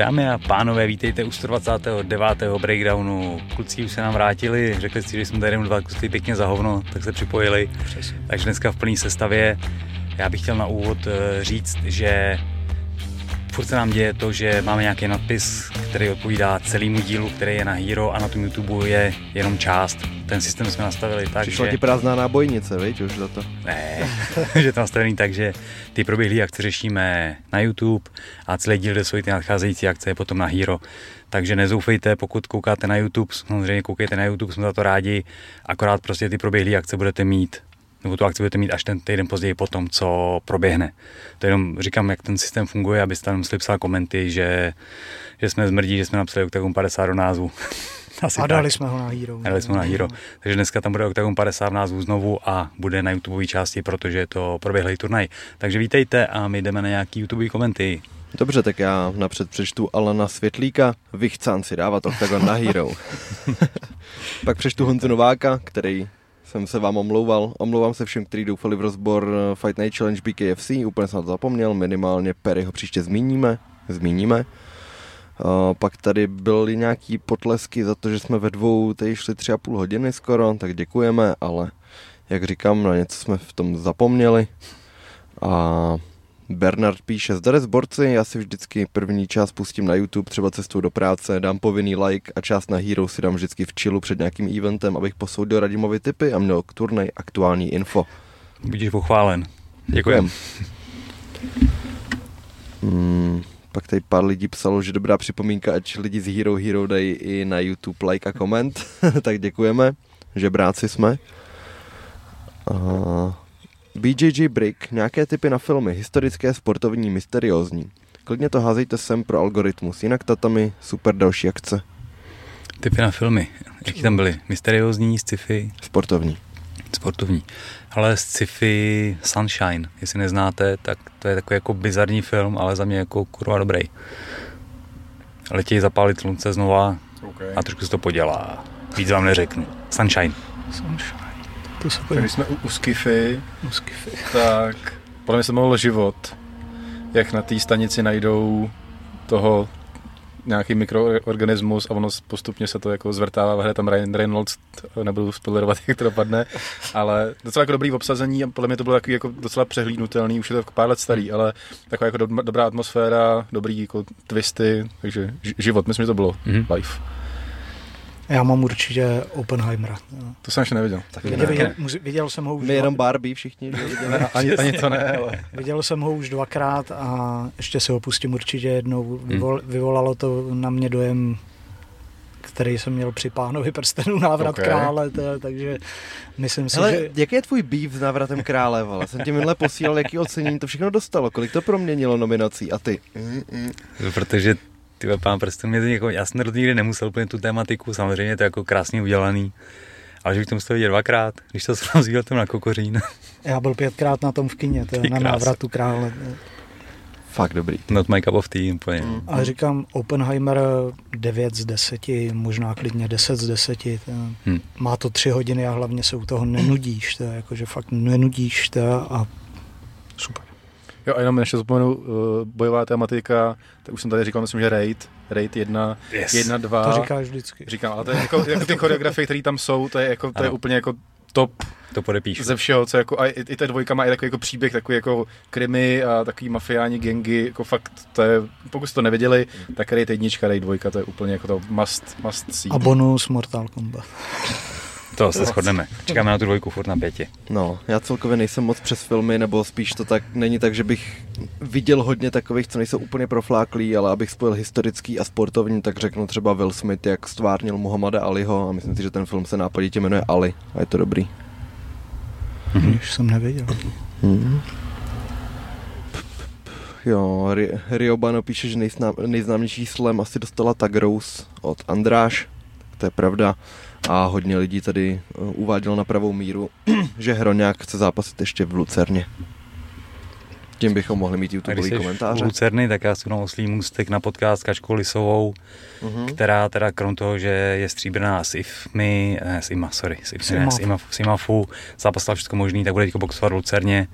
Dámy a pánové, vítejte u 129. breakdownu. Kluci už se nám vrátili, řekli si, že jsme tady jenom dva kusy pěkně za hovno, tak se připojili. Přesně. Takže dneska v plné sestavě. Já bych chtěl na úvod eh, říct, že furt se nám děje to, že máme nějaký nadpis, který odpovídá celému dílu, který je na Hero a na tom YouTube je jenom část. Ten systém jsme nastavili tak, Přišla že... ti prázdná nábojnice, viď, už za to? Ne, že to nastavený tak, že ty proběhlé akce řešíme na YouTube a celý díl, kde jsou ty nadcházející akce, je potom na Hero. Takže nezoufejte, pokud koukáte na YouTube, samozřejmě koukejte na YouTube, jsme za to rádi, akorát prostě ty proběhlé akce budete mít nebo tu akci budete mít až ten týden později po tom, co proběhne. To jenom říkám, jak ten systém funguje, abyste tam museli psát komenty, že, že jsme zmrdí, že jsme napsali Octagon 50 do názvu. Asi a dali tak. jsme ho na Hero. Dali jsme ho na Hero. Takže dneska tam bude Octagon 50 v názvu znovu a bude na YouTube části, protože je to proběhlý turnaj. Takže vítejte a my jdeme na nějaký YouTube komenty. Dobře, tak já napřed přečtu Alana Světlíka, vychcán si dávat Octagon na Hero. Pak přečtu Honzu Nováka, který jsem se vám omlouval. Omlouvám se všem, kteří doufali v rozbor eh, Fight Night Challenge BKFC, úplně jsem to zapomněl, minimálně Perry ho příště zmíníme, zmíníme. Uh, pak tady byly nějaký potlesky za to, že jsme ve dvou tady šli tři a půl hodiny skoro, tak děkujeme, ale jak říkám, na něco jsme v tom zapomněli. A Bernard píše, zdar borci, já si vždycky první část pustím na YouTube, třeba cestou do práce, dám povinný like a část na Hero si dám vždycky v chillu před nějakým eventem, abych posoudil Radimovi typy a měl k turnej aktuální info. Budíš pochválen. Děkujem. Hmm, pak tady pár lidí psalo, že dobrá připomínka, ať lidi z Hero Hero dají i na YouTube like a koment, tak děkujeme, že bráci jsme. A BJJ Brick, nějaké typy na filmy, historické, sportovní, mysteriózní. Klidně to házejte sem pro algoritmus, jinak tatami, super další akce. Typy na filmy, jaký tam byly? Mysteriózní, sci-fi? Sportovní. Sportovní. Ale sci-fi Sunshine, jestli neznáte, tak to je takový jako bizarní film, ale za mě jako kurva dobrý. Letějí zapálit slunce znova okay. a trošku se to podělá. Víc vám neřeknu. Sunshine. Sunshine. Se Když jsme u, u Skify, u Skify, tak podle mě se mohl život, jak na té stanici najdou toho nějaký mikroorganismus a ono postupně se to jako zvrtává, hraje tam Ryan Reynolds, nebudu spoilerovat, jak to dopadne, ale docela jako dobrý obsazení a podle mě to bylo takový jako docela přehlídnutelný, už je to pár let starý, ale taková jako do, dobrá atmosféra, dobrý jako twisty, takže život, myslím, že to bylo mm-hmm. live. Já mám určitě Oppenheimera. To jsem ještě neviděl. Tak viděl, viděl, viděl jsem ho už... My jenom Barbie všichni. ne, ani, ani to ne, ale... Viděl jsem ho už dvakrát a ještě se ho pustím určitě jednou. Hmm. Vyvol, vyvolalo to na mě dojem který jsem měl při pánovi prstenu návrat okay. krále, to, takže myslím si, Hele, že... jaký je tvůj býv s návratem krále, vole? Jsem ti minule posílal, jaký ocenění to všechno dostalo, kolik to proměnilo nominací a ty? Mm-mm. Protože ty pán prstů mě to někoho, já jsem to nikdy nemusel úplně tu tematiku, samozřejmě to je jako krásně udělaný, ale že bych to musel vidět dvakrát, když to jsem viděl tam na Kokořín. Já byl pětkrát na tom v kině, to je na návratu krále. Fakt dobrý. Not my cup of tea úplně. Mm. Ale říkám, Oppenheimer 9 z 10, možná klidně 10 z 10. To, hmm. Má to tři hodiny a hlavně se u toho nenudíš. To je jako, že fakt nenudíš to a super. Jo, a jenom ještě zapomenu, uh, bojová tematika, tak už jsem tady říkal, myslím, že Raid, Raid 1, yes. 1, 2. To říkáš vždycky. Říkám, ale to je jako, jako ty choreografie, které tam jsou, to je, jako, to je úplně jako top to podepíšu. Ze všeho, co jako, a i, i ta dvojka má i takový jako příběh, takový jako krimi a takový mafiáni gengy, jako fakt, to je, pokud jste to nevěděli, tak Raid jednička, Raid dvojka, to je úplně jako to must, must see. A bonus Mortal Kombat. To se shodneme. Čekáme na tu dvojku furt na pěti. No, já celkově nejsem moc přes filmy, nebo spíš to tak není tak, že bych viděl hodně takových, co nejsou úplně profláklí, ale abych spojil historický a sportovní, tak řeknu třeba Will Smith, jak stvárnil Muhammada Aliho a myslím si, že ten film se nápaditě jmenuje Ali a je to dobrý. Mm-hmm. Už jsem nevěděl. Mm-hmm. Jo, Riobano píše, že nejznám, nejznámější slam asi dostala Tag Rose od Andráš. To je pravda a hodně lidí tady eh, uváděl na pravou míru, že Hroňák chce zápasit ještě v Lucerně. Tím bychom mohli mít YouTube komentáře. v Lucerny, tak já jsem oslý můstek na podcast s Kačkou Lisovou, uh-huh. která teda krom toho, že je stříbrná s IFMI, ne, s IMA, sorry, s, IFMI, ne, s, IMA, s IMAFu, zápasila všechno možný, tak bude teď boxovat v Lucerně.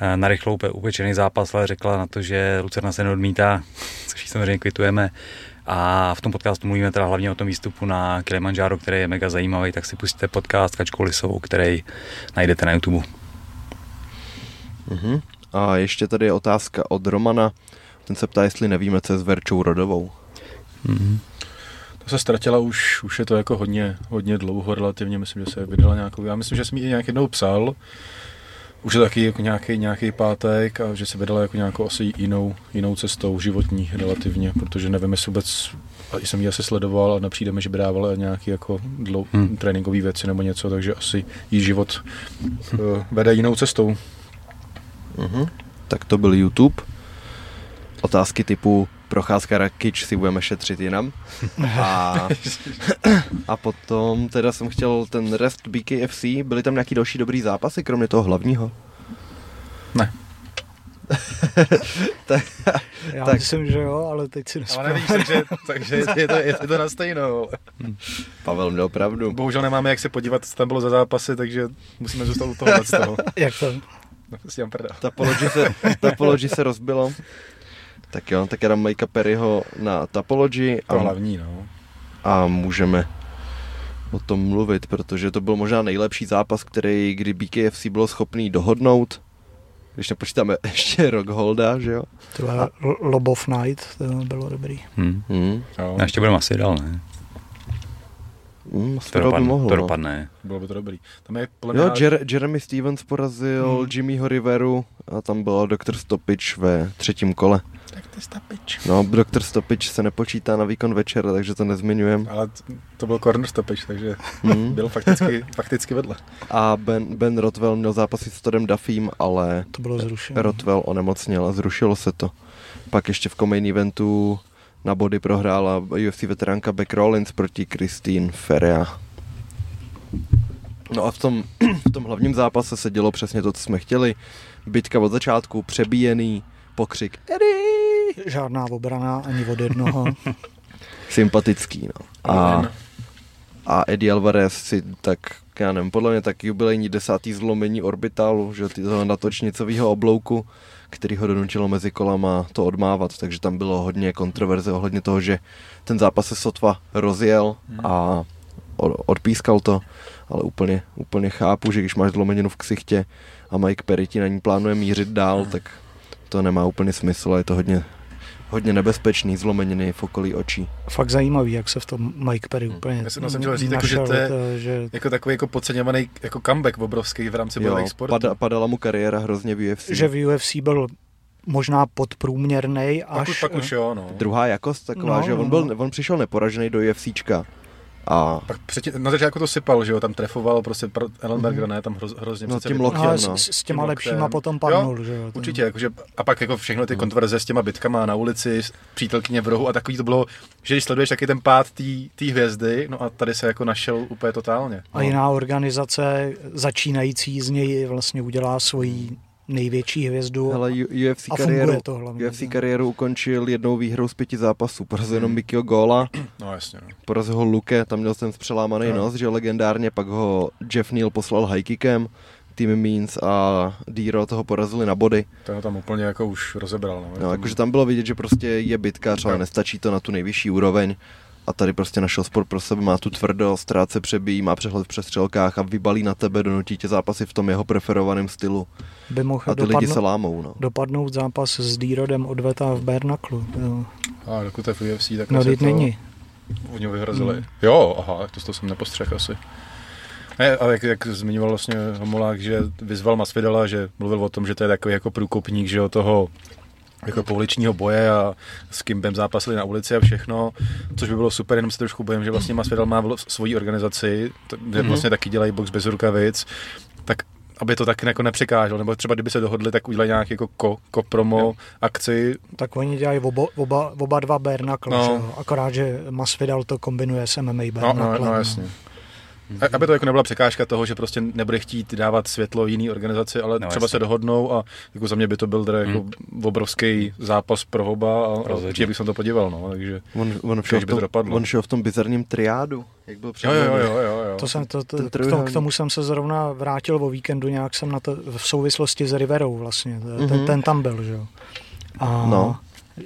eh, na rychlou upečený zápas, ale řekla na to, že Lucerna se neodmítá, což samozřejmě kvitujeme. A v tom podcastu mluvíme teda hlavně o tom výstupu na Kilimanjaro, který je mega zajímavý, tak si pustíte podcast Kačkou Lisovou, který najdete na YouTube. Uh-huh. A ještě tady je otázka od Romana. Ten se ptá, jestli nevíme, co je s Verčou Rodovou. Mm-hmm. To se ztratila už, už je to jako hodně, hodně dlouho relativně, myslím, že se vydala nějakou, já myslím, že jsem ji nějak jednou psal, už je taky jako nějaký, nějaký pátek a že se vydala jako nějakou asi jinou, jinou cestou životní relativně, protože nevím, jestli vůbec, a jsem ji asi sledoval a nepřijde mi, že by dávala nějaký jako dlou, hmm. tréninkové věci nebo něco, takže asi jí život uh, vede jinou cestou. Uh-huh. Tak to byl YouTube. Otázky typu procházka Rakič si budeme šetřit jinam. A, a potom teda jsem chtěl ten rest BKFC, byly tam nějaký další dobrý zápasy, kromě toho hlavního? Ne. tak, Já tak. myslím, že jo, ale teď si nespomínám. Ale nevíš, takže, takže je, to, je to na stejno. Pavel měl pravdu. Bohužel nemáme jak se podívat, co tam bylo za zápasy, takže musíme zůstat u toho. Jak to? No, si Tapology se, Tapology se rozbilo. Tak jo, tak já dám Makea Perryho na Tapology. A, to hlavní, no. A můžeme o tom mluvit, protože to byl možná nejlepší zápas, který kdy BKFC bylo schopný dohodnout. Když nepočítáme ještě Rockholda, že jo? To a... Lob of Night, to bylo dobrý. Hmm. Hmm. A ještě budeme asi dál, ne? Mm, to, dopadne, by mohlo, to no. dopadne. Bylo by to dobrý. Tam je jo, Jer- Jeremy Stevens porazil hmm. Jimmyho Riveru a tam byla Dr. Stopič ve třetím kole. Dr. Stopič. No, Dr. Stopič se nepočítá na výkon večera, takže to nezmiňujem. Ale to byl corner Stopič, takže hmm. byl fakticky, fakticky vedle. A Ben, ben Rotwell měl zápasit s Todem Duffym, ale to bylo zrušeno. Rotwell onemocněl a zrušilo se to. Pak ještě v main eventu na body prohrála UFC veteránka Beck Rollins proti Christine Ferea. No a v tom, v tom hlavním zápase se dělo přesně to, co jsme chtěli. Bitka od začátku, přebíjený, pokřik Eddie! Žádná obrana ani od jednoho. Sympatický, no. A, a Eddie Alvarez si tak, já nevím, podle mě tak jubilejní desátý zlomení orbitalu, že toho natočnicového oblouku, který ho donutilo mezi kolama to odmávat, takže tam bylo hodně kontroverze ohledně toho, že ten zápas se sotva rozjel hmm. a odpískal to, ale úplně, úplně chápu, že když máš zlomeninu v ksichtě a Mike Perry ti na ní plánuje mířit dál, hmm. tak to nemá úplně smysl a je to hodně, hodně nebezpečný, zlomeniny v okolí očí. Fakt zajímavý, jak se v tom Mike Perry hmm. úplně Já jsem, jsem chtěl říct, jako, že to je to, že... jako takový jako podceňovaný jako comeback obrovský v rámci bojových sportů. Pada, padala mu kariéra hrozně v UFC. Že v UFC byl možná podprůměrný až... Pak už, pak už jo, no. Druhá jakost taková, no, že on, byl, no. on přišel neporažený do UFCčka a... Pak předtím, na začátku to sypal, že jo, tam trefoval prostě Ellenberger, mm. ne, tam hroz, hrozně no, tím lokem, no. S, s těma lepšíma potom padnul, jo, že jo. Určitě, jakože, a pak jako všechno ty mm. kontroverze s těma bitkama na ulici, přítelkyně v rohu a takový to bylo, že když sleduješ taky ten pád té hvězdy, no a tady se jako našel úplně totálně. A jiná organizace začínající z něj vlastně udělá svoji největší hvězdu Hele, UFC a kariéru, to hlavně. UFC kariéru ukončil jednou výhrou z pěti zápasů. Porazil hmm. jenom Mickeyho Gola. No jasně. No. Porazil ho Luke, tam měl ten přelámaný no. nos, že legendárně, pak ho Jeff Neal poslal high kickem. Team Means a Diro toho porazili na body. To ho tam úplně jako už rozebral. No, no jakože tam bylo vidět, že prostě je bitka, ale nestačí to na tu nejvyšší úroveň a tady prostě našel sport pro sebe, má tu tvrdost, rád se přebíjí, má přehled v přestřelkách a vybalí na tebe, donutí tě zápasy v tom jeho preferovaném stylu. By mohl a ty dopadnout, lidi se lámou. No. Dopadnout zápas s D-Rodem odveta v Bernaklu. Jo. A dokud to je v UFC, tak no, to není. Něho vyhrazili. Hmm. Jo, aha, to, to jsem nepostřehl asi. Ne, ale jak, jak zmiňoval vlastně Homolák, že vyzval Masvidala, že mluvil o tom, že to je takový jako průkopník, že jo, toho jako pouličního boje a s kým bym zápasili na ulici a všechno, což by bylo super, jenom se trošku bojím, že vlastně Masvidal má svoji organizaci, kde mm-hmm. vlastně taky dělají box bez rukavic, tak aby to tak jako nepřekáželo, nebo třeba kdyby se dohodli, tak udělají nějaký jako ko, ko promo jo. akci. Tak oni dělají oba, oba, oba dva bare knuckle, no. akorát, že Masvidal to kombinuje s MMA bare no, no, no, jasně. A- Aby to jako nebyla překážka toho, že prostě nebude chtít dávat světlo jiný organizaci, ale No, třeba jasně. se dohodnou a jako za mě by to byl teda jako obrovský zápas pro hoba a, určitě bych se na to podíval, no, takže... On, on, šel v by to tom, dopadlo. on šel v tom bizarním triádu, jak byl Jo, jo, jo, jo, jo, jo. To jsem, to, to, Ten k, tomu, k tomu jsem se zrovna vrátil o víkendu, nějak jsem na to v souvislosti s Riverou vlastně, ten, Mhm. ten tam byl, že jo. A No.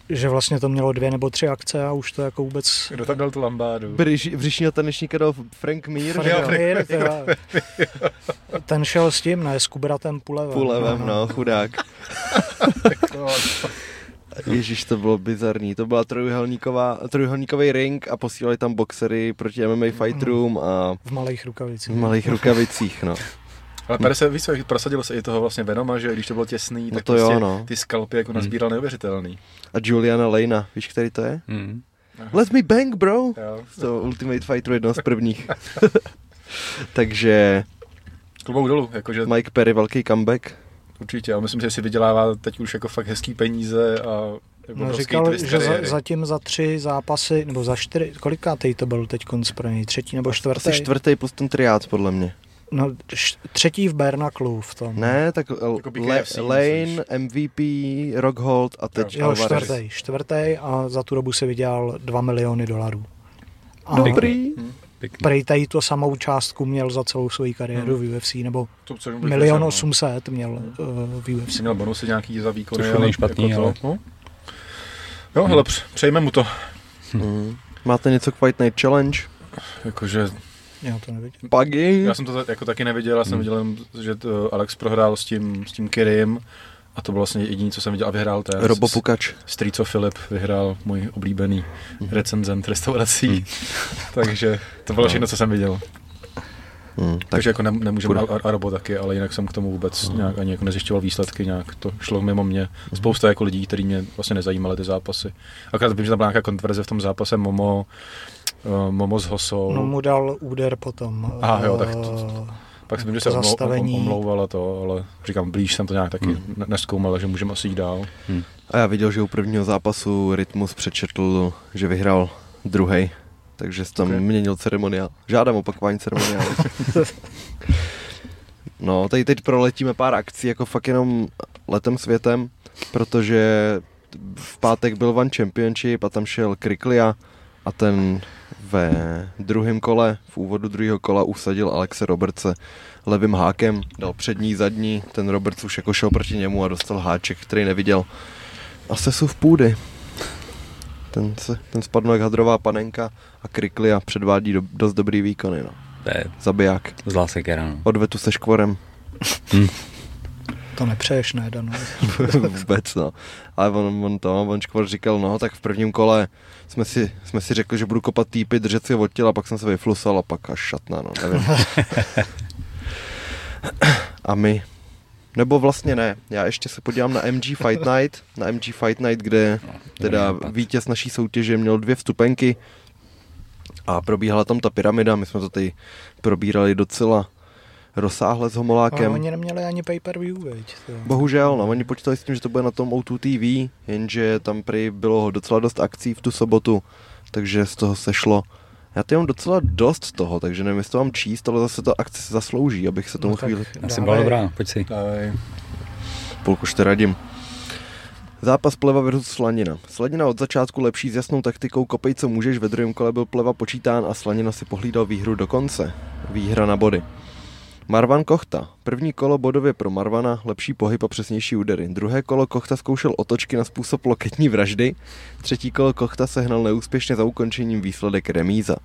Že vlastně to mělo dvě nebo tři akce a už to jako vůbec... Kdo tam dal tu lambádu? Bryž, Vřišního tanečníka dal Frank Mir, Frank jo? Mir, teda, ten šel s tím, ne, s Kubratem Pulevem. Pulevem, no, chudák. Ježíš, to bylo bizarní. To byla trojuhelníková, trojuhelníkový ring a posílali tam boxery proti MMA fighterům a V malých rukavicích. v malých rukavicích, no. Ale Pere se, víš co, prosadilo se i toho vlastně Venoma, že když to bylo těsný, No tak to prostě jo, no. ty skalpy jako nazbíral neuvěřitelný. A Juliana Lejna, víš, který to je? Mm. Let me bang, bro! Jo. To Ultimate Fighter jedno z prvních. Takže Klobouk dolů, jakože Mike Perry, velký comeback. určitě, ale myslím, že si vydělává teď už jako fakt hezký peníze a jako No, říkal, že za, zatím za tři zápasy, nebo za čtyři, kolikátej to byl teď konc pro něj? Třetí nebo čtvrtý? Asi čtvrtý plus ten triád, podle mě. No, š, třetí v Bernaklu v tom. Ne, tak Jako Le- BKFC, Lane, myslíš? MVP, Rockhold a teď Jo, Alvarez. čtvrtý, čtvrtý a za tu dobu si vydělal 2 miliony dolarů. A Dobrý. Prej tady tu samou částku měl za celou svoji kariéru v UFC, nebo To, milion no. osmset měl uh, v UFC. Měl bonusy nějaký za výkony, Což není špatný, jako ale- to, no. Jo, hele, pře- přejme mu to. Mm. Máte něco k Fight Night Challenge? Jakože, Já to nevidím. Puggy? já jsem to jako taky neviděl, já jsem Hmm. viděl, že to Alex prohrál s tím, s tím Kirim a to bylo vlastně jediný, co jsem viděl a vyhrál ten. Robo s- Pukač. Street of Philip vyhrál můj oblíbený recenzent restaurací, Hmm. takže to bylo No. všechno, co jsem viděl. Mm, tak Takže jako ne, nemůžeme Půjde. a, a Robo taky, ale jinak jsem k tomu vůbec No. nějak ani jako nezjišťoval výsledky, nějak to šlo mimo mě. Spousta jako lidí, kteří mě vlastně nezajímaly ty zápasy. Akorát vím, že tam byla nějaká kontroverze v tom zápase Momo, uh, Momo s Hosou. No mu dal úder potom. Aha, jo, tak eh, to- Pak jsem že to se omlou, omlouvala to, ale říkám, blíž jsem to nějak taky Hmm. hmm. neskoumal, že můžeme asi jít dál. A já viděl, že u prvního zápasu Rytmus přečetl, že vyhrál druhý, takže se tam Ok. okay. měnil ceremoniál. Žádám opakování ceremoniálu. no, tady teď proletíme pár akcí, jako fakt jenom letem světem, protože v pátek byl One Championship a tam šel Kriklia a ten ve druhém kole, v úvodu druhého kola usadil Alexe Robertse levým hákem, dal přední, zadní, ten Roberts už jako šel proti němu a dostal háček, který neviděl. A sesu v půdy. Ten, se, ten spadl jak hadrová panenka a Kriklia předvádí do, dost dobrý výkony. No. To je Zabiják. zlá sekera, no. Odvetu se škvorem. To nepřeješ, ne, Dano. Vůbec, no. Ale on, on to, on škvor říkal, no, tak v prvním kole jsme si, jsme si řekli, že budu kopat týpy, držet si od těla, pak jsem se vyflusal a pak až šatna, no, nevím. a my, nebo vlastně ne, já ještě se podívám na MG Fight Night, na MG Fight Night, kde teda vítěz naší soutěže měl dvě vstupenky a probíhala tam ta pyramida, my jsme to tady probírali docela rozsáhle s Ale homolákem. oni neměli ani pay-per-view? To. Bohužel, no, oni počítali s tím, že to bude na tom O2 TV, jenže tam prý bylo docela dost akcí v tu sobotu, takže z toho sešlo. Já tady mám docela dost toho, takže nevím, jestli to mám číst, ale zase to akce si zaslouží, abych se tomu No tak chvíli Asi dávej. byla dobrá, pojď si. Dávej. půlku ještě radím. Zápas Pleva versus Slanina. Slanina od začátku lepší s jasnou taktikou kopej co můžeš, ve druhém kole byl Pleva počítán a Slanina si pohlídal výhru do konce. Výhra na body. Marvan Kochta. První kolo bodově pro Marvana, lepší pohyb a přesnější údery. Druhé kolo Kochta zkoušel otočky na způsob loketní vraždy. Třetí kolo Kochta sehnal neúspěšně za ukončením výsledek remíza.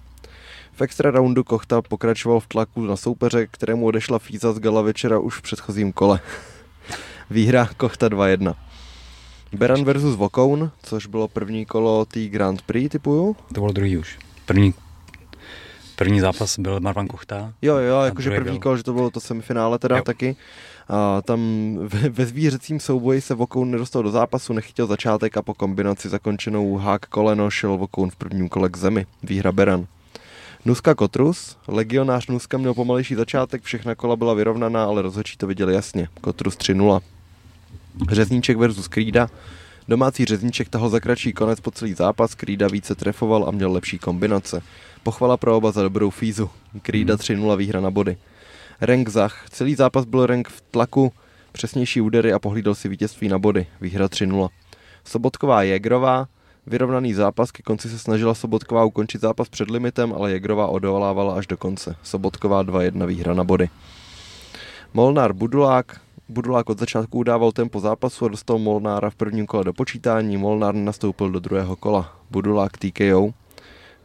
V extra roundu Kochta pokračoval v tlaku na soupeře, kterému odešla Fíza z gala večera už v předchozím kole. Výhra Kochta 2-1. Beran versus Vokoun, což bylo první kolo té Grand Prix, typuju. To bylo druhý už. První, první zápas byl Marvan Kochta. Jo, jo, jakože první kolo, že to bylo to semifinále teda Jo. taky. A tam ve, ve zvířecím souboji se Vokoun nedostal do zápasu, nechytil začátek a po kombinaci zakončenou hák koleno šel Vokoun v prvním kole k zemi. Výhra Beran. Nuska Kotrus. Legionář Nuska měl pomalejší začátek, všechna kola byla vyrovnaná, ale rozhodčí to viděli jasně. Kotrus 3-0. Řezníček versus Krída. Domácí řezníček tahal za kratší konec po celý zápas, Krída více trefoval a měl lepší kombinace. Pochvala pro oba za dobrou fízu. Krída 3-0 výhra na body. Renk Zach. Celý zápas byl Renk v tlaku, přesnější údery a pohlídal si vítězství na body. Výhra 3-0. Sobotková Jegrová. Vyrovnaný zápas, ke konci se snažila Sobotková ukončit zápas před limitem, ale Jegrová odolávala až do konce. Sobotková 2-1 výhra na body. Molnár Budulák. Budulák od začátku udával tempo zápasu a dostal Molnára v prvním kole do počítání. Molnár nastoupil do druhého kola. Budulák TKO.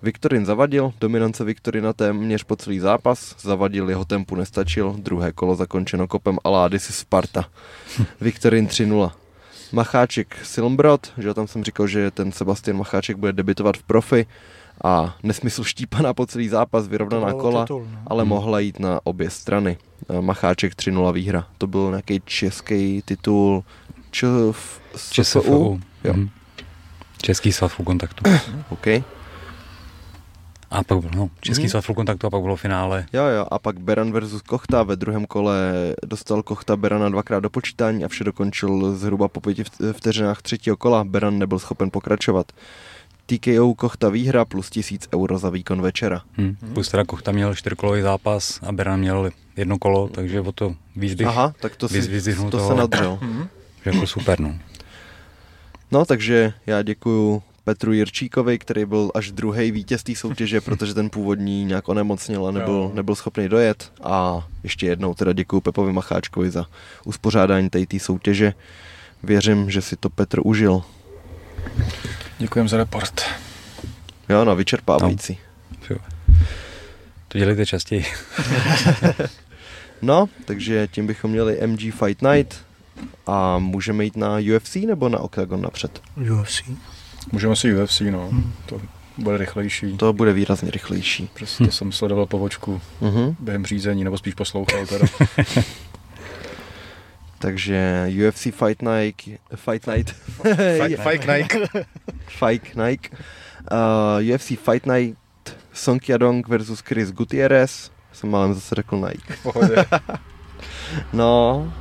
Viktorin zavadil, dominance Viktorina téměř po celý zápas, zavadil, jeho tempu nestačil, druhé kolo zakončeno kopem Aládis Sparta. Viktorin 3-0. Macháček Silmbrod, že tam jsem říkal, že ten Sebastian Macháček bude debitovat v profi a nesmysl štípaná po celý zápas, vyrovnaná kola, titul, no. ale hmm. mohla jít na obě strany. Macháček 3-0 výhra. To byl nějaký český titul ČSFU. Jo. Hmm. Český svaz kontaktu. OK. A pak byl, no, Český mm. svaz kontaktu a pak bylo finále. Jo, jo, a pak Beran versus Kochta. Ve druhém kole dostal Kochta Berana dvakrát do počítání a vše dokončil zhruba po pěti vteřinách třetího kola. Beran nebyl schopen pokračovat. TKO Kochta výhra plus tisíc euro za výkon večera. Hmm. Plus teda Kochta měl čtyřkolový zápas a Beran měl jedno kolo, takže o to víc bych, Aha, tak to, si, to toho, se nadřel. Mhm. Jako super, no. No, takže já děkuju Petru Jirčíkovi, který byl až druhý vítěz té soutěže, protože ten původní nějak onemocněl a nebyl, nebyl schopný dojet. A ještě jednou teda děkuji Pepovi Macháčkovi za uspořádání té soutěže. Věřím, že si to Petr užil. Děkujem za report. Jo, no, vyčerpávající. No. To dělejte častěji. no, takže tím bychom měli MG Fight Night a můžeme jít na UFC nebo na Octagon napřed? UFC. Můžeme si UFC, no. Hmm. To bude rychlejší. To bude výrazně rychlejší. Prostě hm. jsem sledoval povočku uh-huh. během řízení, nebo spíš poslouchal teda. Takže UFC Fight Night, Fight Night, Fight, fight Night, Fight Night, uh, UFC Fight Night, Song Yadong versus Chris Gutierrez, jsem málem zase řekl Nike. no,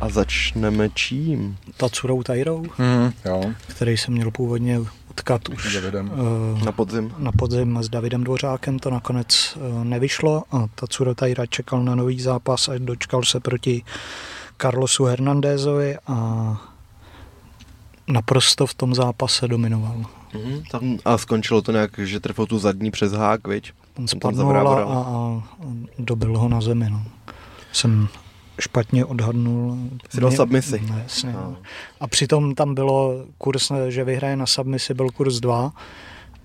a začneme čím? Tatsurou Tairou, mm, jo. který jsem měl původně utkat už Davidem. Uh, na podzim. Na podzim s Davidem Dvořákem, to nakonec uh, nevyšlo a Tatsuro Taira čekal na nový zápas a dočkal se proti Carlosu Hernandézovi a naprosto v tom zápase dominoval. Mm-hmm. Tam, a skončilo to nějak, že trefil tu zadní přes hák, viď? On spadnul a, a dobil ho na zemi. No. Jsem špatně odhadnul. Jsi dal submisi. No, jasně. No. A přitom tam bylo kurz, že vyhraje na submisi, byl kurz 2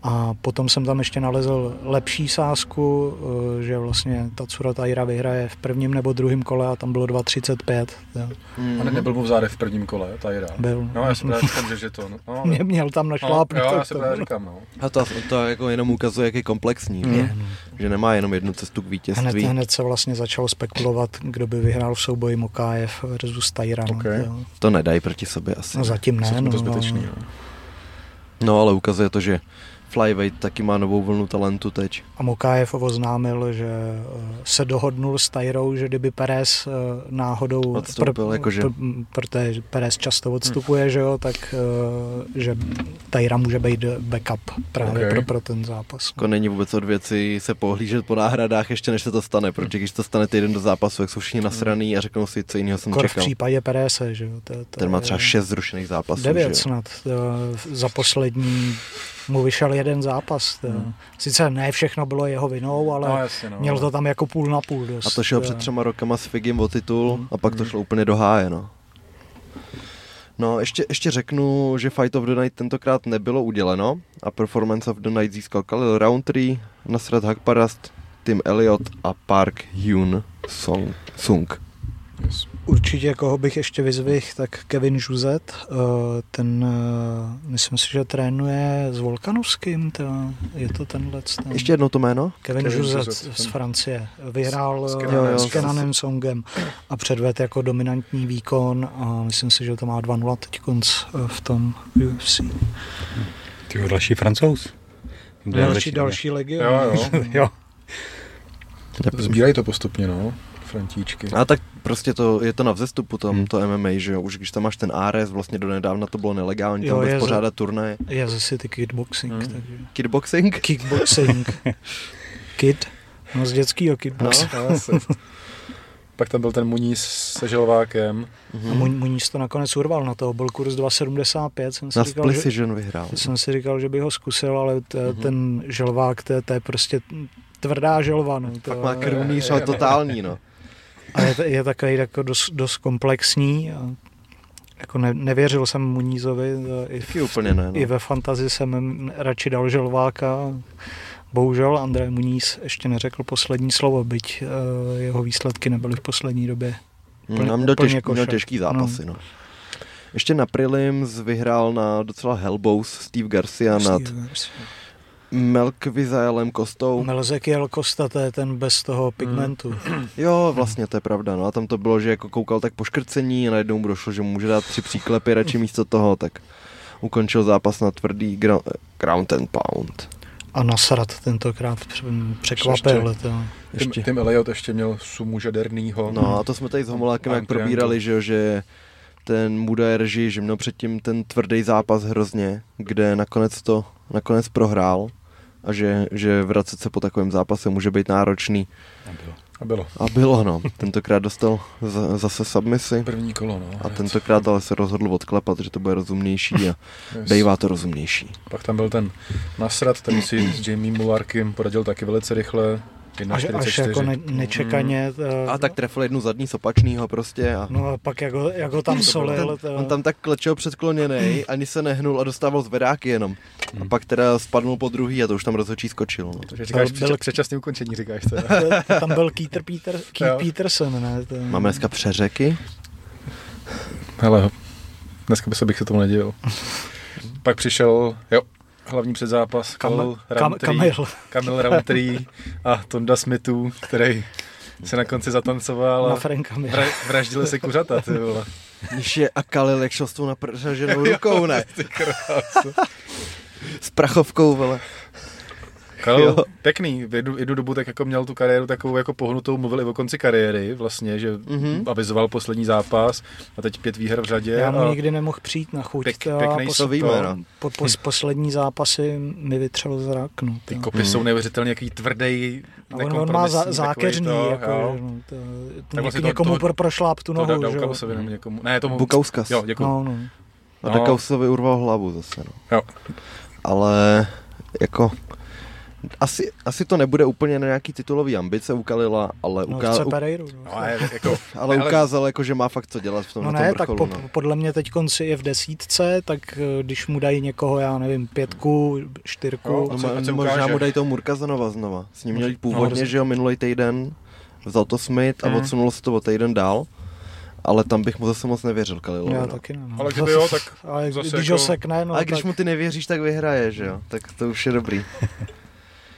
a potom jsem tam ještě nalezl lepší sázku, eh, že vlastně ta Tsura Taira vyhraje v prvním nebo druhém kole a tam bylo 2,35. Hmm. A ne, nebyl mu v zádech v prvním kole, Taira? Byl. No já jsem právě říkám, že, že to. No, no, Mě měl tam na šlápnu. No, jo, já se právě říkám, no. A to, to jako jenom ukazuje, jak je komplexní. Hmm. Je, že nemá jenom jednu cestu k vítězství. Hned, hned se vlastně začal spekulovat, kdo by vyhrál v souboji Mokájev versus Taira. Okay. No, to nedají proti sobě asi. No zatím ne. No, to zbytečný, no. no ale ukazuje to, že Flyweight taky má novou vlnu talentu teď. A Mokájev oznámil, že eh, se dohodnul s Tajrou, že kdyby Perez eh, náhodou, Odstoupil, pr, jakože... pr, protože Perez často odstupuje, hmm. že jo, tak eh, že Tajra může být backup právě okay. pro, pro ten zápas. Jako není vůbec od věci se pohlížet po náhradách ještě než se to stane, protože když to stane týden do zápasu, jak jsou všichni nasraný a řeknou si, co jiného jsem Kor čekal. v případě Perez, že jo. To, to ten má třeba šest zrušených zápasů. Devět snad za poslední mu vyšel jeden zápas. Hmm. Sice ne všechno bylo jeho vinou, ale no, jasně, no. měl to tam jako půl na půl. Dost. A to šel před třema rokama s Figim o titul hmm. a pak to hmm. šlo úplně do háje. No. No, ještě, ještě řeknu, že Fight of the Night tentokrát nebylo uděleno a Performance of the Night získal Khalil Roundtree, Nasrat Hakparast, Tim Elliott a Park Hyun Song, Sung. Určitě, koho bych ještě vyzvihl, tak Kevin Žuzet, eh, ten, eh, myslím si, že trénuje s Volkanovským, to, je to tenhle. Ten... Ještě jedno to jméno? Kevin, Kevin Žuzet, Žuzet z Francie. Vyhrál s, s, s Kenanem Songem a předved jako dominantní výkon a myslím si, že to má 2-0 teď v tom UFC. Ty další francouz. Další, další legion. Jo, jo. jo. Sbírají to postupně, no. Frontíčky. A tak prostě to, je to na vzestupu tom, Hmm. to MMA, že jo, už když tam máš ten ARS, vlastně do nedávna to bylo nelegální, Jo, tam je vůbec pořádat turnaje. Je zase ty kickboxing, Hmm. takže... Kickboxing? Kickboxing. Kid. No z dětského No, kickboxingu. No. Pak tam byl ten Muníz se želvákem. A Mhm. Mu- Muníz to nakonec urval na toho, byl kurz 2,75, jsem si Na říkal, že, vyhrál. jsem si říkal, že by ho zkusil, ale t, Mhm. ten želvák, to, je- je prostě tvrdá želva, no. To, Pak má je- krvný je- šal je- totální, no. A je, je takový jako dost, dost komplexní. A jako ne, nevěřil jsem Munízovi, a i, Taky úplně ne, i no. ve fantazi jsem radši dal želváka. Bohužel André Muníz ještě neřekl poslední slovo, byť uh, jeho výsledky nebyly v poslední době. úplně- Nám měl, úplně těžký, měl těžký zápasy, no. Ještě na Prelims vyhrál na docela Hellbows Steve Garcia nad Melkvizaelem Kostou. Melzekiel Costa, to je ten bez toho pigmentu. Jo, vlastně to je pravda, no a tam to bylo, že jako koukal tak po škrcení a najednou mu došlo, že mu může dát tři příklepy radši místo toho, tak ukončil zápas na tvrdý gra- ground and pound. A Nasrat tentokrát pře- překvapil. To. Tim, Ještě. Tim Elliot ještě měl sumu žadernýho. No a to jsme tady s Homolákem jak probírali, že, jo, že ten Muda Erži, že měl předtím ten tvrdý zápas hrozně, kde nakonec to nakonec prohrál a že, že vracet se po takovém zápase může být náročný. A bylo. A bylo no, tentokrát dostal za, zase submisi První kolo, no. a tentokrát ale se rozhodl odklepat, že to bude rozumnější a Yes. bývá to rozumnější. Pak tam byl ten Nasrat, ten si s Jamie Mullarkem poradil taky velice rychle. Až, až 1,44. jako ne, nečekaně. To, A tak trefil jednu zadní z opačnýho prostě a No a pak jak ho, jak ho tam solil. To, on tam tak klečel předkloněný, ani se nehnul a dostával zvedáky jenom. A pak teda spadnul po druhý a to už tam rozhodčí skočil. No. Takže říkáš byl- byl... předčasný ukončení, říkáš to. tam byl Keith, Peter, Keith. Peterson, ne? To, Máme dneska přeřeky. Hele, dneska by se bych se tomu nedivil. Pak přišel, jo, hlavní předzápas, Kam, Kamil kam, Roundtree, Kamil. Kamil Roundtree a Tonda Smithu, který se na konci zatancoval Na vra- vraždili se kuřata, ty vole. Když je a Kalil, jak šel s tou napraženou rukou, ne? S prachovkou, vole. Karel, Jo. pěkný, v jednu, jednu dobu tak jako měl tu kariéru takovou jako pohnutou, mluvil i o konci kariéry vlastně, že Mhm. mm-hmm. avizoval poslední zápas a teď pět výher v řadě. Já mu a nikdy nemohl přijít na chuť. Pěk- to pěknej pos, To víme, no. po, po, poslední zápasy mi vytřel zrak. No, Ty to. kopy jsou neuvěřitelně jaký tvrdý, on, on má za, zákeřný, to, jako, jo. no, to, Tak vlastně to- někomu toho- pro, prošláp tu To nohou. da, že nebo někomu. Ne, tomu. Bukauskas. Jo, děkuji. No, no. A No. Dakausovi urval hlavu zase, no. Jo. Ale jako asi, asi to nebude úplně na nějaký titulový ambice u Kalila, ale, No, uká, Pereiru. No. No, ale jako, ale ukázal, jako, že má fakt co dělat v tom, No na tom ne, tak vrcholu. po, no. podle mě teď konci je v desítce, tak eh, když mu dají někoho, já nevím, pětku, čtyřku, Jo, No, ať se možná ukáže. mu dají toho Murkazanova znova. S ním No, původně, dobře. že jo, minulý týden. Vzal to Smith a Mhm. odsunul se to o týden dál. Ale tam bych mu zase moc nevěřil, Kalilovi. já no. taky ne. No. Ale kdyby jo, tak ale zase když jako- ho sekne, no Ale když tak... mu ty nevěříš, tak vyhraje, že jo? Tak to už je dobrý.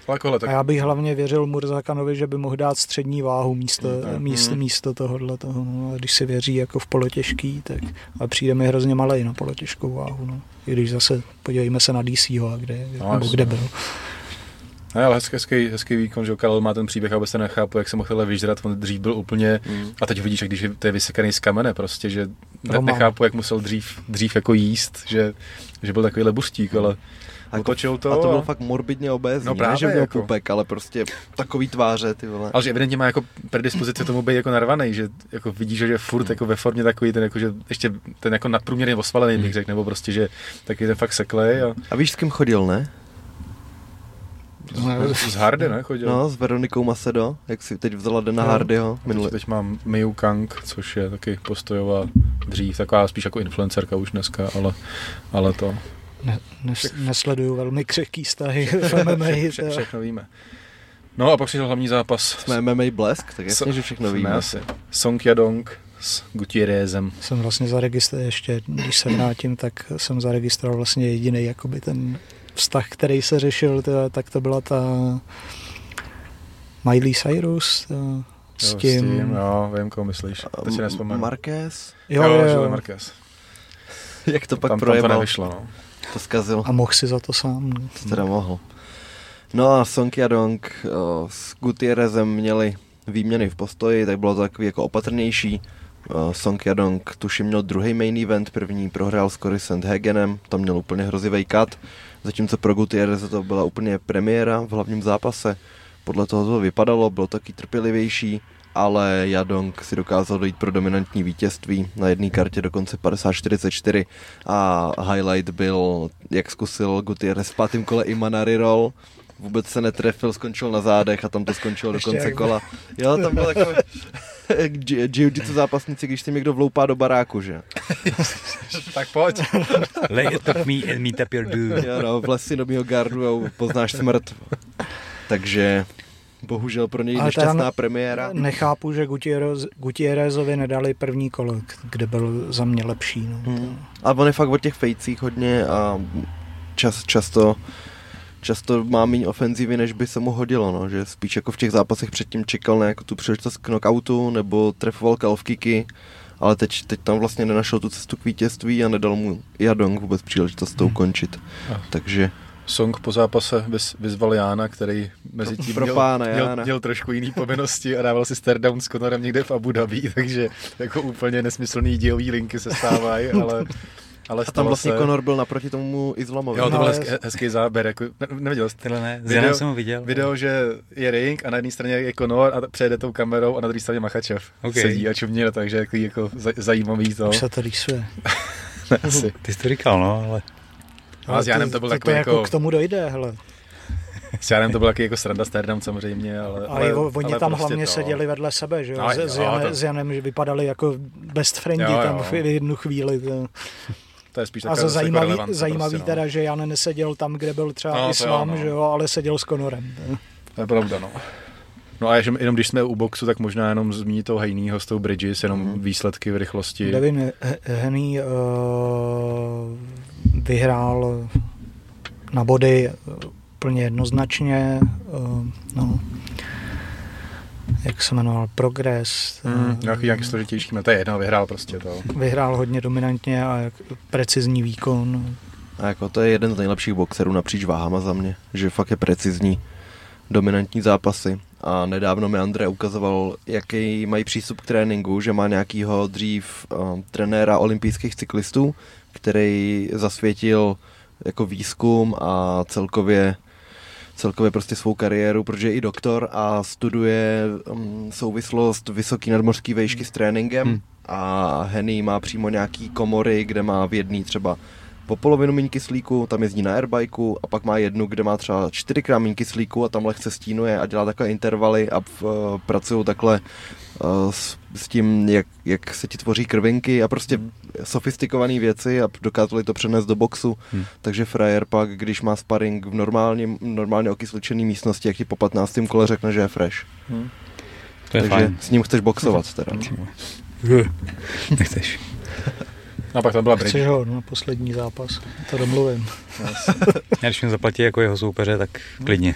ale kohle, A tak já bych hlavně věřil Murzakanovi, že by mohl dát střední váhu místo, Mhm. místo, místo tohohle toho. No. A když si věří jako v polotěžký, tak a přijde mi hrozně malej na polotěžkou váhu. No. I když zase podívejme se na a kde, No, nebo kde no. byl. ne, ale hezký, hezký, hezký výkon, že jo, Karel má ten příběh, aby se nechápu, jak se mohl tohle vyžrat, on dřív byl úplně, Mm. a teď vidíš, jak když je, to je vysekaný z kamene prostě, že ne, nechápu, jak musel dřív, dřív jako jíst, že, že byl takový bustík, ale A, otočil to. a to byl a- fakt morbidně obézní. No ne, právě že měl jako. pupek, ale prostě takový tváře, ty vole. Ale že evidentně má jako predispozici tomu být jako narvaný, že jako vidíš, že je furt jako ve formě takový ten, jako, že ještě ten jako nadprůměrně osvalený bych řekl, nebo prostě, že taky ten fakt seklej a A víš, s kým chodil, ne? z, Hardy, ne, chodil. No, s Veronikou Macedo, jak si teď vzala Dana Jo. Hardyho. Teď, Minulý. teď mám Miu Kang, což je taky postojová dřív, taková spíš jako influencerka už dneska, ale, ale to Ne, nes, nesleduju velmi křehký vztahy v MMA. vše, to- všechno víme. No a pak přišel hlavní zápas. Jsme MMA Blesk, tak jasně, S- že všechno víme. asi. Song Yadong s Gutierrezem. jsem vlastně zaregistroval ještě, když se vrátím, tak jsem zaregistroval vlastně jediný jakoby ten vztah, který se řešil, to, tak to byla ta Miley Cyrus to, s Jo, tím, S tím, jo, vím, koho myslíš. Teď si nespomenu. Marquez? jo, jo, jo. Marquez. Jak to pak tam, tam to nevyšlo, no. To zkazil. a mohl si za to sám. no. To teda mohl. No a Song Yadong o, s Gutierrezem měli výměny v postoji, tak bylo to takový jako opatrnější. Song Yadong tuším měl druhý main event, první prohrál s Cory Sandhagenem, tam měl úplně hrozivý kat, zatímco pro Gutierrez to byla úplně premiéra v hlavním zápase. Podle toho to vypadalo, bylo taky trpělivější, ale Jadong si dokázal dojít pro dominantní vítězství na jedné kartě dokonce 50-44 a highlight byl, jak zkusil Gutierrez v pátém kole i Manari roll, vůbec se netrefil, skončil na zádech a tam to skončilo do konce kola. Jo, tam byl takový jiu-jitsu zápasníci, když si někdo vloupá do baráku, že? tak pojď. Lay it up me and meet up your dude. Jo, no, vles si do mýho gardu a poznáš smrt. Takže bohužel pro něj nešťastná premiéra. Nechápu, že Gutierrez, Gutierrezovi nedali první kolo, kde byl za mě lepší. No. Hmm. A on je fakt o těch fejcích hodně a čas, často často má méně ofenzivy, než by se mu hodilo, no, že spíš jako v těch zápasech předtím čekal na jako tu příležitost k knockoutu nebo trefoval calf kicky, ale teď, teď tam vlastně nenašel tu cestu k vítězství a nedal mu Jadong vůbec příležitost to hmm. ukončit. Hmm. Takže Song po zápase vyz, vyzval Jána, který mezi tím Pro měl, pána, měl, měl, trošku jiný povinnosti a dával si down s Conorem někde v Abu Dhabi, takže jako úplně nesmyslný dílový linky se stávají, ale ale a tam vlastně se... Conor byl naproti tomu Islamovi. Jo, to byl hezký, hezký záběr, jako, ne, neviděl jsi? Tyhle ne, video, jsem ho viděl. Video, že je ring a na jedné straně je Conor a přejede tou kamerou a na druhé straně Machačev. Okay. Sedí a čumně, takže jako, jako zajímavý to. Už se to rýsuje. Ty jsi to říkal, no, ale... No, a s Janem to byl to, takový jako... jako... k tomu dojde, hele. S Janem to byl taky jako sranda Sterdam samozřejmě, ale... Ale, ale oni ale tam prostě hlavně to... seděli vedle sebe, že jo? No, s, s, Janem, to... s Janem, že vypadali jako best friendi jo, jo. tam v jednu chvíli. To... To je spíš a za zajímavý, jako zajímavý prostě, no. teda, že Jan neseděl tam, kde byl třeba no, Islám, jo, no. že jo, ale seděl s Conorem. To je pravda, no. No a jenom když jsme u boxu, tak možná jenom zmínit toho Hejnýho s tou Bridges, jenom mm. výsledky v rychlosti. Devin Henný uh, vyhrál na body úplně jednoznačně. Uh, no jak se jmenoval, Progress. Hmm, nějaký, nějaký složitější, to je jedno, vyhrál prostě to. Vyhrál hodně dominantně a jak precizní výkon. A jako to je jeden z nejlepších boxerů napříč váhama za mě, že fakt je precizní, dominantní zápasy. A nedávno mi André ukazoval, jaký mají přístup k tréninku, že má nějakýho dřív uh, trenéra olympijských cyklistů, který zasvětil jako výzkum a celkově celkově prostě svou kariéru, protože je i doktor a studuje um, souvislost vysoký nadmořský vejšky s tréninkem hmm. a Henny má přímo nějaký komory, kde má v jedný třeba po polovinu méně kyslíku, tam jezdí na airbajku a pak má jednu, kde má třeba čtyřikrát méně kyslíku a tam lehce stínuje a dělá takové intervaly a uh, pracují takhle s, s tím, jak, jak se ti tvoří krvinky a prostě hmm. sofistikované věci a dokázali to přenést do boxu. Hmm. Takže frajer pak, když má sparring v normálně, normálně okysličené místnosti, jak ti po 15. kole řekne, že je fresh. Hmm. To je Takže fajn. s ním chceš boxovat teda. Nechceš. No a pak tam byla Bridge. Chceš ho na poslední zápas, to domluvím. Já když mi zaplatí jako jeho soupeře, tak klidně.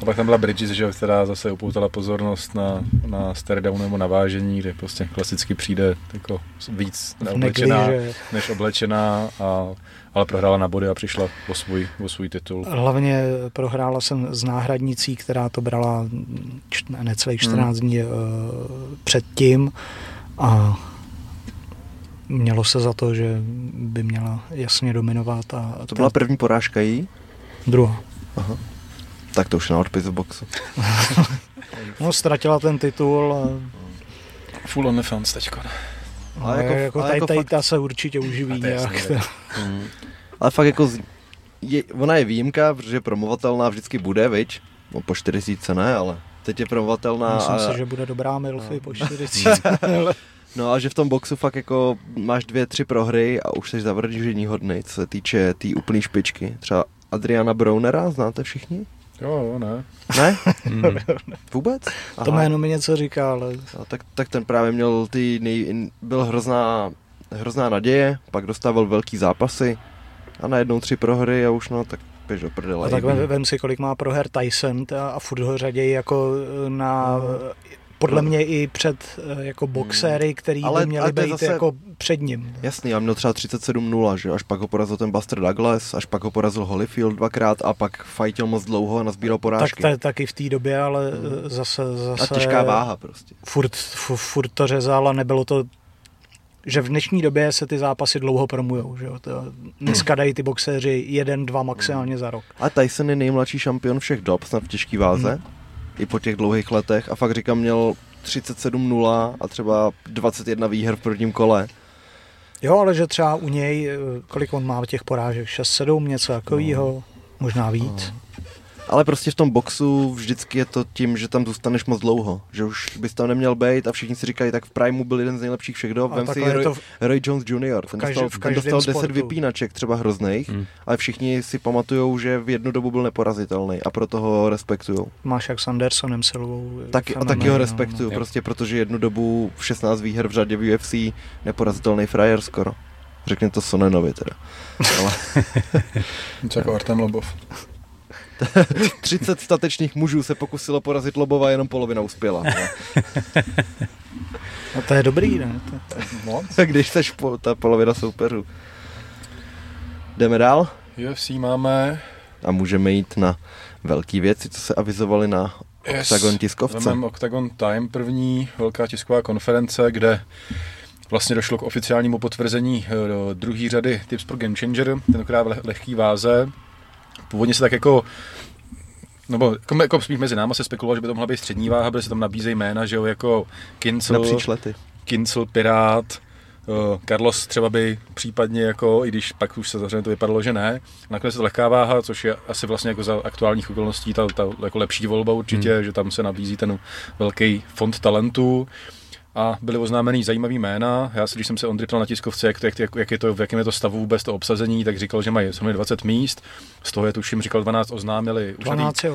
A pak tam byla Bridges, že která zase upoutala pozornost na, na stare nebo na vážení, kde prostě klasicky přijde jako víc neoblečená, než oblečená, a, ale prohrála na body a přišla o svůj, o svůj titul. Hlavně prohrála jsem s náhradnicí, která to brala necelých 14 hmm. dní uh, předtím a mělo se za to, že by měla jasně dominovat. A to byla první porážka jí? Druhá. Aha. Tak to už je na odpis v boxu. no, ztratila ten titul. A... Full on fans teďko. No, ale jako, jako, ale jako tady, fakt... ta se určitě uživí nějak. Hmm. Ale fakt jako je, ona je výjimka, protože promovatelná vždycky bude, viď? No, po 40 ne, ale teď je promovatelná. Myslím a... si, že bude dobrá Milfy no. po 40. No a že v tom boxu fakt jako máš dvě, tři prohry a už jsi zavržení hodný, co se týče té tý úplné špičky. Třeba Adriana Brownera, znáte všichni? Jo, jo, ne. Ne? mm. Vůbec? Aha. To jméno mi něco říká, ale... No, tak, tak ten právě měl ty nej... byl hrozná, hrozná naděje, pak dostával velký zápasy a najednou tři prohry a už no, tak běž do prdele. A tak vem, vem si, kolik má proher Tyson a, a furt ho řaději jako na podle mě i před eh, jako boxéry, který Ale- by měli být zase- jako před ním. Jasný, já měl třeba 37-0, že až pak ho porazil ten Buster Douglas, až pak ho porazil Holyfield dvakrát a pak fajtil moc dlouho a nazbíral Tak porážky. to je taky v té době, ale eh, zase, a zase těžká váha prostě. Furt, fu- furt to řezal a nebylo to že v dnešní době se ty zápasy dlouho promujou. Že jo? To, dneska dají ty boxéři jeden, dva maximálně za rok. A Tyson je nejmladší šampion všech dob, snad v těžký váze, Hmm. I po těch dlouhých letech. A fakt říkám, měl 37-0 a třeba 21 výher v prvním kole. Jo, ale že třeba u něj, eh, kolik on má těch porážek, 6-7, něco takového, možná víc. Ale prostě v tom boxu vždycky je to tím, že tam zůstaneš moc dlouho, že už bys tam neměl být a všichni si říkají, tak v Primu byl jeden z nejlepších všech dob, vem si Roy, to v- Roy Jones Jr., ten, každém- dostal, v ten dostal každém 10 sportu. vypínaček třeba hrozných, Hmm. ale všichni si pamatujou, že v jednu dobu byl neporazitelný a proto ho respektují. Máš jak s Andersonem Silvou. Taky, a taky ho no, respektuju, Jo. prostě protože jednu dobu v 16 výher v řadě v UFC neporazitelný frajer skoro. Řekne to Sonenovi teda. Ale jako Artem Lobov. 30 statečných mužů se pokusilo porazit Lobova, jenom polovina uspěla. No to je dobrý, ne? To, Moc. Když seš po, ta polovina soupeřů. Jdeme dál UFC máme... a můžeme jít na velké věci, co se avizovaly na Octagon tiskovce. Vemem Octagon Time první velká tisková konference, kde vlastně došlo k oficiálnímu potvrzení eh, do druhé řady Tips pro Game Changer, tentokrát v leh- lehký váze. Původně se tak jako nebo jako, jako spíš mezi náma se spekulovalo, že by to mohla být střední váha, protože se tam nabízejí jména, že jo, jako Kincel, Napříč lety. Kincel, Pirát, eh, Carlos třeba by případně jako, i když pak už se zavřeně to vypadalo, že ne. Nakonec je to lehká váha, což je asi vlastně jako za aktuálních okolností ta, ta jako lepší volba určitě, hmm. že tam se nabízí ten velký fond talentů a byly oznámený zajímavý jména. Já si, když jsem se Ondry ptal na tiskovce, jak, to, jak, jak, je to, v jakém je to stavu vůbec to obsazení, tak říkal, že mají zhruba 20 míst. Z toho je tuším, říkal 12 oznámili už 12 je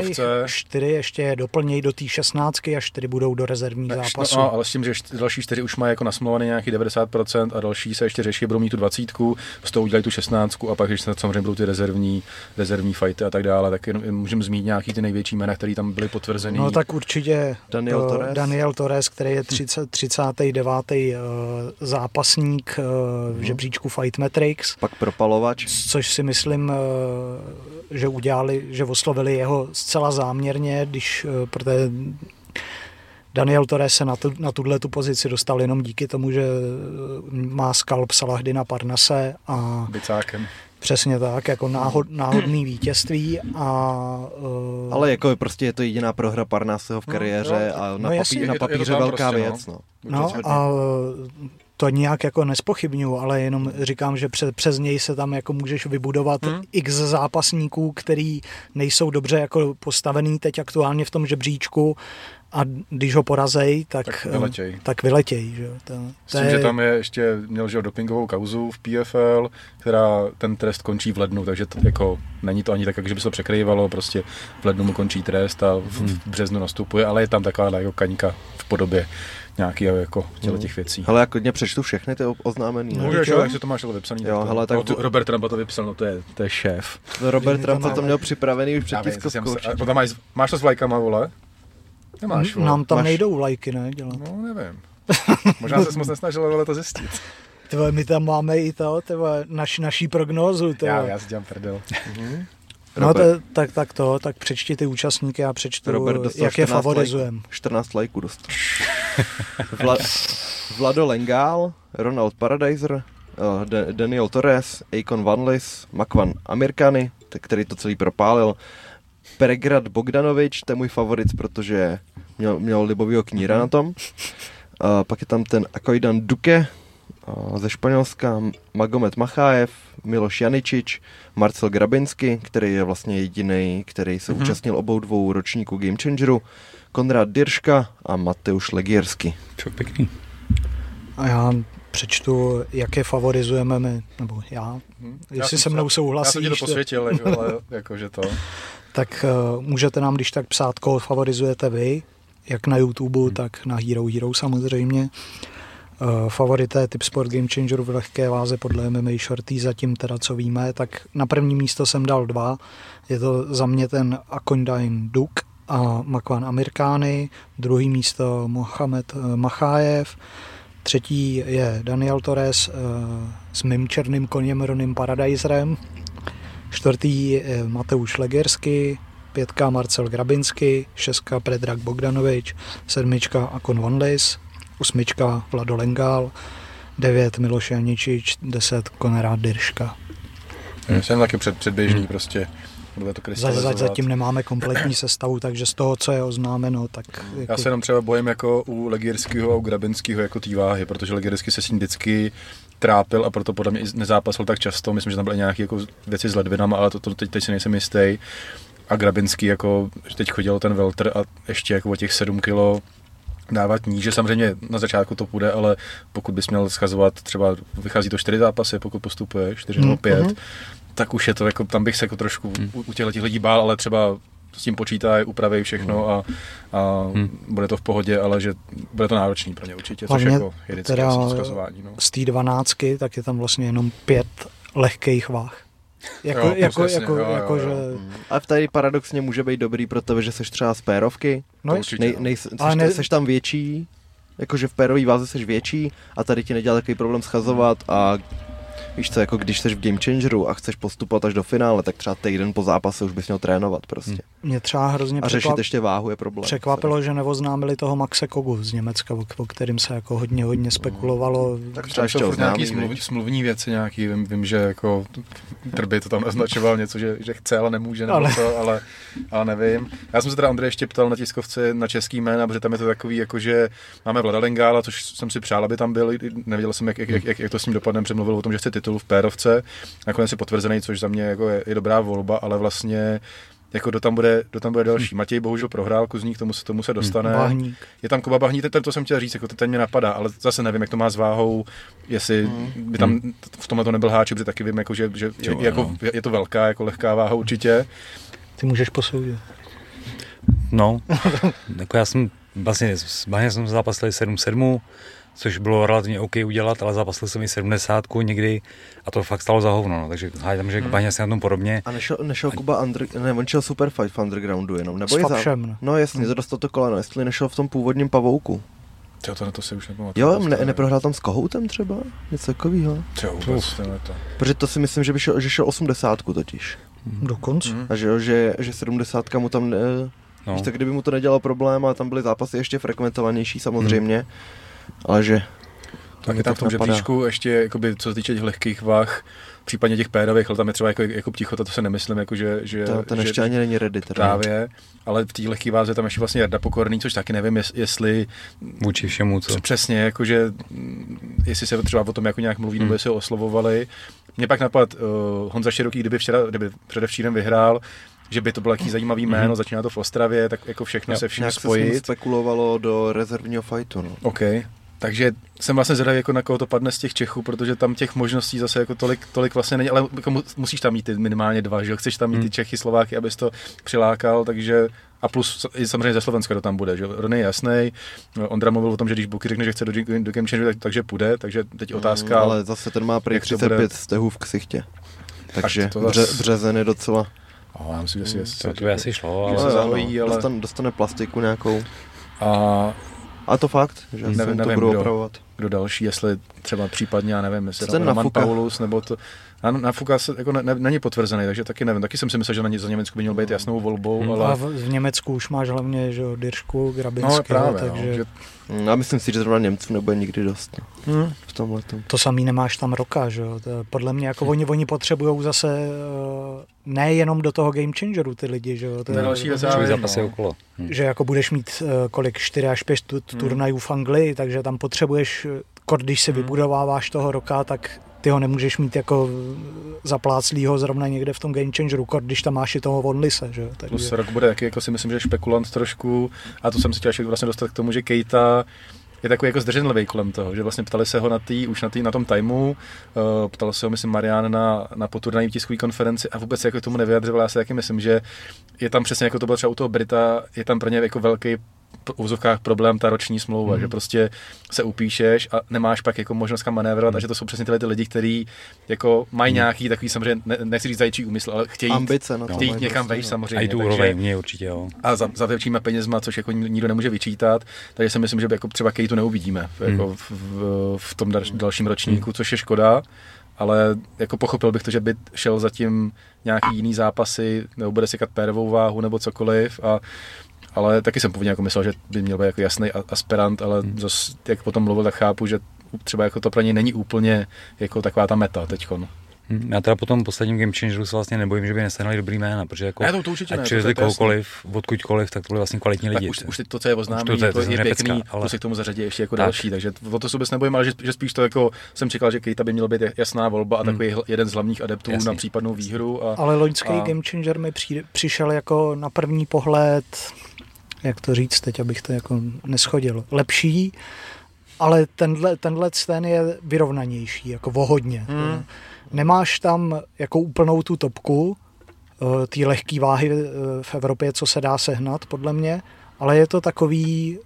tiskovce. 4 ještě doplnějí do té 16 a 4 budou do rezervních Tak, zápasů. No, ale s tím, že další čtyři už mají jako nasmluvaný nějaký 90% a další se ještě řeší, budou mít tu 20, z toho udělají tu 16 a pak, když se samozřejmě budou ty rezervní, rezervní fighty a tak dále, tak můžeme zmínit nějaký ty největší jména, které tam byly potvrzený. No tak určitě Daniel to Torres. Daniel Torres, který je 30, 39. eh, zápasník eh, Mhm. v žebříčku Fight Metrics, Pak propalovač. což si myslím, eh, že udělali, že oslovili jeho zcela záměrně, když, eh, protože Daniel Torres se na, tu, na tuhle tu pozici dostal jenom díky tomu, že eh, má skalp Salahdina Parnase a Bicákem. přesně tak, jako náhod, náhodný vítězství a eh, Ale jako prostě je to jediná prohra Parnaseho v No, kariéře jo. a na, No papí, na Je to- je to papíře velká prostě, no. věc. No. No Určitě. a to nijak jako nespochybnuju, ale jenom říkám, že přes, přes něj se tam jako můžeš vybudovat Hmm. x zápasníků, který nejsou dobře jako postavený teď aktuálně v tom žebříčku a když ho porazej, tak, Tak eh, vyletěj. tak vyletěj. Že? jo. To, S to tím, že tam je ještě, měl že dopingovou kauzu v PFL, která ten trest končí v lednu, takže to, jako není to ani tak, že by se to překrývalo, prostě v lednu mu končí trest a v, v březnu nastupuje, ale je tam taková jako kaňka v podobě nějakého jako těle těch věcí. Hele, já klidně přečtu všechny ty o- oznámený. No? Můžeš, jo. jo, takže to máš ale vypsaný. Jo, tak to- hele, tak no, to- Robert Trump to vypsal, no to je, to je šéf. Robert to Trump to máme. měl připravený už před tiskovkou. se- máš to s vlajkama, vole? Nemáš, vole. nám tam máš- nejdou lajky, ne? Dělat. No, nevím. Možná se moc nesnažil ale to zjistit. Tyhle, my tam máme i to, tyhle, naš, naší prognózu. Tyhle. Já, já si dělám prdel. no to, tak, tak to, tak přečti ty účastníky a přečtu, Robert jak je 14 favorizujem. 14 lajků dostal. Vla, Vlado Lengál, Ronald Paradiser, uh, Da- Daniel Torres, Akon Vanlis, Makvan Amirkany, který to celý propálil. Pregrad Bogdanovič, to je můj favorit, protože měl, měl libovýho kníra na tom. Uh, pak je tam ten Akoidan Duke ze Španělska, Magomed Machájev, Miloš Janičič, Marcel Grabinsky, který je vlastně jediný, který se Mhm. účastnil obou dvou ročníků Game Changeru, Konrad Dirška a Mateusz Legiersky. Čo pěkný. A já přečtu, jak je favorizujeme my, nebo já, Hm. jestli jsem se mnou Já jsem ti to souhlasíš, to- posvětil, jako, ale jakože to. Tak uh, můžete nám když tak psát, koho favorizujete vy, jak na YouTube, hmm. tak na Hero Hero samozřejmě. Uh, favorité Tip Sport Game Changer v lehké váze podle MMA Shorty, zatím teda co víme, tak na první místo jsem dal dva. Je to za mě ten Akondine Duke a Makvan Amirkány, druhý místo Mohamed eh, Machájev, třetí je Daniel Torres eh, s mým černým koněm Ronym Paradajzerem, čtvrtý je Mateusz Legersky, pětka Marcel Grabinsky, šestka Predrag Bogdanovič, sedmička Akon Vanlis, osmička Vlado Lengál, devět Miloš Janičič, deset Konrad Dirška. Hmm. Jsem taky před, předběžný hmm. prostě. Za, zatím nemáme kompletní sestavu, takže z toho, co je oznámeno, tak... Jako... Já se jenom třeba bojím jako u Legierského a u Grabinského jako té váhy, protože Legiersky se s ním vždycky trápil a proto podle mě i nezápasil tak často. Myslím, že tam byly nějaké jako věci s ledvinama, ale to, to teď, teď si nejsem jistý. A Grabinský jako teď chodil ten Welter a ještě jako o těch 7 kilo dávat níže. Samozřejmě na začátku to půjde, ale pokud bys měl schazovat třeba, vychází to čtyři zápasy, pokud postupuje, čtyři nebo pět, mm-hmm. tak už je to, jako, tam bych se jako trošku mm. u, u těch lidí bál, ale třeba s tím počítají, upraví všechno a, a hmm. bude to v pohodě, ale že bude to náročný pro ně určitě, což jako je vždycky teda No. Z té dvanáctky, tak je tam vlastně jenom pět lehkých váh. Jako, jo, jako, přesně, jako, jo, jako, jo, jo. že... Ale v tady paradoxně může být dobrý pro tebe, že seš třeba z pérovky, no, nej, nej, seš, ne... seš tam větší, jakože v pérový váze seš větší a tady ti nedělá takový problém schazovat a Víš co, jako když jsi v Game Changeru a chceš postupovat až do finále, tak třeba týden po zápase už bys měl trénovat prostě. Hmm. Mě třeba hrozně A řešit překvap... ještě váhu je problém. Překvapilo, se. že neoznámili toho Maxe Kogu z Německa, o kterým se jako hodně, hodně spekulovalo. Hmm. Tak třeba ještě nějaký smluv, smluvní věci nějaký, vím, vím, že jako Trby to tam naznačoval něco, že, že chce, ale nemůže, nebo ale... To, ale, ale nevím. Já jsem se teda Andrej ještě ptal na tiskovce na český jména, protože tam je to takový, jako že máme Vlada Lengála, což jsem si přál, aby tam byl, nevěděl jsem, jak, jak, jak, jak to s ním dopadne, přemluvil o tom, že chce titul v Pérovce. Nakonec je potvrzený, což za mě jako je, je dobrá volba, ale vlastně jako kdo tam bude, kdo tam bude další. Hmm. Matěj bohužel prohrál Kuzník, tomu se, tomu se dostane. Hmm. Je tam Kuba Bahník, ten, to jsem chtěl říct, jako ten mě napadá, ale zase nevím, jak to má s váhou, jestli hmm. by tam v tomhle to nebyl háček, protože taky vím, jako, že, že jo, jako, je to velká, jako lehká váha určitě. Ty můžeš posoudit. No, jako já jsem vlastně s Bahně jsem zápasil 7-7, což bylo relativně OK udělat, ale zapasil jsem i 70 někdy a to fakt stalo za hovno, no, takže hádám, že hmm. Baňa se na tom podobně. A nešel, nešel a... Kuba under, ne, on šel super fight v undergroundu jenom, nebo je za... No. no jasně, hmm. dostal to koleno, jestli nešel v tom původním pavouku. Jo, to, to si už nepamatuju. Jo, ne, neprohrál tam s Kohoutem třeba? Něco takového? Jo, vůbec to. Protože to si myslím, že by šel, že šel 80 totiž. Hmm. Dokonce. Hmm. A že, že, že 70 mu tam ne, No. Víš, tak kdyby mu to nedělalo problém a tam byly zápasy ještě frekventovanější samozřejmě, hmm. Ale že tak je tam v tom žebříčku ještě, jakoby, co se týče těch lehkých vah, případně těch pérových, ale tam je třeba jako, jako ptichota, to se nemyslím, jako že... že to, ten že, ještě ani není ready. Teda. Právě, ale v té lehké váze tam ještě vlastně Jarda Pokorný, což taky nevím, jestli... Vůči všemu, co? Přesně, jakože, jestli se třeba o tom jako nějak mluví, hmm. nebo jestli ho oslovovali. Mě pak napad uh, Honza Široký, kdyby, včera, kdyby předevčírem vyhrál, že by to bylo jaký zajímavý jméno, mm-hmm. začíná to v Ostravě, tak jako všechno jo, se vším spojit. Se spekulovalo do rezervního fightu. No. OK, takže jsem vlastně zvědavý, jako na koho to padne z těch Čechů, protože tam těch možností zase jako tolik, tolik vlastně není, ale jako musíš tam mít ty minimálně dva, že chceš tam mít hmm. ty Čechy, Slováky, abys to přilákal, takže a plus i samozřejmě ze Slovenska to tam bude, že Rony je jasný. Ondra mluvil o tom, že když Buky řekne, že chce do, do Game Changer, tak, takže půjde, takže teď hmm, otázka. Hmm, ale zase ten má prý 35 stehů v ksichtě. Takže to bře, březen je docela... Oh, já myslím, že si je, to, to by asi šlo, ale... Se zahojí, ale... Dostane, dostane plastiku nějakou. A a to fakt, že nevím, nevím, to budou kdo, opravovat. Kdo další, jestli třeba případně, já nevím, jestli Roman Nafuka. Paulus, nebo to... Na, na Fuka se, jako ne, ne, není potvrzený, takže taky nevím. Taky jsem si myslel, že na, ně, za Německu by měl být jasnou volbou, hmm. ale... A v, v, Německu už máš hlavně, že Diršku, Grabinského, no, právě, takže... No, že... Já myslím si, že zrovna Němců nebude nikdy dost. No. Hmm. V tomhle To samý nemáš tam roka, že jo. Podle mě jako oni, oni potřebují zase uh, nejenom do toho game changeru ty lidi, že jo. To je další věc, zápasy no. okolo. Hmm. Že jako budeš mít uh, kolik 4 až 5 hmm. turnajů v Anglii, takže tam potřebuješ, kod, když si hmm. vybudováváš toho roka, tak ty ho nemůžeš mít jako zapláclýho zrovna někde v tom Game Changeru, když tam máš i toho Vonlise, že? Takže... Plus rok bude taky, jako si myslím, že špekulant trošku, a to jsem si chtěl vlastně dostat k tomu, že Kejta je takový jako zdrženlivý kolem toho, že vlastně ptali se ho na tý, už na, tý, na tom timeu, uh, ptal se ho, myslím, Marian na, na poturnají tiskové konferenci a vůbec jako tomu nevyjadřoval. Já si taky myslím, že je tam přesně jako to bylo třeba u toho Brita, je tam pro ně jako velký úzovkách problém ta roční smlouva, mm. že prostě se upíšeš a nemáš pak jako možnost kam manévrovat mm. a že to jsou přesně tyhle ty lidi, kteří jako mají mm. nějaký takový samozřejmě, ne, nechci říct zajíčí úmysl, ale chtějí, Ambice, no, chtějí někam prostě, vejš no. samozřejmě. A i tu úroveň mě určitě, jo. A za, za většíma penězma, což jako nikdo nemůže vyčítat, takže si myslím, že jako třeba Kejtu neuvidíme mm. jako v, v, v, tom dalším ročníku, mm. což je škoda ale jako pochopil bych to, že by šel zatím nějaký jiný zápasy, nebo bude si kat pérovou váhu nebo cokoliv a ale taky jsem původně jako myslel, že by měl být jako jasný aspirant, ale hmm. zase, jak potom mluvil, tak chápu, že třeba jako to pro něj není úplně jako taková ta meta teďkon. Hm, já teda po tom posledním Game Changeru se vlastně nebojím, že by nesehnali dobrý jména, protože jako, ne, to, to určitě ať ne, přivezli kohokoliv, odkudkoliv, tak to byly vlastně kvalitní lidi. Tak už, už to, co je oznámí, to, je, to, je, je pěkný, ale... si k tomu zařadí ještě jako tak. další, takže o to se vůbec nebojím, ale že, že, spíš to jako jsem čekal, že Kejta by měl být jasná volba a hmm. takový jeden z hlavních adeptů Jasný. na případnou výhru. A, ale loňský a... Game Changer mi při, přišel jako na první pohled, jak to říct teď, abych to jako neschodil, lepší, ale tenhle, tenhle ten je vyrovnanější, jako vohodně. Hmm nemáš tam jako úplnou tu topku, eh, ty lehké váhy eh, v Evropě, co se dá sehnat, podle mě, ale je to takový,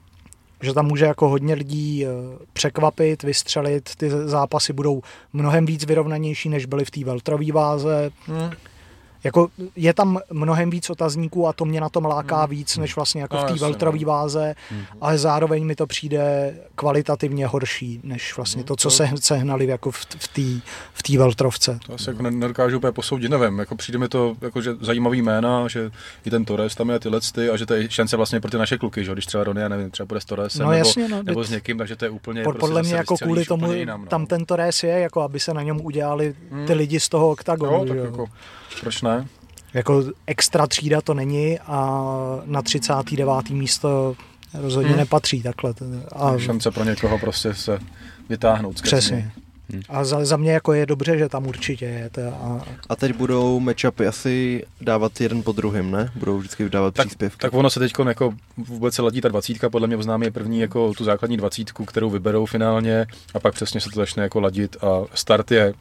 že tam může jako hodně lidí eh, překvapit, vystřelit, ty zápasy budou mnohem víc vyrovnanější, než byly v té veltrové váze. Hmm jako je tam mnohem víc otazníků a to mě na tom láká hmm. víc, než vlastně jako no, v té veltrové no. váze, hmm. ale zároveň mi to přijde kvalitativně horší, než vlastně hmm, to, co se sehnali jako v, v té v tý veltrovce. To asi jako nedokážu úplně posoudit, nevím, jako přijde mi to jako, že zajímavý jména, že i ten Torres tam je tyhle ty a že to je šance vlastně pro ty naše kluky, že když třeba Rony, já nevím, třeba bude s Torresem no, nebo, jasně, no, nebo s někým, takže to je úplně pod, prostě Podle mě jako kvůli tomu jinam, no. tam ten Torres je, jako aby se na něm udělali ty hmm. lidi z toho oktagonu. Jo, tak jako, proč ne? Jako extra třída to není a na 39. místo rozhodně hmm. nepatří takhle. A šance pro někoho prostě se vytáhnout. Přesně. Hmm. A za, za mě jako je dobře, že tam určitě je. To a... a teď budou matchupy asi dávat jeden po druhém, ne? Budou vždycky dávat tak, příspěvky. Tak ono se teď jako vůbec se ladí ta dvacítka, podle mě oznámí je první jako tu základní dvacítku, kterou vyberou finálně a pak přesně se to začne jako ladit a start je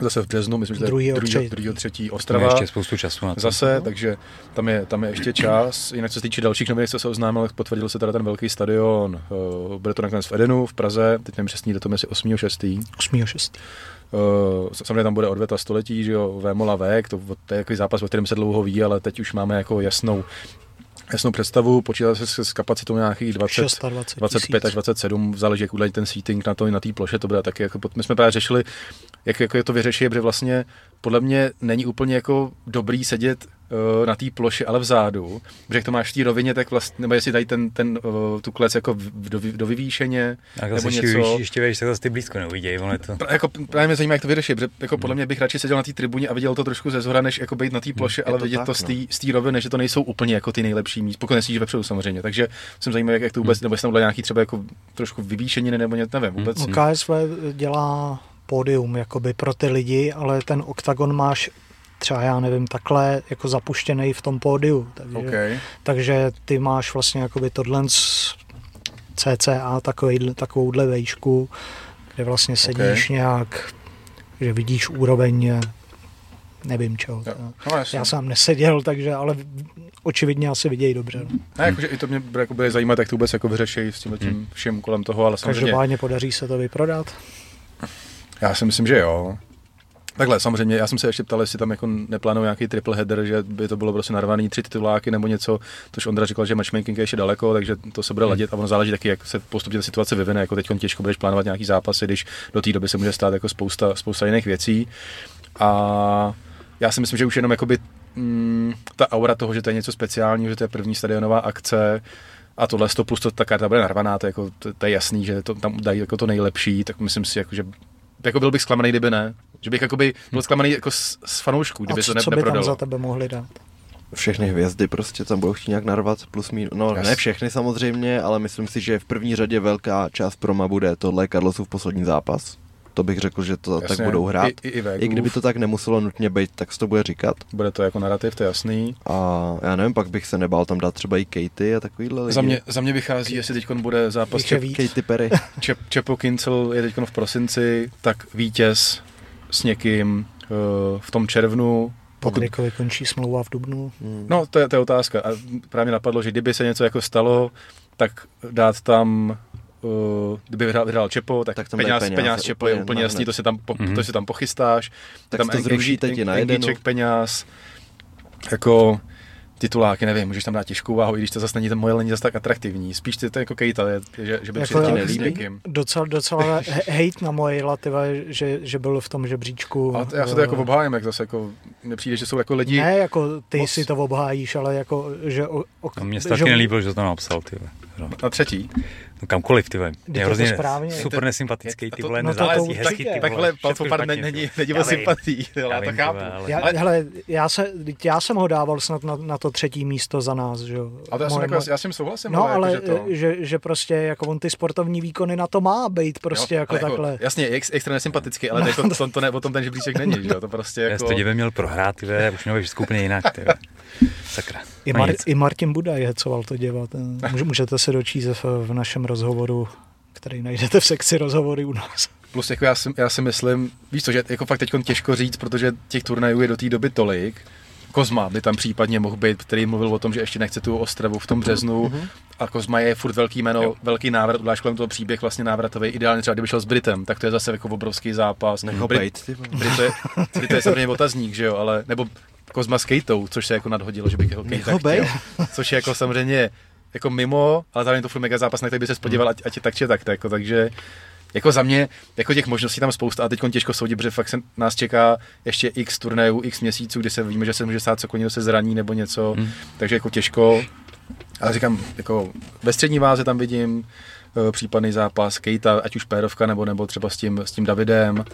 zase v březnu, myslím, že druhý, druhý, druhý, třetí Ostrava. ještě spoustu času na to. Zase, takže tam je, tam je ještě čas. Jinak co se týče dalších novinek, co se oznámil, potvrdil se teda ten velký stadion. Uh, bude to nakonec v Edenu v Praze, teď nevím přesný datum, jestli 8.6. 8.6. Uh, samozřejmě tam bude odveta století, že jo, Vémola Vek, to, to je takový zápas, o kterém se dlouho ví, ale teď už máme jako jasnou jasnou představu, počítá se s, s kapacitou nějakých 20, 25 až 27, záleží, jak udělají ten seating na to na té ploše, to bude taky, jako, my jsme právě řešili, jak jako je to vyřešit, protože vlastně podle mě není úplně jako dobrý sedět uh, na té ploše, ale vzadu, protože jak to máš v té rovině, tak vlastně, nebo jestli dají ten, ten, uh, tu klec jako v, do, do vyvýšeně, tak nebo něco. Ještě, ještě víš, tak ty blízko neuvidějí, ale to. Jako, právě mě zajímá, jak to vyřešit, protože jako podle mě bych radši seděl na té tribuně a viděl to trošku ze zhora, než jako být na té hmm, ploše, ale vidět tak, to no. z té roviny, že to nejsou úplně jako ty nejlepší místa, pokud nesíš vepředu samozřejmě. Takže jsem zajímavý, jak, jak to vůbec, hmm. nebo jestli tam nějaký třeba jako trošku vyvýšení nebo něco, nevím vůbec. Hmm. KSV dělá pódium jakoby pro ty lidi, ale ten oktagon máš třeba já nevím, takhle jako zapuštěný v tom pódiu. Takže, okay. takže ty máš vlastně jakoby tohle CCA takový, takovouhle vejšku, kde vlastně sedíš okay. nějak, že vidíš úroveň nevím čeho. No, no, já sám neseděl, takže, ale očividně asi vidějí dobře. No. Ne, jakože i to mě bude zajímat, jak to vůbec jako vyřeší s tím, tím hmm. všem kolem toho, ale samozřejmě... Každopádně podaří se to vyprodat? Já si myslím, že jo. Takhle, samozřejmě, já jsem se ještě ptal, jestli tam jako neplánují nějaký triple header, že by to bylo prostě narvaný tři tituláky nebo něco, tož Ondra říkal, že matchmaking je ještě daleko, takže to se bude hmm. ladit a ono záleží taky, jak se postupně ta situace vyvine, jako teď těžko budeš plánovat nějaký zápasy, když do té doby se může stát jako spousta, spousta jiných věcí. A já si myslím, že už jenom jakoby, mm, ta aura toho, že to je něco speciálního, že to je první stadionová akce, a tohle 100 plus to, ta karta bude narvaná, to, jako, to, to je jasný, že to tam dají jako to nejlepší, tak myslím si, jako, že jako byl bych zklamaný, kdyby ne. Že bych jakoby byl zklamaný jako z, z fanoušků, kdyby A co, to ne, co by tam za tebe mohli dát? Všechny hvězdy prostě tam budou chtít nějak narvat plus mín. No yes. ne všechny samozřejmě, ale myslím si, že v první řadě velká část proma bude tohle Carlosův poslední zápas to bych řekl, že to Jasně, tak budou hrát. I, i, i, I kdyby to tak nemuselo nutně být, tak se to bude říkat. Bude to jako narrativ, to je jasný. A já nevím, pak bych se nebál tam dát třeba i Katy a takovýhle lidi. Za mě, za mě vychází, jestli teď bude zápas Čep, Katy Perry. Čep, Čepo Kincel je teď v prosinci, tak vítěz s někým uh, v tom červnu, pokud... Patrikovi končí smlouva v Dubnu. Hmm. No, to je, to je otázka. A právě napadlo, že kdyby se něco jako stalo, tak dát tam uh, kdyby vyhrál, vyhrál Čepo, tak, Tak tam peněz, peněz, peněz Čepo je úplně úplně jasný, to si tam, po, Mhm. to si tam pochystáš. Tak tam to zrušíte ti na. Engíček peněz, jako tituláky, nevím, můžeš tam dát těžkou váhu, i když to zase není ten model není zase tak atraktivní. Spíš ty to jako Kejta, že, že by Jako přišel nelíbí? s někým. Docela, docela he- hejt na moje lativa, že, že byl v tom žebříčku. A to, já se to jako obhájím, jak zase jako, mně přijde, že jsou jako lidi, Ne, jako ty moc- si to obhájíš, ale jako, že... O, o, A mně se že- taky nelíbilo, že to tam napsal, ty. No, na třetí. No kamkoliv, ty vole. Je Je to hrozně správně. super nesympatický, ty vole, no nezáleží, hezký, ty vole. Takhle všechno Palfopard špatně, není, není o Já Já já to chápu. ale- Já, Ale- hele, já, se, já jsem ho dával snad na, na to třetí místo za nás, že jo. A to já, jsem jako, já s tím souhlasím, No, ale, ale jako, že to... že, že prostě jako on ty sportovní výkony na to má být prostě Jo, jako ale takhle. Jasně, je ex, extra nesympatický, ale jako, to, to ne, o tom ten žebříček není, že jo, to prostě Já jako... to divě měl prohrát, ty vole, už měl být úplně jinak, ty vole. Sakra. I, No Mar- nic. I Martin Budaj hecoval to dělat. Může- Můžete se dočíst v, v našem rozhovoru, který najdete v sekci rozhovory u nás. Plus jako já si, já si myslím, víš co, že jako fakt teď těžko říct, protože těch turnajů je do té doby tolik, Kozma by tam případně mohl být, který mluvil o tom, že ještě nechce tu Ostravu v tom březnu. Mhm. A Kozma je furt velký jméno, Jo. velký návrat, uděláš kolem toho příběh vlastně návratový. Ideálně třeba kdyby šel s Britem, tak to je zase jako obrovský zápas. Nech ho Brit- bejt, ty vole. Brit to je, Brit to je samozřejmě otazník, že jo, ale nebo Kozma s Kejtou, což se jako nadhodilo, že bych jako Nech Kejta ho chtěl. Což je jako samozřejmě jako mimo, ale zároveň to furt mega zápas, na který by se spodíval, ať, ať je tak či tak, jako, takže jako za mě, jako těch možností tam spousta a teď těžko soudit, protože fakt se nás čeká ještě x turnajů, x měsíců, kdy se víme, že se může stát cokoliv, někdo se zraní nebo něco, Hmm. takže jako těžko. Ale říkám, jako ve střední váze tam vidím eh, případný zápas Kejta, ať už Pérovka nebo, nebo třeba s tím, s tím Davidem.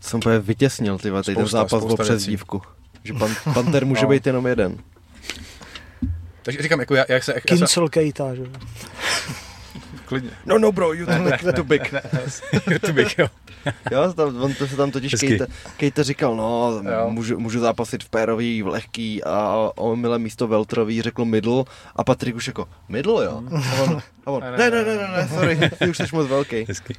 Jsem úplně vytěsnil, ty ten zápas spousta věcí. přezdívku. Že pan, Panter může No. být jenom jeden. Takže říkám, jako já, jak se, jak já se, Kincel Keita, že jo. klidně. No, no, bro, you too big, too big. To bych, jo. Jo, tam, on to se tam totiž Hezky. Kejte, Kejte říkal, no, Jo. můžu, můžu zápasit v pérový, v lehký a omylem místo Veltrový řekl middle a Patrik už jako, middle jo? A on, a on Ne, ne, ne, ne, ne, ne, ne, sorry, ty už jsi moc velký. Hezky.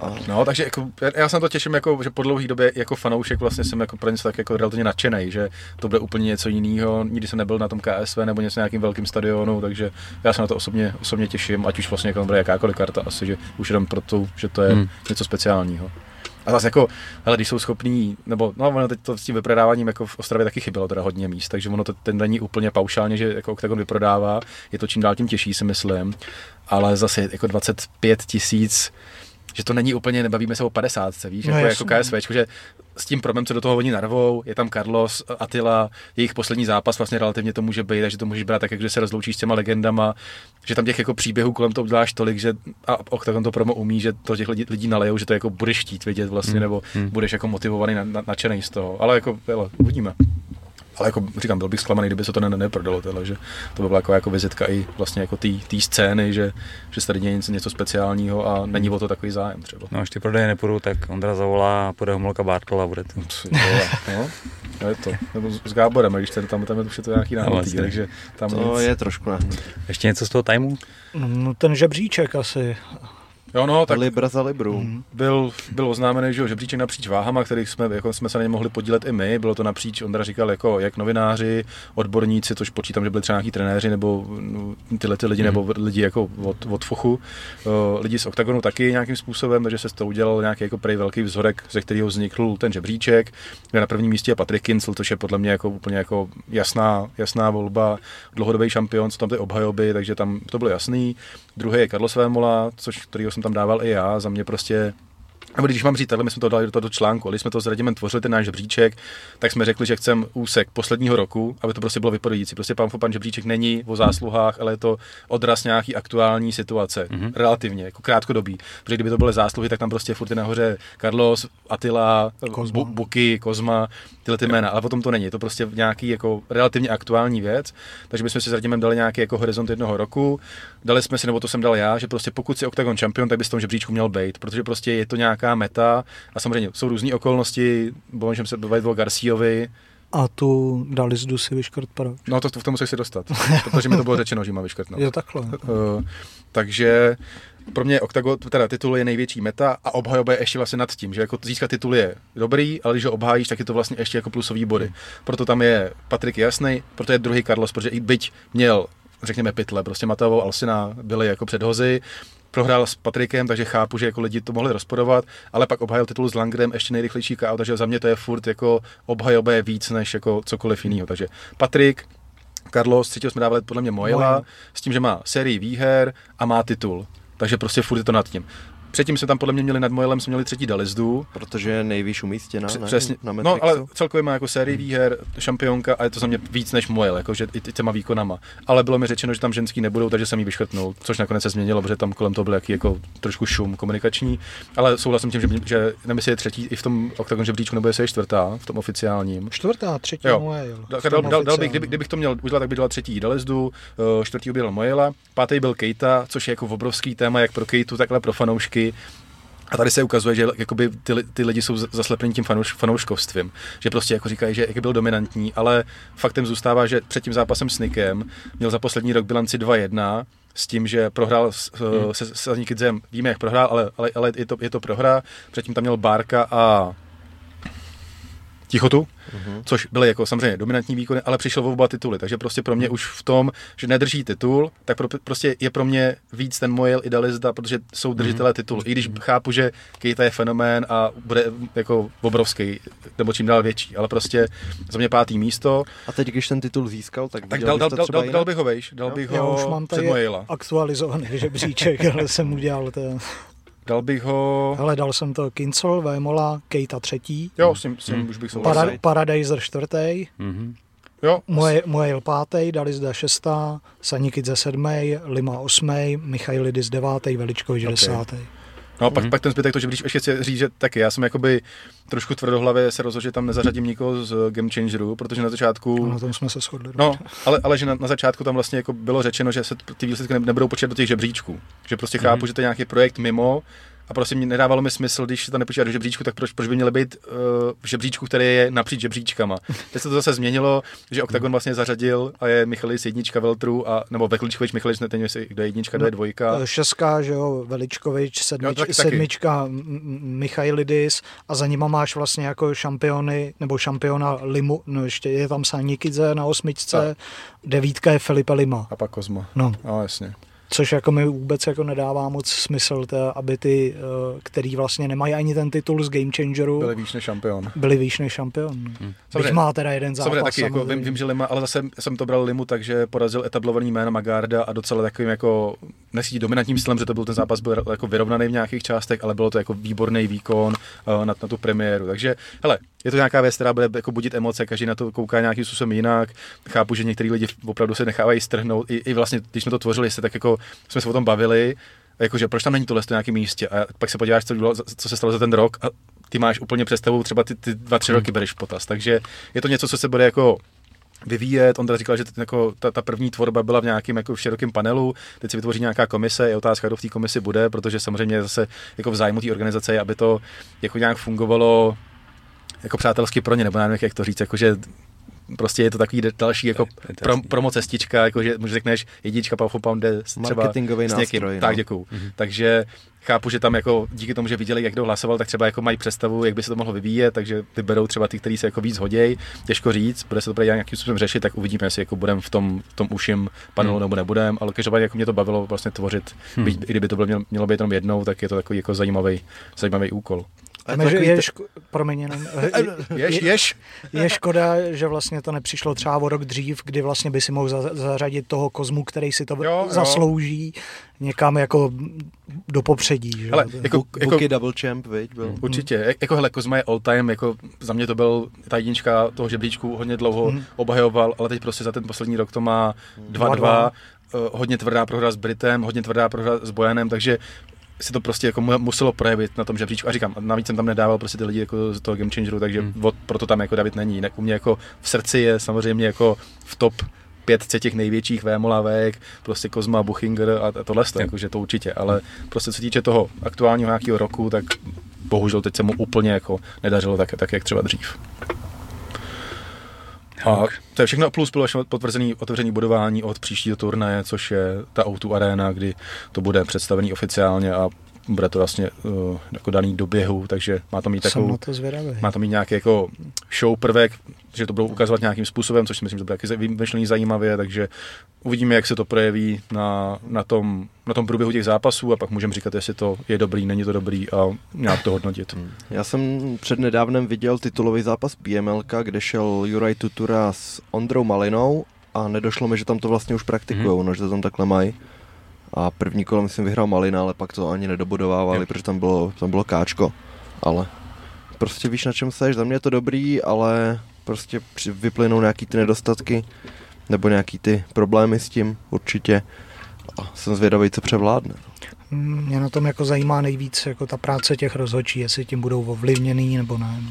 A, No, takže jako, já- se na to těším, jako, že po dlouhé době jako fanoušek vlastně jsem jako pro něco tak jako relativně nadšený, že to bude úplně něco jiného. Nikdy jsem nebyl na tom KSV nebo něco nějakým velkým stadionu, takže já se na to osobně, osobně těším, ať už vlastně jako bude jakákoliv karta, asi, že už jenom proto, že to je hmm. něco speciálního. A zase jako, hele, když jsou schopní, nebo no, ono teď to s tím vyprodáváním jako v Ostravě taky chybělo teda hodně míst, takže ono to ten není úplně paušálně, že jako Octagon vyprodává, je to čím dál tím těžší, si myslím, ale zase jako 25 tisíc že to není úplně, nebavíme se o 50, víš, No jako, jako KSV, že s tím problémem, co do toho oni narvou, je tam Carlos, Attila, jejich poslední zápas vlastně relativně to může být, takže to můžeš brát tak, jak že se rozloučíš s těma legendama, že tam těch jako příběhů kolem toho uděláš tolik, že a Octagon to promo umí, že to těch lidí, lidí nalejou, že to jako budeš chtít vidět vlastně, Hmm. nebo Hmm. budeš jako motivovaný, na, na, nadšený z toho, ale jako, hele, uvidíme. Ale jako říkám, byl bych zklamaný, kdyby se to ne, neprodalo, teda, že to by byla jako, jako vizitka i vlastně jako té scény, že, že se tady děje něco, něco speciálního a není o to takový zájem třeba. No, až ty prodeje nepůjdou, tak Ondra zavolá a půjde Homolka Bartol a bude to. No, no je to. Nebo s- Gáborem, když ten, tam, tam je to nějaký náhodný, vlastně. takže tam to nic. je trošku na Ještě něco z toho timeu? No, ten žebříček asi. Jo, no, tak Libra za Libru. Mhm. byl, byl oznámený, že jo, žebříček napříč váhama, kterých jsme, jako jsme se na ně mohli podílet i my. Bylo to napříč, Ondra říkal, jako jak novináři, odborníci, což počítám, že byli třeba nějaký trenéři, nebo no, tyhle ty lidi, Mhm. nebo lidi jako od, od Fochu, uh, lidi z Octagonu taky nějakým způsobem, takže se z toho udělal nějaký jako prej velký vzorek, ze kterého vznikl ten žebříček, kde na prvním místě je Patrik Kincel, což je podle mě jako úplně jako jasná, jasná volba, dlouhodobý šampion, co tam ty obhajoby, takže tam to bylo jasný. Druhý je Carlos Vémola, což kterýho jsem tam dával i já, za mě prostě nebo když mám říct, takhle my jsme to dali do toho do článku, když jsme to s Radimem tvořili ten náš žebříček, tak jsme řekli, že chceme úsek posledního roku, aby to prostě bylo vypovědící. Prostě pan pan žebříček není o zásluhách, ale je to odraz nějaký aktuální situace, Mhm. mm-hmm. relativně, jako krátkodobý. Protože kdyby to byly zásluhy, tak tam prostě furt je nahoře Carlos, Attila, Kozma. Bu- Buky, Kozma, tyhle ty jména, ale potom to není. Je to prostě nějaký jako relativně aktuální věc. Takže my jsme si s Radimem dali nějaký jako horizont jednoho roku. Dali jsme si, nebo to jsem dal já, že prostě pokud si Octagon Champion, tak by z tom žebříčku měl být, protože prostě je to nějaká meta a samozřejmě jsou různé okolnosti, bo můžeme se bavit o Garciovi, A tu dali z Dusy vyškrt proč? no to, to v tom musíš si dostat, protože mi to bylo řečeno, že má vyškrtnout. Jo, takhle. Uh, takže pro mě Octagon, teda titul je největší meta a obhajoba je ještě vlastně nad tím, že jako získat titul je dobrý, ale když ho obhájíš, tak je to vlastně ještě jako plusový body. Proto tam je Patrik jasný, proto je druhý Carlos, protože i byť měl řekněme, pytle. Prostě Mateo Alsina byli jako předhozy, prohrál s Patrikem, takže chápu, že jako lidi to mohli rozporovat, ale pak obhajil titul s Langrem ještě nejrychlejší KO, takže za mě to je furt jako obhajoba je víc než jako cokoliv jiného. Takže Patrik, Carlos, třetího jsme dávali podle mě Mojela, s tím, že má sérii výher a má titul. Takže prostě furt je to nad tím. Předtím jsme tam podle mě měli nad Mojelem, jsme měli třetí Dalizdu. Protože je nejvýš umístěná, ne? Přesně. Na no, ale celkově má jako sérii výher, šampionka a je to za mě víc než Mojel, jakože i těma výkonama. Ale bylo mi řečeno, že tam ženský nebudou, takže jsem ji vyškrtnul, což nakonec se změnilo, protože tam kolem toho byl jaký jako trošku šum komunikační. Ale souhlasím tím, že, že nevím, jestli je třetí i v tom oktagon žebříčku, nebo jestli je čtvrtá v tom oficiálním. Čtvrtá, třetí jo. Mojel. Dal, dal, dal, dal bych, kdyby, kdybych to měl udělat, tak bych dal třetí Dalizdu, eh, čtvrtý byl Mojela, pátý byl Kejta, což je jako obrovský téma, jak pro Kejtu, takhle pro fanoušky. A tady se ukazuje, že jakoby ty, ty lidi jsou zaslepení tím fanouš, fanouškovstvím. Že prostě jako říkají, že jak byl dominantní, ale faktem zůstává, že před tím zápasem s Nikem měl za poslední rok bilanci 2-1, s tím, že prohrál s, hmm. se, se Nikidzem. Víme, jak prohrál, ale, ale, ale je, to, je to prohra. Předtím tam měl Bárka a tichotu, mm-hmm. což byly jako samozřejmě dominantní výkony, ale přišel v oba tituly, takže prostě pro mě už v tom, že nedrží titul, tak pro, prostě je pro mě víc ten Mojel idealista, protože jsou mhm. držitelé mm-hmm. titulu. I když mm-hmm. chápu, že Kejta je fenomén a bude jako obrovský, nebo čím dál větší, ale prostě za mě pátý místo. A teď, když ten titul získal, tak, tak dal, dal, dal, dal, dal, bych ho vejš, dal bych ho Já už mám před Mojela. aktualizovaný žebříček, ale jsem udělal to. Dal bych ho... Hele, dal jsem to Kincel, Vémola, Kejta třetí. Jo, s tím, s tím mm. už bych souhlasil. Para, Paradiser čtvrtý. Mm-hmm. Jo. Moje, moje pátý, dali zde šestá, Sanikidze sedmý, Lima osmý, Michailidis devátý, Veličkovič okay. desátý. No, pak, mm-hmm. pak ten zbytek, to, že když ještě chci říct, že taky já jsem jakoby trošku tvrdohlavě se rozhodl, že tam nezařadím nikoho z Game Changeru, protože na začátku... Na tom jsme se shodli. No, ale, ale že na, na, začátku tam vlastně jako bylo řečeno, že se ty výsledky nebudou počítat do těch žebříčků. Že prostě chápu, mm-hmm. že to je nějaký projekt mimo, a prostě mi nedávalo mi smysl, když to nepočítá do žebříčku, tak proč, proč by měly být uh, v žebříčku, který je napříč žebříčkama. Teď se to zase změnilo, že Octagon vlastně zařadil a je Michalis jednička Veltru, a, nebo Vekličkovič, Michalis, ne, jestli kdo je jednička, kdo je dvojka. No, šestka, že jo, Veličkovič, sedmič, jo, taky, sedmička Michailidis a za nima máš vlastně jako šampiony, nebo šampiona Limu, no ještě je tam Sanikidze na osmičce, a. devítka je Filipe Lima. A pak Kozma. No. no jasně což jako mi vůbec jako nedává moc smysl, to, aby ty, eh, který vlastně nemají ani ten titul z Game Changeru, byli výš než šampion. Byli výš než šampion. Hmm. Byť má teda jeden zápas. Samozřejmě taky, jako vím, vím, že Lima, ale zase jsem to bral Limu, takže porazil etablovaný jméno Magarda a docela takovým jako nesí dominantním stylem, že to byl ten zápas byl jako vyrovnaný v nějakých částech, ale bylo to jako výborný výkon uh, na, na tu premiéru. Takže hele, je to nějaká věc, která bude jako budit emoce, každý na to kouká nějakým způsobem jinak. Chápu, že některý lidi opravdu se nechávají strhnout. I, i vlastně, když jsme to tvořili, se tak jako jsme se o tom bavili, jakože proč tam není tohle na nějakém místě. A pak se podíváš, co, bylo, co se stalo za ten rok a ty máš úplně představu, třeba ty, ty dva, tři hmm. roky bereš potaz. Takže je to něco, co se bude jako vyvíjet. On teda říkal, že jako ta, ta první tvorba byla v nějakém jako v širokém panelu, teď se vytvoří nějaká komise, je otázka, kdo v té komisi bude, protože samozřejmě zase jako v zájmu té organizace, aby to jako nějak fungovalo jako přátelsky pro ně, nebo nevím, jak to říct, jakože prostě je to takový další jako pro, promo cestička, jako že můžeš řekneš jednička Powerful Pound jde třeba Marketingový s někým. Nástroj, tak no. děkuju. Mm-hmm. Takže chápu, že tam jako díky tomu, že viděli, jak kdo hlasoval, tak třeba jako mají představu, jak by se to mohlo vyvíjet, takže vyberou třeba ty, kteří se jako víc hodějí. Těžko říct, bude se to nějakým způsobem řešit, tak uvidíme, jestli jako budeme v tom, v tom uším panelu hmm. nebo nebudeme, ale každopádně jako mě to bavilo vlastně tvořit, hmm. byť, i kdyby to bylo, mělo, mělo být jenom jednou, tak je to takový jako zajímavý, zajímavý úkol. Ale že je, ško- promiň, jenom, jež, jež. je škoda, že vlastně to nepřišlo třeba o rok dřív, kdy vlastně by si mohl zařadit toho kozmu, který si to jo, zaslouží, jo. někam jako do popředí. Že? Hele, jako, Book, jako, Booky double champ, viď, byl. Určitě. Jako hele, Kozma je all time, jako za mě to byl ta jednička toho žebříčku, hodně dlouho hmm. obhajoval, ale teď prostě za ten poslední rok to má 2-2. Uh, eh, hodně tvrdá prohra s Britem, hodně tvrdá prohra s Bojanem, takže si to prostě jako muselo projevit na tom žebříčku. A říkám, navíc jsem tam nedával prostě ty lidi jako z toho Game Changeru, takže hmm. od, proto tam jako David není. Jinak u mě jako v srdci je samozřejmě jako v top pětce těch největších vémolavek, prostě Kozma, Buchinger a, a tohle, to, jakože to určitě, ale prostě co se týče toho aktuálního nějakého roku, tak bohužel teď se mu úplně jako nedařilo tak, tak jak třeba dřív. A to je všechno, plus bylo potvrzený otevření budování od příštího turnaje, což je ta O2 Arena, kdy to bude představený oficiálně a bude to vlastně uh, jako daný do běhu, takže má to mít takovou, to má to mít nějaký jako show prvek, že to budou ukazovat nějakým způsobem, což si myslím, že bude taky vymyšlený zajímavě, takže uvidíme, jak se to projeví na, na, tom, na tom průběhu těch zápasů a pak můžeme říkat, jestli to je dobrý, není to dobrý a nějak to hodnotit. Hmm. Já jsem před nedávnem viděl titulový zápas BMLK, kde šel Juraj Tutura s Ondrou Malinou a nedošlo mi, že tam to vlastně už praktikují, hmm. no, že to tam takhle mají. A první kolo myslím vyhrál Malina, ale pak to ani nedobudovávali, jo. protože tam bylo, tam bylo káčko. Ale prostě víš, na čem seš, za mě je to dobrý, ale prostě vyplynou nějaký ty nedostatky nebo nějaký ty problémy s tím určitě. A jsem zvědavý, co převládne. Mě na tom jako zajímá nejvíc jako ta práce těch rozhodčí, jestli tím budou ovlivněný nebo ne. No.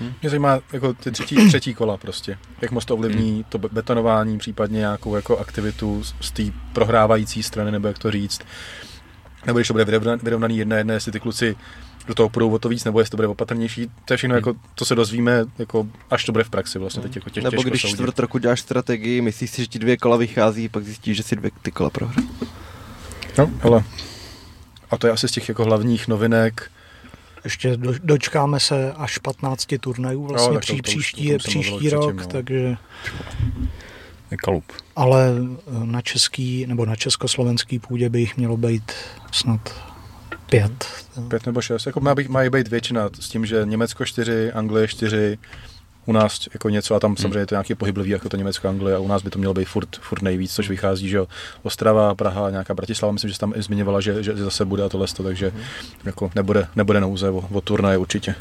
Hmm. Mě zajímá jako ty třetí, třetí kola prostě. Jak moc to ovlivní hmm. to betonování, případně nějakou jako aktivitu z té prohrávající strany, nebo jak to říct. Nebo když to bude vyrovnaný jedna jedné, jestli ty kluci do toho půjdou o to víc, nebo jestli to bude opatrnější. To je všechno, hmm. jako, to se dozvíme, jako, až to bude v praxi vlastně. Teď jako těž, nebo když soudit. čtvrt roku děláš strategii, myslíš si, že ti dvě kola vychází, pak zjistíš, že si dvě ty kola prohrál. No, hele. A to je asi z těch jako hlavních novinek. Ještě do, dočkáme se až 15 turnajů vlastně no, pří, to, příští, příští rok, předtím, no. takže... Kalup. Ale na český nebo na československý půdě by jich mělo být snad Pět. Pět nebo šest. Jako má být, mají být většina s tím, že Německo čtyři, Anglie čtyři, u nás jako něco a tam hmm. samozřejmě je to nějaký pohyblivý, jako to Německo, Anglie a u nás by to mělo být furt, furt nejvíc, což vychází, že Ostrava, Praha, nějaká Bratislava, myslím, že tam i zmiňovala, že, že, zase bude a tohle, takže hmm. jako nebude, nebude nouze o, o turnaje určitě.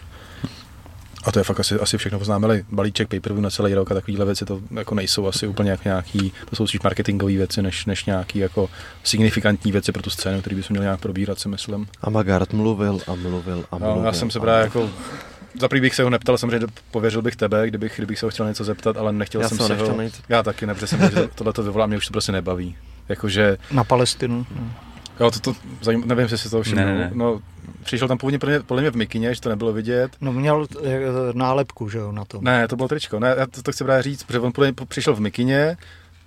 A to je fakt asi, asi všechno oznámili. Balíček pay na celý rok a takovéhle věci to jako nejsou asi úplně jak nějaký, to jsou spíš marketingové věci, než, než nějaký jako signifikantní věci pro tu scénu, který bychom měli nějak probírat, si myslím. A Magard mluvil a mluvil a mluvil. No, já jsem se právě jako za bych se ho neptal, samozřejmě pověřil bych tebe, kdybych, kdybych se ho chtěl něco zeptat, ale nechtěl já jsem se ho... Nejít. Já taky, ne, jsem že tohle to vyvolá, mě už to prostě nebaví. Jakože... Na Palestinu. Jo, to, to zajím, nevím, jestli si to všiml. Ne, ne. No, přišel tam původně podle mě v mikině, že to nebylo vidět. No měl eh, nálepku, že jo, na tom. Ne, to bylo tričko. Ne, já to, to chci právě říct, protože on podle mě přišel v mikině,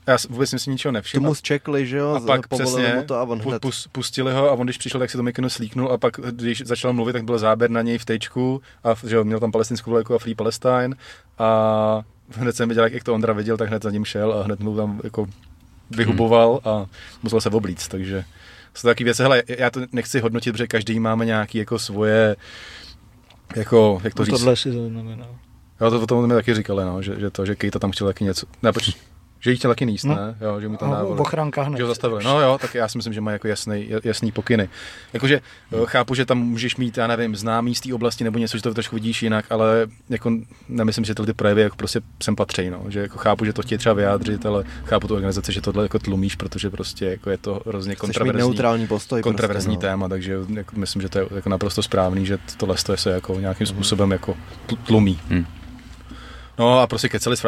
já vůbec jsem si ničeho nevšiml. Tomu zčekli, že jo, a pak přesně mu to a on hned. pustili ho a on když přišel, tak si to mikinu slíknul a pak, když začal mluvit, tak byl záběr na něj v tečku a že jo, měl tam palestinskou vlajku a Free Palestine a hned jsem viděl, jak to Ondra viděl, tak hned za ním šel a hned mu tam jako vyhuboval hmm. a musel se oblíct, takže jsou taky věci, hele, já to nechci hodnotit, protože každý máme nějaký jako svoje, jako, jak to no, říct. Tohle si to znamená. Jo, to, to, to mi taky říkali, no, že, že, to, že Kejta tam chtěl taky něco. Ne, poč, že jí chtěl taky níst, no. ne? Jo, že mu tam no, dávali. Ochranka hned. Že ho zastavili. No jo, tak já si myslím, že má jako jasný, jasný pokyny. Jakože no. chápu, že tam můžeš mít, já nevím, známý z té oblasti nebo něco, že to trošku vidíš jinak, ale jako nemyslím, že tyhle ty projevy jako prostě sem patří, no. Že jako chápu, že to chtějí třeba vyjádřit, ale chápu tu organizaci, že tohle jako tlumíš, protože prostě jako je to hrozně kontroverzní, neutrální postoj. Kontroverzní prostě, no. téma, takže jako myslím, že to je jako naprosto správný, že tohle se jako nějakým mhm. způsobem jako tlumí. Hmm. No a prostě keceli s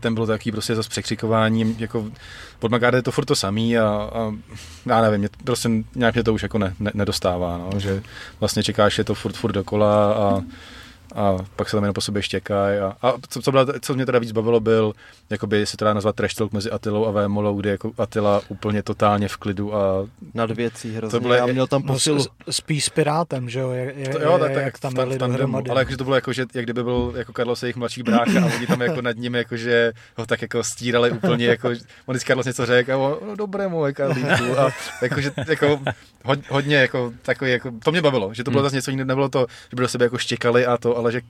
ten bylo takový prostě zase překřikování, jako pod Magarde je to furt to samý a, a já nevím, mě, prostě nějak mě to už jako ne, ne, nedostává, no, že vlastně čekáš, je to furt, furt dokola a a pak se tam jenom po sobě štěkají. A, a co, co, byla, co mě teda víc bavilo, byl, jakoby se to dá nazvat trash talk mezi Atilou a Vémolou, kde jako Atila úplně totálně v klidu a... Nad věcí hrozně. To bylo, a měl tam posilu. No, spíš s Pirátem, že jo? Jak, to, jo, tak, tak, jak tam byli dohromady. Ale jakože to bylo jako, že jak kdyby byl jako Carlos jejich mladší brácha a oni tam jako nad ním jakože ho tak jako stírali úplně jako, on vždycky Carlos něco řekl a on, no dobré moje Carlíku a jakože jako hodně jako takový jako, to mě bavilo, že to bylo hmm. zase něco, nebylo to, že by do sebe jako štěkali a to, ale že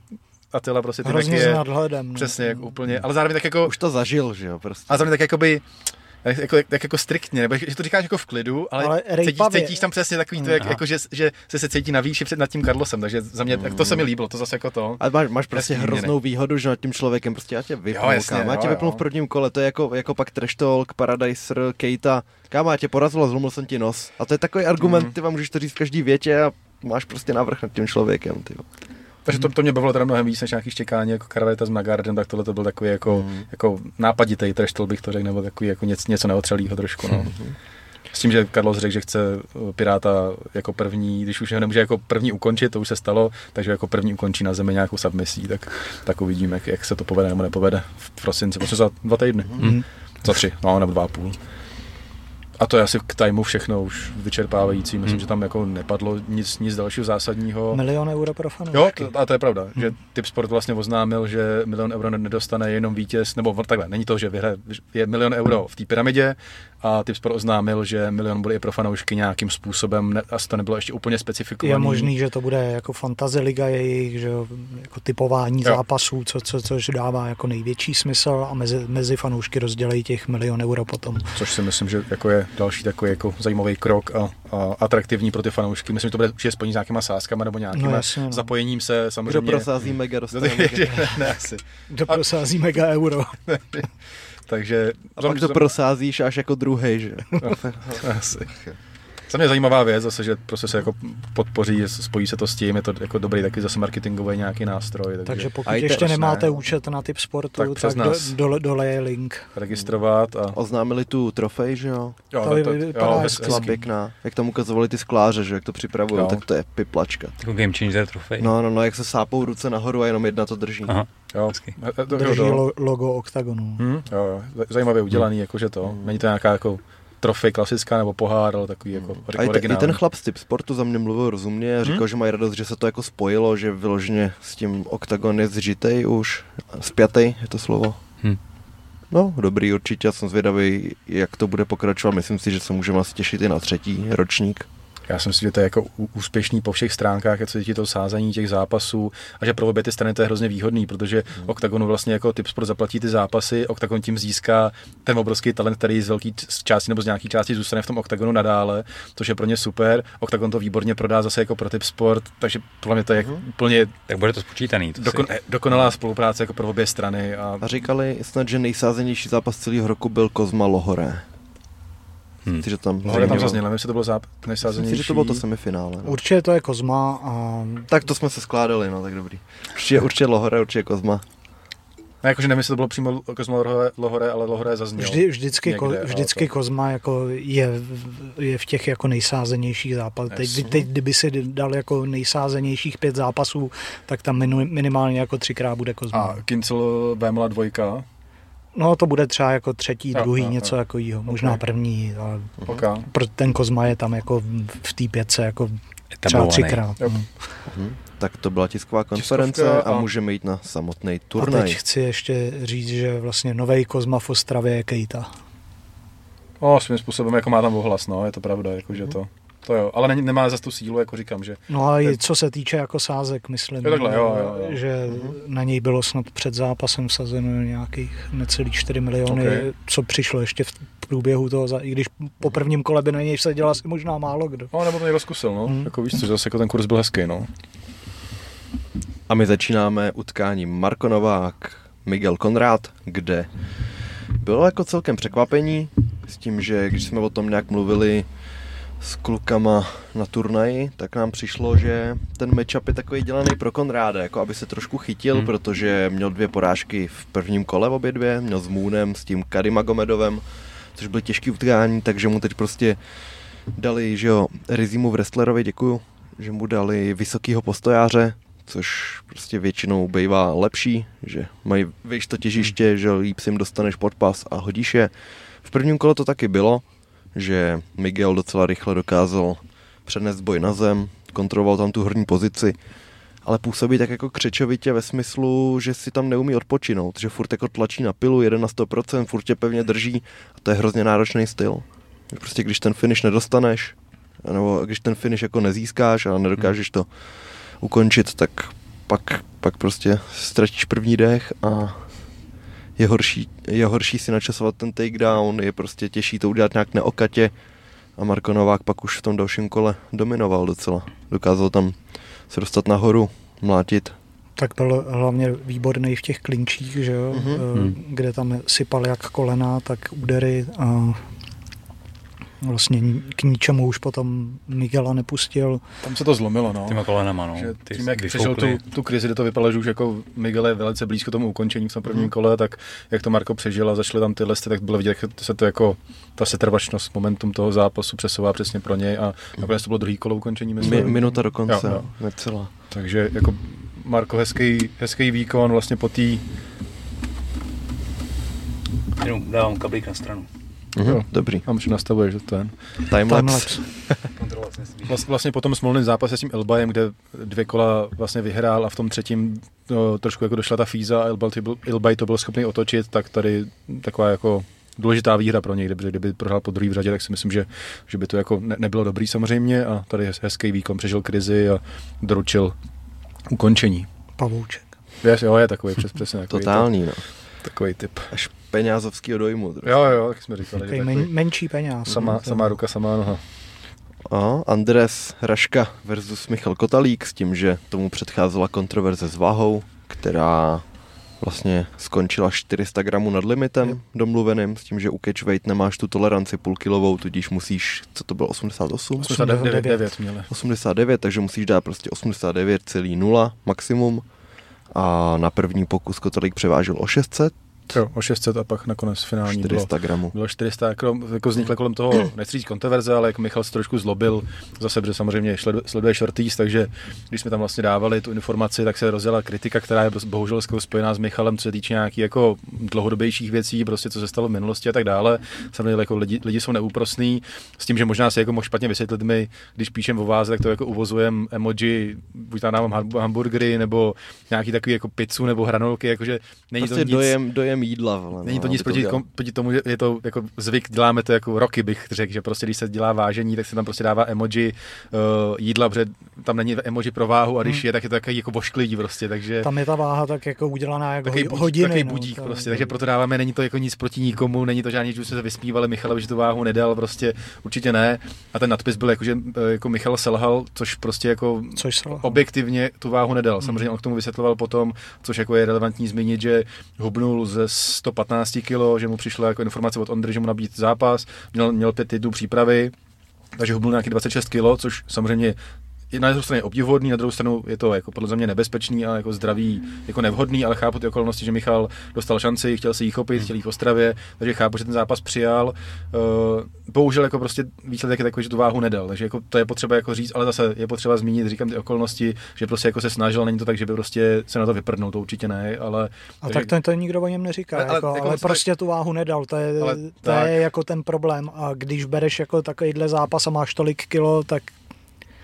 Atila prostě ty Hrozně je, nadhledem, no. přesně, jako úplně, ale zároveň tak jako... Už to zažil, že jo, prostě. A zároveň tak jako by, tak jako, tak jako striktně, nebo že to říkáš jako v klidu, ale, ale cítíš, cítíš, tam přesně takový to, jak, jako, že, že, se, se cítí na výši před nad tím Carlosem, takže za mě, tak to se mi líbilo, to zase jako to. Ale máš, máš prostě hroznou výhodu, že nad tím člověkem prostě já tě vypnu, jo, jasně, kámo, já tě vypnu v prvním kole, to je jako, jako pak Trash Talk, Paradiser, Keita, kámo, já tě porazil, zlomil jsem ti nos. A to je takový argument, mm. ty vám můžeš to říct v každý větě a máš prostě návrh nad tím člověkem, ty. Takže to, to mě bavilo teda mnohem víc než nějaký štěkání jako Caraveta s Magardem, tak tohle to byl takový jako, mm. jako nápaditý trash, bych to řekl, nebo takový jako něco, něco neotřelýho trošku. No. Mm. S tím, že Carlos řekl, že chce uh, Piráta jako první, když už ho nemůže jako první ukončit, to už se stalo, takže jako první ukončí na zemi nějakou submisí, tak, tak uvidíme, jak, jak se to povede nebo nepovede v prosinci, prostě za dva týdny. Mm. Za tři, no nebo dva a půl. A to je asi k timeu všechno už vyčerpávající. Myslím, hmm. že tam jako nepadlo nic, nic dalšího zásadního. Milion euro pro fanoušky. Jo, to, a to je pravda, hmm. že Typ Sport vlastně oznámil, že milion euro nedostane jenom vítěz, nebo takhle, není to, že vyhraje, je milion euro v té pyramidě a Typ Sport oznámil, že milion bude i pro fanoušky nějakým způsobem, ne, asi to nebylo ještě úplně specifikované. Je možný, že to bude jako fantasy liga jejich, že jako typování jo. zápasů, co, co, což dává jako největší smysl a mezi, mezi fanoušky rozdělejí těch milion euro potom. Což si myslím, že jako je další takový jako zajímavý krok a, a atraktivní pro ty fanoušky. Myslím, že to bude určitě spojení s nějakýma sázkama nebo nějakým no, no. zapojením se samozřejmě. Kdo prosází mega, dostane mega. ne, asi. Kdo prosází mega euro. Takže... A pak to prosázíš až jako druhý, že? Asi. Za mě zajímavá věc, zase, že prostě se jako podpoří, spojí se to s tím, je to jako dobrý taky zase marketingový nějaký nástroj. Takže, takže pokud ještě ne, nemáte ne, účet na typ sportu, tak, tak do, dole, dole je link. Registrovat. A... Oznámili tu trofej, že jo? Jo, to, to, jo, hezky. pěkná. Jak tam ukazovali ty skláře, že jak to připravují, tak to je piplačka. Jako game changer trofej. No, no, no, jak se sápou ruce nahoru a jenom jedna to drží. Aha. Jo, Drží logo OKTAGONu. Hmm, jo, jo, zajímavě udělaný, hmm. jakože to. Hmm. Není to nějaká jako trofej klasická nebo pohár, ale takový jako a i, te, i ten chlap z typ sportu za mě mluvil rozumně a říkal, hmm? že mají radost, že se to jako spojilo, že vyloženě s tím OKTAGON je zžitej už, spjatej je to slovo. Hmm. No, dobrý určitě, já jsem zvědavý, jak to bude pokračovat. Myslím si, že se můžeme asi těšit i na třetí ročník. Já si myslím, že to je jako úspěšný po všech stránkách, jak se týče toho sázení těch zápasů a že pro obě ty strany to je hrozně výhodný, protože hmm. Octagonu vlastně jako typ sport zaplatí ty zápasy, Octagon tím získá ten obrovský talent, který z velké části nebo z nějaké části zůstane v tom Octagonu nadále, což je pro ně super. Octagon to výborně prodá zase jako pro typ sport, takže podle mě to je hmm. úplně. Tak bude to spočítaný. To dokon, si... dokonalá spolupráce jako pro obě strany. A... a říkali snad, že nejsázenější zápas celého roku byl Kozma Lohore. Hmm. Ty, že tam, no, tam zaznělo, jestli to bylo záp- nejsázenější. Myslím, že to bylo to semifinále. No. Určitě to je Kozma. A... Tak to jsme se skládali, no tak dobrý. Určitě, určitě Lohore, určitě Kozma. Ne, jakože nevím, jestli to bylo přímo Kozma Lohore, Lohore ale Lohore zaznělo. Vždy, vždycky, někde, ko, vždycky to... Kozma jako je, je v těch jako nejsázenějších zápasech. Teď, teď, kdyby si dal jako nejsázenějších pět zápasů, tak tam minimálně jako třikrát bude Kozma. A Kincel Bémla dvojka, No to bude třeba jako třetí, no, druhý, no, něco no. jako jího, možná okay. první. Ale okay. ten Kozma je tam jako v té pětce jako třeba třikrát. Yep. Mhm. Tak to byla tisková konference Tiskovka, a, a můžeme jít na samotný turnaj. A teď chci ještě říct, že vlastně nový Kozma v Ostravě je Kejta. O, svým způsobem jako má tam ohlas, no, je to pravda, jako, že to to jo, ale ne, nemá za tu sílu, jako říkám, že... No a i co se týče jako sázek, myslím, je takhle, jo, jo, jo. že uh-huh. na něj bylo snad před zápasem vsazeno nějakých necelých 4 miliony, okay. co přišlo ještě v průběhu toho, i když po prvním kole by na něj vsadil asi možná málo kdo. No, nebo to někdo zkusil, no. Hmm. Jako víš co, zase jako ten kurz byl hezký, no. A my začínáme utkání Marko Novák, Miguel Konrád, kde bylo jako celkem překvapení s tím, že když jsme o tom nějak mluvili s klukama na turnaji, tak nám přišlo, že ten matchup je takový dělaný pro Konráda, jako aby se trošku chytil, hmm. protože měl dvě porážky v prvním kole obě dvě, měl s Moonem, s tím Karimagomedovem, což byl těžký utkání, takže mu teď prostě dali, že jo, Rizimu v wrestlerovi, děkuju, že mu dali vysokýho postojáře, což prostě většinou bývá lepší, že mají víš to těžiště, že líp si jim dostaneš podpas a hodíš je. V prvním kole to taky bylo, že Miguel docela rychle dokázal přenést boj na zem, kontroloval tam tu horní pozici, ale působí tak jako křečovitě ve smyslu, že si tam neumí odpočinout, že furt jako tlačí na pilu, jede na 100%, furt tě pevně drží a to je hrozně náročný styl. Prostě když ten finish nedostaneš, nebo když ten finish jako nezískáš a nedokážeš to ukončit, tak pak, pak prostě ztratíš první dech a je horší, je horší si načasovat ten takedown, je prostě těžší to udělat nějak neokatě a Marko Novák pak už v tom dalším kole dominoval docela. Dokázal tam se dostat nahoru, mlátit. Tak byl hlavně výborný v těch klinčích, že jo? Mm-hmm. kde tam sypal jak kolena, tak údery a vlastně k ničemu už potom Miguela nepustil. Tam se to zlomilo, no. Těma kolenama, no. Že ty tím, jak přešel tu, tu krizi, kde to vypadalo, že už jako Miguel je velice blízko tomu ukončení v tom prvním hmm. kole, tak jak to Marko přežil a začaly tam ty lesty, tak bylo vidět, že se to jako ta setrvačnost, momentum toho zápasu přesouvá přesně pro něj a nakonec to bylo druhý kolo ukončení. Myslím. Mi, minuta do konce, jo, jo. necelá. Takže jako Marko hezký, hezký výkon vlastně po té... Jenom dávám kablík na stranu. Mhm, Jo. dobrý. Tam už nastavuje, že ten. Timelapse. Timelapse. Vlast, vlastně po tom smolném zápase s tím Elbajem, kde dvě kola vlastně vyhrál a v tom třetím no, trošku jako došla ta fíza a Elbaj to byl, to schopný otočit, tak tady taková jako důležitá výhra pro něj, protože kdyby prohrál po druhý v řadě, tak si myslím, že, že by to jako ne, nebylo dobrý samozřejmě a tady je hezký výkon, přežil krizi a doručil ukončení. Pavouček. Věř, jo, je takový přes, přesně takový, Totální, no. Takový typ. Až peňázovskýho dojmu. trošku. Jo, jo, tak jsme říkali. že Takový men, menší peněz. sama, no, samá ruka, samá noha. A Andres Raška versus Michal Kotalík s tím, že tomu předcházela kontroverze s váhou, která vlastně skončila 400 gramů nad limitem Jo. domluveným, s tím, že u catchweight nemáš tu toleranci půlkilovou, tudíž musíš, co to bylo, 88? 89 9 měli. 89, takže musíš dát prostě 89,0 maximum. A na první pokus Kotalík převážil o 600, Jo, o 600 a pak nakonec finální bylo 400 gramů. Bylo 400, jako, jako vznikla kolem toho, nechci říct kontroverze, ale jako Michal se trošku zlobil zase, protože samozřejmě sledu- sleduje shorties, takže když jsme tam vlastně dávali tu informaci, tak se rozjela kritika, která je bohužel spojená s Michalem, co se týče nějakých jako dlouhodobějších věcí, prostě co se stalo v minulosti a tak dále. Samozřejmě jako lidi, lidi jsou neúprosní, s tím, že možná si jako mohl špatně vysvětlit mi, když píšem o váze, tak to jako uvozujem emoji, buď tam dávám ham- hamburgery, nebo nějaký takový jako pizzu nebo hranolky, jakože není Prostě to nic, dojem, dojem jídla. Vole, Není no, to aby nic proti, kom, proti tomu, že je to jako zvyk, děláme to jako roky, bych řekl, že prostě když se dělá vážení, tak se tam prostě dává emoji uh, jídla, protože tam není emoji pro váhu a když Hmm. je, tak je to takový jako vošklivý prostě, takže Tam je ta váha tak jako udělaná jako takový budík, hodiny. takový no, budík to- prostě, takže proto dáváme, není to jako nic proti nikomu, není to žádný, že jsme se vyspívali Michalovi, že tu váhu nedal, prostě určitě ne. A ten nadpis byl jako, že eh, jako Michal selhal, což prostě jako Což se objektivně tu váhu nedal. Samozřejmě on k tomu vysvětloval potom, což jako je relevantní zmínit, že hubnul ze 115 kg, že mu přišla jako informace od Ondry, že mu nabít zápas, měl, měl pět týdnů přípravy, takže hubnul nějaký 26 kg, což samozřejmě na jednu stranu je obdivuhodný, na druhou stranu je to jako podle mě nebezpečný a jako zdravý, jako nevhodný, ale chápu ty okolnosti, že Michal dostal šanci, chtěl se jí chopit, chtěl jít v Ostravě, takže chápu, že ten zápas přijal. Uh, bohužel jako prostě výsledek je takový, že tu váhu nedal, takže jako to je potřeba jako říct, ale zase je potřeba zmínit, říkám ty okolnosti, že prostě jako se snažil, není to tak, že by prostě se na to vyprdnul, to určitě ne, ale A tak to, to nikdo o něm neříká, Ale- ale, ale jako, jako ale prostě tu váhu nedal, to je, Ale to tak. je jako ten problém. A když bereš jako takovýhle zápas a máš tolik kilo, tak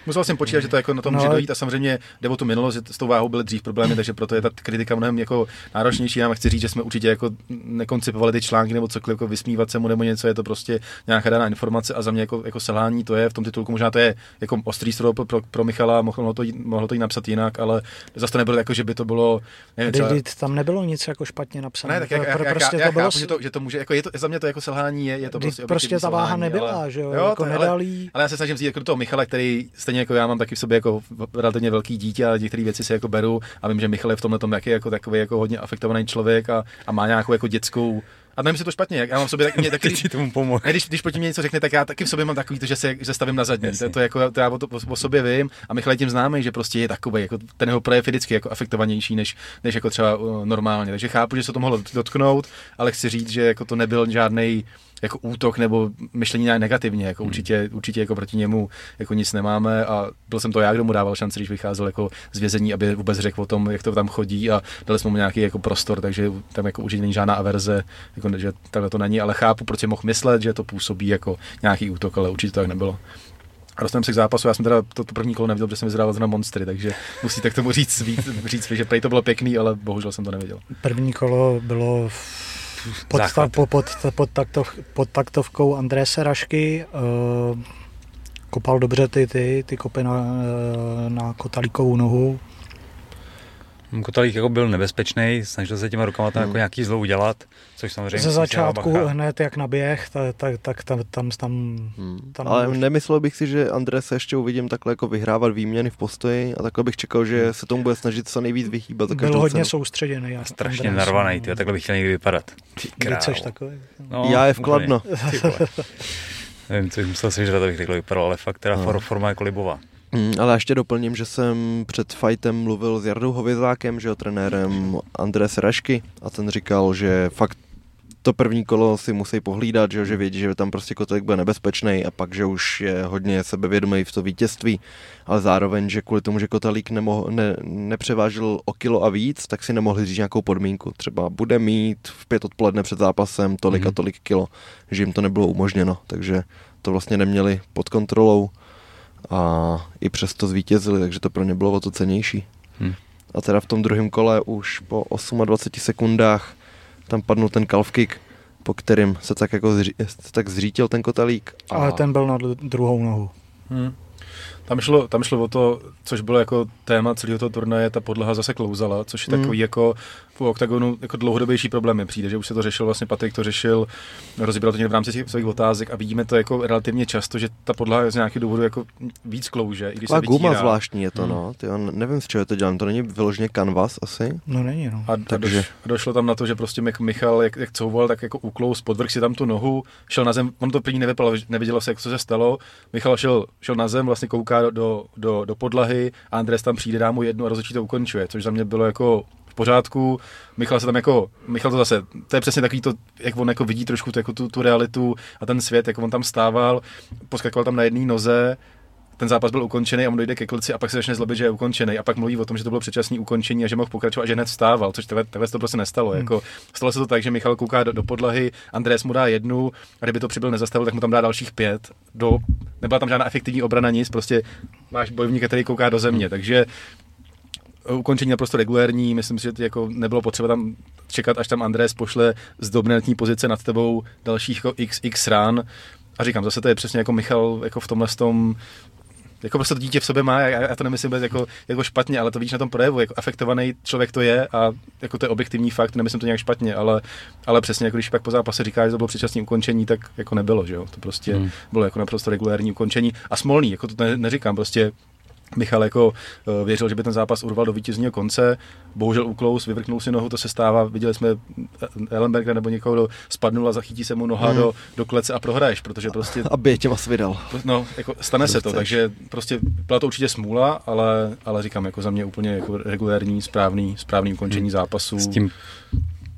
Musel jsem počítat, že to jako na tom No, může dojít a samozřejmě jde o tu minulost, že s tou váhou byly dřív problémy, takže proto je ta kritika mnohem jako náročnější. Já chci říct, že jsme určitě jako nekoncipovali ty články nebo cokoliv, jako vysmívat se mu nebo něco, je to prostě nějaká daná informace a za mě jako, jako selhání to je v tom titulku, možná to je jako ostrý strop pro, pro Michala, mohlo to, jít, mohlo to jít napsat jinak, ale zase to nebylo jako, že by to bylo, nevím, třeba, tam nebylo nic jako špatně napsané. ne, tak jak, To- pro- jak, prostě já, já to bylo, chápu, že to, že to může, jako je to, za mě to jako selhání je, je to prostě, prostě ta váha nebyla, že jo, jo, jako to ale, ale já se snažím říct jako toho Michala, který stejně jako já mám taky v sobě jako relativně velký dítě a některé věci si jako beru a vím, že Michal je v tomhle tom taky jako takový jako hodně afektovaný člověk a, a má nějakou jako dětskou a nevím si to špatně, jak já mám v sobě tak, mě taky, si tomu pomohl. ne, když, když proti mě něco řekne, tak já taky v sobě mám takový to, že se že stavím na zadní. To, to, jako, to já o, to, o, o, sobě vím a Michal je tím známý, že prostě je takový, jako ten jeho projev je vždycky jako afektovanější než, než jako třeba normálně. Takže chápu, že se to mohlo dotknout, ale chci říct, že jako to nebyl žádný jako útok nebo myšlení nějak negativně, jako určitě, určitě jako proti němu jako nic nemáme a byl jsem to já, kdo mu dával šanci, když vycházel jako z vězení, aby vůbec řekl o tom, jak to tam chodí a dali jsme mu nějaký jako prostor, takže tam jako určitě není žádná averze, jako, že takhle to není, ale chápu, proč si mohl myslet, že to působí jako nějaký útok, ale určitě to tak nebylo. A dostaneme se k zápasu, já jsem teda to, to první kolo neviděl, protože jsem vyzrával na monstry, takže musíte k tomu říct, víc, říct že prej to bylo pěkný, ale bohužel jsem to neviděl. První kolo bylo pod, ta, Záchvat. po, pod, pod, taktov, pod taktovkou Andrése Rašky. Uh, kopal dobře ty, ty, ty kopy na, eh, na kotalíkovou nohu. Kotalík jako byl nebezpečný, snažil se těma rukama tam Hmm. jako nějaký zlo udělat, což samozřejmě Ze začátku bacha. hned jak naběh, tak, tak, tak tam, tam, tam, Hmm. tam Ale už- nemyslel bych si, že Andrese ještě uvidím takhle jako vyhrávat výměny v postoji a takhle bych čekal, že se tomu bude snažit co nejvíc vyhýbat za byl každou hodně cenu. soustředěný. A strašně narvaný, tyjo, takhle bych chtěl někdy vypadat. Ty Kdy chceš krávo. takový? No, Já je vkladno. Nevím, co bych musel sežrat, abych takhle vypadal, ale fakt teda No. no. forma jako libová. Mm, ale ještě doplním, že jsem před fightem mluvil s Jardou Hovězákem, že jo, trenérem Andrés Rašky a ten říkal, že fakt to první kolo si musí pohlídat, že, že vědí, že tam prostě kotelík bude nebezpečný a pak, že už je hodně sebevědomý v to vítězství, ale zároveň, že kvůli tomu, že kotelík nemohl, ne, nepřevážil o kilo a víc, tak si nemohli říct nějakou podmínku. Třeba bude mít v pět odpoledne před zápasem tolik mm-hmm. a mhm. tolik kilo, že jim to nebylo umožněno, takže to vlastně neměli pod kontrolou a i přesto zvítězili, takže to pro ně bylo o to cenější. Hmm. A teda v tom druhém kole už po 28 sekundách tam padnul ten calf kick, po kterým se tak jako zří, tak zřítil ten kotelík. A... Ale ten byl na druhou nohu. Hmm. Tam šlo, tam šlo o to, což bylo jako téma celého toho turnaje, ta podlaha zase klouzala, což je mm. takový jako v oktagonu jako dlouhodobější problémy přijde, že už se to řešil, vlastně Patrik to řešil, rozbíral to někde v rámci těch svých otázek a vidíme to jako relativně často, že ta podlaha z nějakého důvodu jako víc klouže. I když se guma zvláštní je to, hmm. no. Ty, on, nevím, z čeho je to dělám, to není vyloženě canvas asi? No není, no. A, Takže... doš, došlo tam na to, že prostě Michal, jak, jak couval, tak jako uklous, podvrh si tam tu nohu, šel na zem, on to první nevypadalo, nevidělo se, jak co se stalo. Michal šel, šel na zem, vlastně kouká do, do, do podlahy a Andres tam přijde, dá mu jednu a rozhodčí to ukončuje, což za mě bylo jako v pořádku. Michal se tam jako, Michal to zase, to je přesně takový to, jak on jako vidí trošku tu, jako tu, tu realitu a ten svět, jak on tam stával, poskakoval tam na jedné noze, ten zápas byl ukončený a on dojde ke klici a pak se začne zlobit, že je ukončený a pak mluví o tom, že to bylo předčasné ukončení a že mohl pokračovat a že hned vstával, což takhle, takhle to prostě nestalo. Hmm. Jako, stalo se to tak, že Michal kouká do, do podlahy, Andrés mu dá jednu a kdyby to přibyl nezastavil, tak mu tam dá dalších pět. Do, nebyla tam žádná efektivní obrana, nic, prostě máš bojovníka, který kouká do země, takže ukončení naprosto regulérní, myslím si, že jako nebylo potřeba tam čekat, až tam Andrés pošle z dominantní pozice nad tebou dalších jako x, x rán. A říkám, zase to je přesně jako Michal jako v tomhle tom jako prostě to dítě v sobě má, já, já to nemyslím bez jako, jako špatně, ale to vidíš na tom projevu, jako afektovaný člověk to je a jako to je objektivní fakt, nemyslím to nějak špatně, ale, ale přesně jako když pak po zápase říká, že to bylo předčasné ukončení, tak jako nebylo, že jo, to prostě hmm. bylo jako naprosto regulární ukončení a smolný, jako to ne, neříkám, prostě Michal jako eh, věřil, že by ten zápas urval do vítězního konce, bohužel uklous, vyvrknul si nohu, to se stává, viděli jsme eh, Ellenberga nebo někoho, kdo spadnul a zachytí se mu noha hmm. do, do klece a prohraješ, protože prostě... Aby tě vás vydal. No, jako stane se to, takže prostě byla to určitě smůla, ale, ale říkám, jako za mě úplně jako regulární, správný, správný ukončení hmm. zápasu. S tím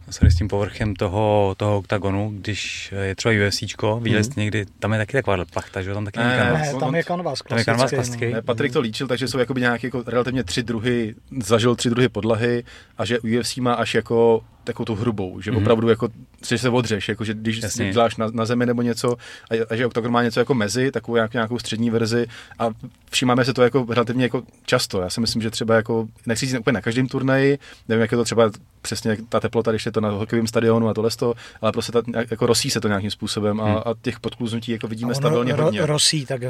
sorry, s tím povrchem toho, toho oktagonu, když je třeba UFCčko, viděli mm-hmm. jste někdy, tam je taky taková plachta, že tam taky ne, kanvas. Ne, tam je kanvas Tam je kanvas klasický. Ne, Patrik to líčil, takže jsou jakoby nějaké jako relativně tři druhy, zažil tři druhy podlahy a že UFC má až jako takovou tu hrubou, že mm-hmm. opravdu jako že se odřeš, jako že když Jasně. děláš na, na, zemi nebo něco a, a že Octagon má něco jako mezi, takovou nějak, nějakou střední verzi a všímáme se to jako relativně jako často. Já si myslím, že třeba jako, nechci říct úplně na každém turnaji, nevím, jak je to třeba přesně ta teplota, když je to na hokejovém stadionu a tohle to, ale prostě ta, jako rosí se to nějakým způsobem a, hmm. a těch podkluznutí jako vidíme ono stabilně ro, hodně. Rosí, tak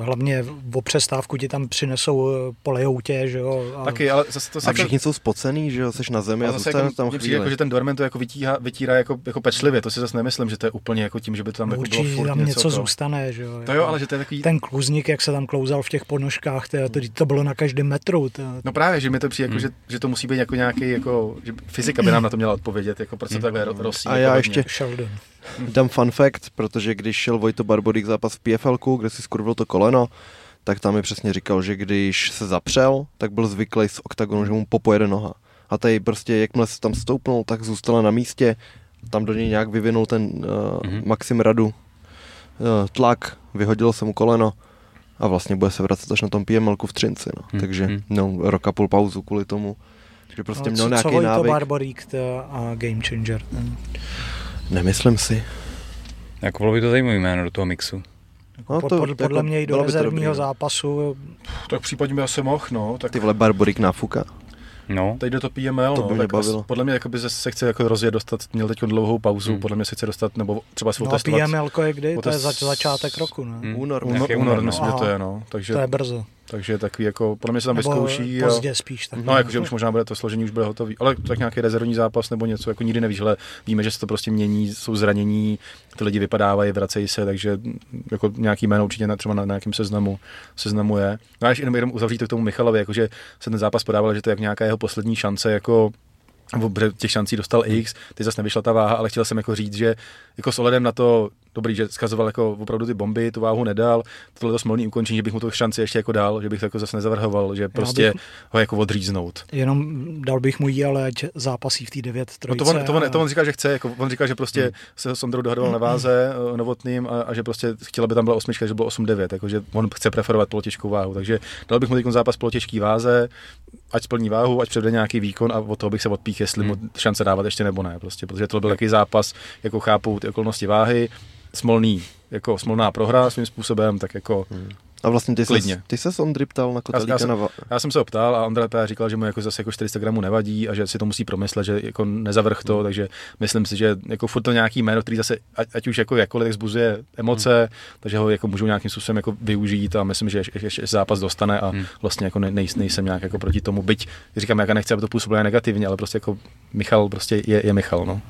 hlavně o přestávku ti tam přinesou eh, polejou tě, že jo. A... Taky, ale zase to se a všichni jako... jsou spocený, že jo, jsi na zemi a, a zase jako, tam chvíli. Jako, že ten dormen to jako vytíhá, vytírá jako, jako pečlivě, to si zase nemyslím, že to je úplně jako tím, že by to tam jako bylo furt tam něco, něco zůstane, že jo. To jo, ale že to je takový... Ten kluzník, jak se tam klouzal v těch ponožkách, to, to, to bylo na každém metru. To... No právě, že mi to přijde, jako, hmm. že, že, to musí být jako nějaký, jako, že fyzika by nám na to měla odpovědět, jako proč se hmm. takhle rosí. A já jako ještě Sheldon. dám fun fact, protože když šel Vojto Barbodik zápas v PFL, kde si skurvil to koleno, tak tam mi přesně říkal, že když se zapřel, tak byl zvyklý z oktagonu, že mu popojede noha. A tady prostě, jakmile se tam stoupnul, tak zůstala na místě, tam do něj nějak vyvinul ten uh, mm-hmm. Maxim Radu uh, tlak, vyhodil se mu koleno a vlastně bude se vracet až na tom PML v Třinci, no. Mm-hmm. takže no, rok a půl pauzu kvůli tomu, že prostě no, měl co, nějaký co návyk. Co Barbarík a Game Changer? Ten. Nemyslím si. Jako bylo by to zajímavé jméno do toho mixu. No, to, pod, podle jako, mě i do rezervního no. zápasu. Tak případně by asi mohl, no. Tak... Ty vole Barborik náfuka. No. Teď jde to PML, to no, by tak bavilo. podle mě jakoby se chce jako rozjet dostat, měl teď dlouhou pauzu, hmm. podle mě se chce dostat, nebo třeba svou no, testovat. PML je kdy? To je zač- začátek roku, ne? Hmm. Únor. Únor, únor, myslím, že to je, no. Takže, to je brzo. Takže takový jako, podle mě se tam nebo vyzkouší. Pozdě a, spíš. Tak no, jakože už možná bude to složení, už bude hotový. Ale tak nějaký rezervní zápas nebo něco, jako nikdy nevíš, ale víme, že se to prostě mění, jsou zranění, ty lidi vypadávají, vracejí se, takže jako nějaký jméno určitě na, třeba na, na nějakém seznamu, seznamu je. No a ještě jenom, jenom uzavřít to k tomu Michalovi, jakože se ten zápas podával, že to je jak nějaká jeho poslední šance, jako těch šancí dostal X, teď zase nevyšla ta váha, ale chtěl jsem jako říct, že jako s ohledem na to, dobrý, že skazoval jako opravdu ty bomby, tu váhu nedal, tohle to smolný ukončení, že bych mu tu šanci ještě jako dal, že bych to jako zase nezavrhoval, že prostě bych, ho jako odříznout. Jenom dal bych mu jí, ale ať zápasí v té 9 trojce. No to, on, to, on, to on říká, že chce, jako on říká, že prostě hmm. se s Ondrou dohadoval na váze hmm. novotným a, a, že prostě chtěl, aby tam byla osmička, že bylo 8-9, jako že on chce preferovat polotěžkou váhu, takže dal bych mu teď zápas polotěžký váze, ať splní váhu, ať převede nějaký výkon a od toho bych se odpích, jestli hmm. mu šance dávat ještě nebo ne, prostě, protože to byl takový zápas, jako chápou ty okolnosti váhy, smolný, jako smolná prohra svým způsobem, tak jako hmm. A vlastně ty jsi, ty se Ondry ptal na Kotelíka? Já, já, jsem, já jsem se ho ptal a Ondra říkal, že mu jako zase jako 400 gramů nevadí a že si to musí promyslet, že jako nezavrch to, hmm. takže myslím si, že jako furt to nějaký jméno, který zase, ať, ať už jako jakkoliv zbuzuje emoce, hmm. takže ho jako můžou nějakým způsobem jako využít a myslím, že ještě, ještě zápas dostane a hmm. vlastně jako nej, nejsem nějak jako proti tomu, byť říkám, jak nechci, aby to působilo negativně, ale prostě jako Michal prostě je, je Michal, no.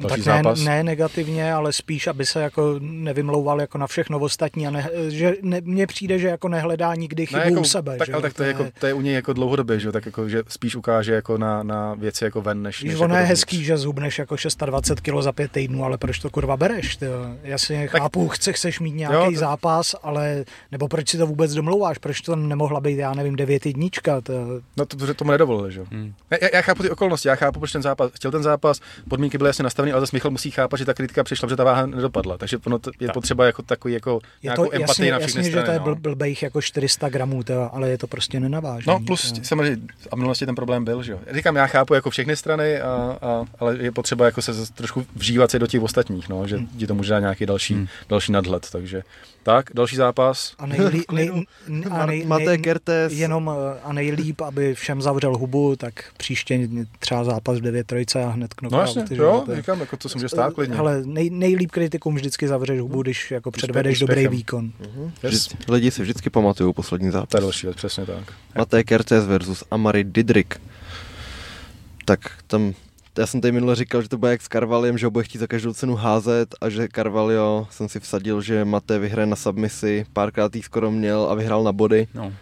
Další tak ne, zápas. ne negativně, ale spíš, aby se jako nevymlouval jako na všechno ostatní a ne, že ne, mně přijde, že jako nehledá nikdy chybu ne, jako, u sebe. Tak, že? ale tak to je, jako, to je u něj jako dlouhodobě, že? tak jako, že spíš ukáže jako na, na věci jako ven, než, Když než ono jako je hezký, že zhubneš jako 620 kg za pět týdnů, ale proč to kurva bereš? Ty? Jasně tak, chápu, chce, chceš mít nějaký jo, to... zápas, ale nebo proč si to vůbec domlouváš, proč to nemohla být, já nevím, devět jednička? To... No to, to tomu nedovolili, že? Hmm. Já, já, chápu ty okolnosti, já chápu, proč ten zápas, chtěl ten zápas, podmínky byly jasně nastavené, ale zase Michal musí chápat, že ta kritika přišla, že ta váha nedopadla. Takže ono to, je tak. potřeba jako takový jako je nějakou to, empatii jasně, na všechny jasně, strany. že to je no. blbejch jako 400 gramů, to, ale je to prostě nenavážený. No plus to. samozřejmě a v minulosti ten problém byl, že jo. Říkám, já chápu jako všechny strany, a, a, ale je potřeba jako se trošku vžívat se do těch ostatních, no, že hmm. ti to může dát nějaký další, hmm. další nadhled, takže tak, další zápas. A, nejlí, nej, a nej, nej, Kertes. Jenom a nejlíp, aby všem zavřel hubu, tak příště třeba zápas v 9 trojce a hned knockout. No jasně, jo, to, říkám, jako to se může stát klidně. Ale nej, nejlíp kritikům vždycky zavřeš hubu, když jako předvedeš dobrý výkon. Uh-huh. Yes. Lidi si vždycky pamatují poslední zápas. To je další věc, přesně tak. Maté Kertes versus Amari Didrik. Tak tam já jsem tady minule říkal, že to bude jak s Carvaliem, že ho bude chtít za každou cenu házet a že Carvalho jsem si vsadil, že Mate vyhraje na submisi, párkrát jí skoro měl a vyhrál na body. No.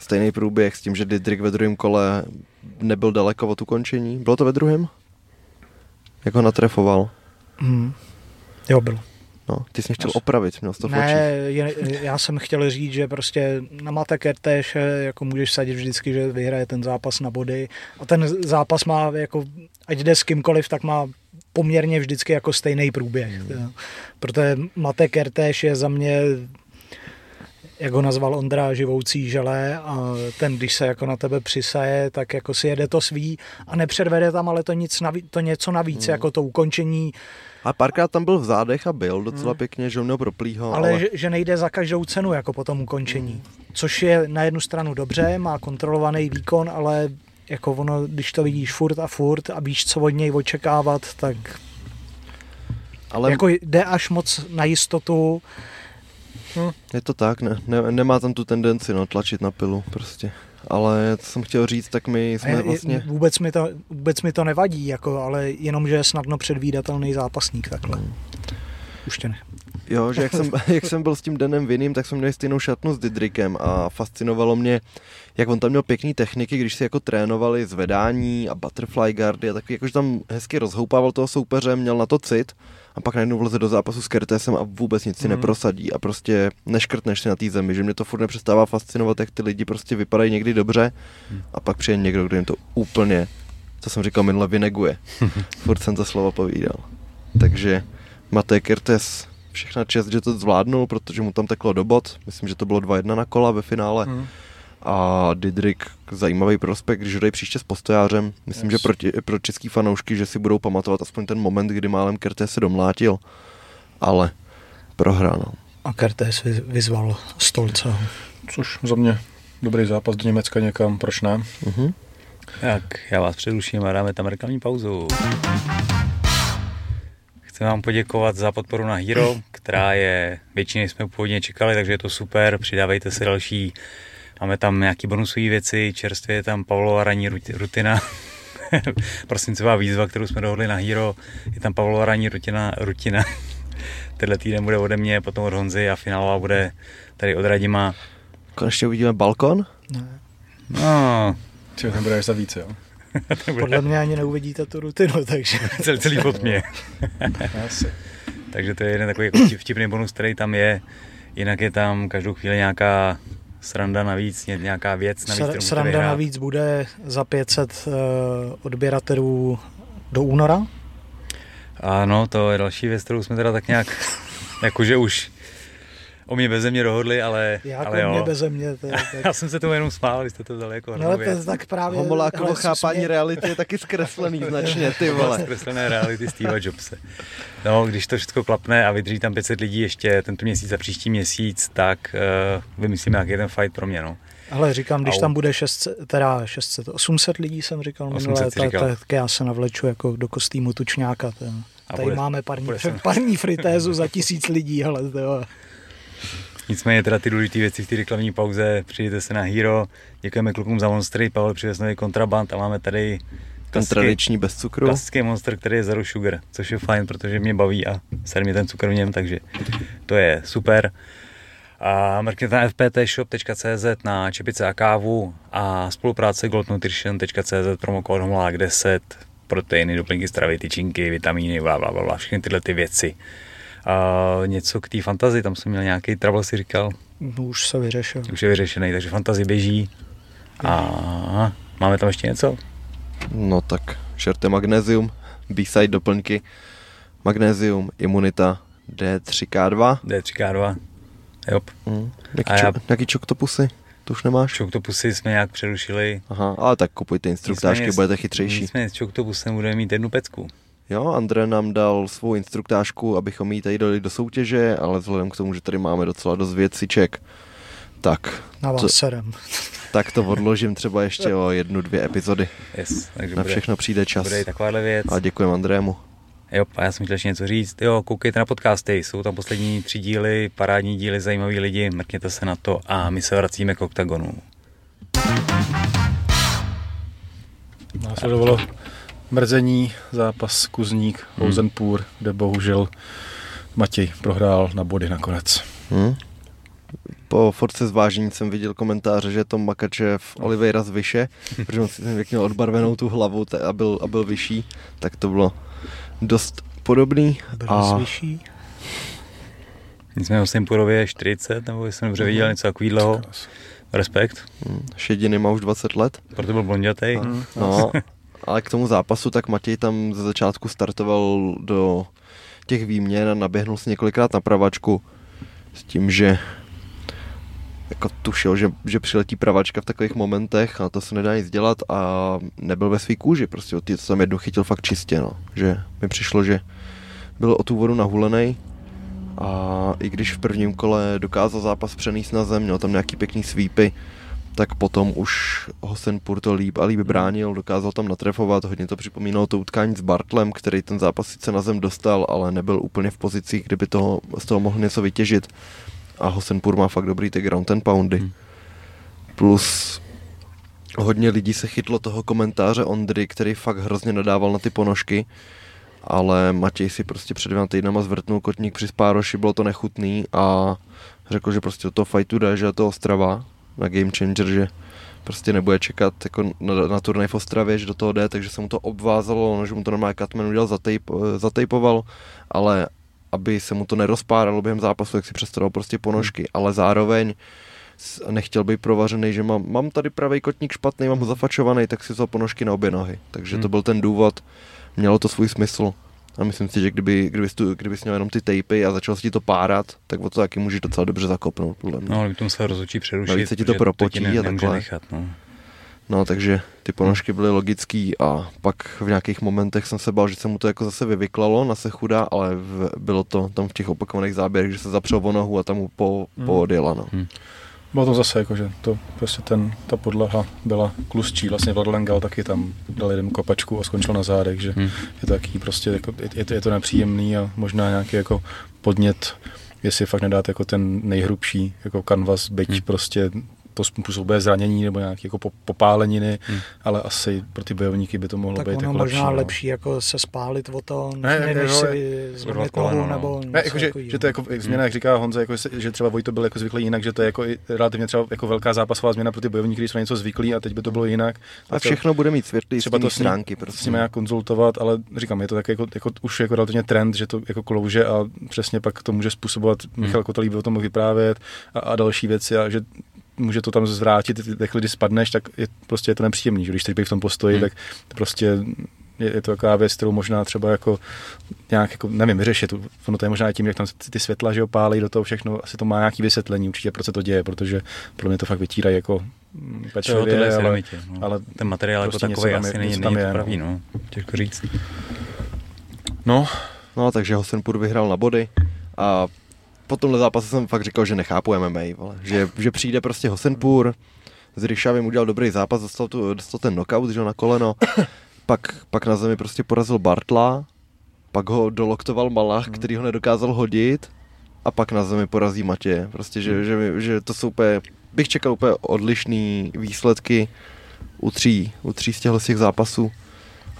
Stejný průběh s tím, že Didrik ve druhém kole nebyl daleko od ukončení. Bylo to ve druhém? Jak ho natrefoval? Hmm. Jo, bylo. No, ty jsi chtěl opravit, měl to Ne, je, já jsem chtěl říct, že prostě na Mate Kertéš jako můžeš sadit vždycky, že vyhraje ten zápas na body a ten zápas má jako, ať jde s kýmkoliv, tak má poměrně vždycky jako stejný průběh. Hmm. Protože Mate Kertéš je za mě jak ho nazval Ondra, živoucí želé a ten, když se jako na tebe přisaje, tak jako si jede to svý a nepředvede tam ale to, nic naví, to něco navíc, hmm. jako to ukončení a párkrát tam byl v zádech a byl docela hmm. pěkně, že měl proplýho. Ale, ale... Že, že, nejde za každou cenu, jako po tom ukončení. Hmm. Což je na jednu stranu dobře, má kontrolovaný výkon, ale jako ono, když to vidíš furt a furt a víš, co od něj očekávat, tak ale... jako jde až moc na jistotu. Hm. Je to tak, ne, ne, nemá tam tu tendenci no, tlačit na pilu prostě ale co jsem chtěl říct, tak my jsme je, vlastně... Vůbec mi, to, vůbec mi to nevadí, jako, ale jenom, že je snadno předvídatelný zápasník takhle. Hmm. Už tě ne. Jo, že jak jsem, jak jsem byl s tím Denem Vinným, tak jsme měli stejnou šatnu s Didrikem a fascinovalo mě, jak on tam měl pěkný techniky, když si jako trénovali zvedání a butterfly guardy a takový, jakože tam hezky rozhoupával toho soupeře, měl na to cit a pak najednou vleze do zápasu s Kertesem a vůbec nic si mm. neprosadí a prostě neškrtneš si na té zemi, že mě to furt nepřestává fascinovat, jak ty lidi prostě vypadají někdy dobře mm. a pak přijde někdo, kdo jim to úplně, co jsem říkal minule, vyneguje. furt jsem to slovo povídal. Takže Matej Kertes všechna čest, že to zvládnul, protože mu tam teklo do bod. Myslím, že to bylo 2-1 na kola ve finále. Mm a Didrik zajímavý prospekt, když jdou příště s postojářem. Myslím, yes. že pro, pro český fanoušky, že si budou pamatovat aspoň ten moment, kdy málem Kerté se domlátil, ale prohrál. No. A Kertés vyzval Stolce. Což za mě dobrý zápas do Německa někam, proč ne? Uh-huh. Tak, já vás přeruším a dáme tam reklamní pauzu. Chci vám poděkovat za podporu na Hero, která je, většině jsme původně čekali, takže je to super, přidávejte si další Máme tam nějaké bonusové věci, čerstvě je tam Pavlova ranní rutina, prosincová výzva, kterou jsme dohodli na Hero, je tam Pavlova ranní rutina, rutina. Tenhle týden bude ode mě, potom od Honzy a finálová bude tady od Radima. Konečně uvidíme balkon? Ne. No. Čeho tam bude za více, jo? Podle mě ani neuvidíte tu rutinu, takže... celý, celý pod mě. Takže to je jeden takový jako vtip- vtipný bonus, který tam je. Jinak je tam každou chvíli nějaká sranda navíc, ně- nějaká věc navíc, Sr- Sranda vyhrát. navíc bude za 500 uh, odběratelů do února. Ano, to je další věc, kterou jsme teda tak nějak, jakože už o mě beze mě dohodli, ale, Jak ale o mě jo. beze mě. To, je- tak... Já jsem se tomu jenom smál, když jste to vzali jako No, ale to, tak právě... Homolákovo ale chápání mě- reality je taky zkreslený značně, ty vole. Zkreslené reality Steve Jobse. No, když to všechno klapne a vydrží tam 500 lidí ještě tento měsíc a příští měsíc, tak uh, vymyslíme nějaký jeden fight pro mě, no. Ale říkám, když Au. tam bude 600, teda 600, 800 lidí jsem říkal 800 minule, jsi tak, já se navleču jako do kostýmu tučňáka. To. A Tady bude- máme parní, bude parní fritézu za tisíc lidí, hele, to jo. Nicméně teda ty důležité věci v té reklamní pauze, přijďte se na Hero, děkujeme klukům za monstry, Pavel přivez nový kontraband a máme tady klasický, tradiční bez cukru. klasický monster, který je zero sugar, což je fajn, protože mě baví a sere mě ten cukr v něm, takže to je super. A mrkněte na fptshop.cz na čepice a kávu a spolupráce goldnutrition.cz promokód homolák 10 proteiny, doplňky stravy, tyčinky, vitamíny, bla, bla, bla, všechny tyhle ty věci. A něco k té fantazii, tam jsem měl nějaký trouble, si říkal, No, už se vyřešil. už je vyřešený, takže fantazie běží. A máme tam ještě něco? No tak šerte magnézium, B-side doplňky, magnézium, imunita, D3K2. D3K2. Jo. Hm. Jaký, A já- čok, jaký čoktopusy? To už nemáš? Čoktopusy jsme nějak přerušili. Aha, ale tak kupujte instruktážky, budete chytřejší. Nicméně s Čoktopusem budeme mít jednu pecku. Jo, André nám dal svou instruktážku, abychom ji tady dali do soutěže, ale vzhledem k tomu, že tady máme docela dost věciček, tak, Na vás Co- serem. tak to odložím třeba ještě o jednu, dvě epizody. Yes, takže Na bude, všechno přijde čas. bude i takováhle věc. A děkujeme Andrému. Jo, a já jsem chtěl ještě něco říct. Jo, koukejte na podcasty, jsou tam poslední tři díly, parádní díly, zajímaví lidi, mrkněte se na to a my se vracíme k OKTAGONu. Následovalo mrzení, zápas Kuzník, Hmm. Ouzenpůr, kde bohužel Matěj prohrál na body nakonec. Hm? Po Force zvážení jsem viděl komentáře, že to Makačev Oliveira z Vyše, protože on si ten věk měl odbarvenou tu hlavu te- a byl, a byl vyšší, tak to bylo dost podobný. Byl A vyšší. Nicméně o Simpurově je 40, nebo jsem dobře viděl něco takového. Respekt, hm, Šediny má už 20 let. proto byl blondětej. Mm. No, ale k tomu zápasu, tak Matěj tam ze začátku startoval do těch výměn a naběhnul si několikrát na pravačku s tím, že jako tušil, že, že přiletí pravačka v takových momentech a to se nedá nic dělat a nebyl ve svý kůži, prostě ty to tam jednu chytil fakt čistě, no. že mi přišlo, že byl o tu vodu nahulený a i když v prvním kole dokázal zápas přenést na zem, měl tam nějaký pěkný svípy, tak potom už Hosenpur to líp a líp bránil, dokázal tam natrefovat, hodně to připomínalo to utkání s Bartlem, který ten zápas sice na zem dostal, ale nebyl úplně v pozici, kdyby toho, z toho mohl něco vytěžit. A Hosenpur má fakt dobrý ty ground and poundy. Hmm. Plus hodně lidí se chytlo toho komentáře Ondry, který fakt hrozně nadával na ty ponožky, ale Matěj si prostě před dvěma týdnama zvrtnul kotník při spároši, bylo to nechutný a řekl, že prostě toho fightu jde, že je to Ostrava na Game Changer, že prostě nebude čekat jako na, na turnaj v Ostravě, že do toho jde, takže se mu to obvázalo, no, že mu to normálně Katman udělal, zatejp, zatejpoval, ale aby se mu to nerozpáralo během zápasu, tak si přestavil prostě ponožky, ale zároveň nechtěl být provařený, že mám, mám tady pravý kotník špatný, mám ho zafačovaný, tak si vzal ponožky na obě nohy. Takže to Hmm. byl ten důvod, mělo to svůj smysl. A myslím si, že kdyby, kdybys, tu, kdybys měl jenom ty tapy a začal si ti to párat, tak o to taky můžeš docela dobře zakopnout, podle mě. No, ale by to musel rozhodčí přerušit. Navíc se ti to propotí ti a nemůže takhle. nechat, no. No, takže ty ponožky byly logický a pak v nějakých momentech jsem se bál, že se mu to jako zase vyvyklalo na se chudá, ale v, bylo to tam v těch opakovaných záběrech, že se zapřel o nohu a tam mu po, Hmm. poodjela, no. Bylo to zase jako, že to prostě ten, ta podlaha byla klustší, vlastně Vlad Lengal taky tam dal jeden kopačku a skončil na zádech, že Hm. je to taky prostě, jako, je, je, to, je to nepříjemný a možná nějaký jako podnět, jestli fakt nedáte jako ten nejhrubší jako kanvas, byť Hm. prostě to způsobuje zranění nebo nějaké jako popáleniny, hmm. ale asi pro ty bojovníky by to mohlo tak být ono jako možná lepší, no. lepší jako se spálit o to, Ne, než, ne, než no, si zlomit nohu no. nebo Ne, jako, že, že, to je jako změna, jak říká Honza, jako, že třeba Vojto byl jako zvyklý jinak, že to je jako i relativně třeba jako velká zápasová změna pro ty bojovníky, kteří jsou na něco zvyklí a teď by to bylo jinak. A všechno bude mít světlý třeba to s stránky. s Prostě. nimi nějak konzultovat, ale říkám, je to tak jako, jako už jako relativně trend, že to jako klouže a přesně pak to může způsobovat, Michal Kotalý by o tom mohl vyprávět a, a další věci a že může to tam zvrátit, ty- tak když spadneš, tak je, prostě je to nepříjemný, že když teď v tom postoji, Hmm. tak prostě je, je to taková věc, kterou možná třeba jako nějak, jako, nevím, vyřešit. Ono to je možná i tím, jak tam ty, ty světla, že opálí do toho všechno, asi to má nějaký vysvětlení určitě, proč se to děje, protože pro mě to fakt vytírají jako mm, To jo, pečlivě, tohle je ale. No. ale ten materiál jako prostě něco takový je- asi není, tam není je, to no. pravý, no. Těžko říct. no, No, takže Hosenpur vyhrál na body a po tomhle zápase jsem fakt říkal, že nechápu MMA, vole. Že, že přijde prostě Hosenpur, s Ryšavým udělal dobrý zápas, dostal, tu, dostal ten knockout, že na koleno, pak, pak na zemi prostě porazil Bartla, pak ho doloktoval Malach, který ho nedokázal hodit a pak na zemi porazí Matě. Prostě, že, že, že to jsou úplně, bych čekal úplně odlišný výsledky u tří, u tří z těchto těch zápasů.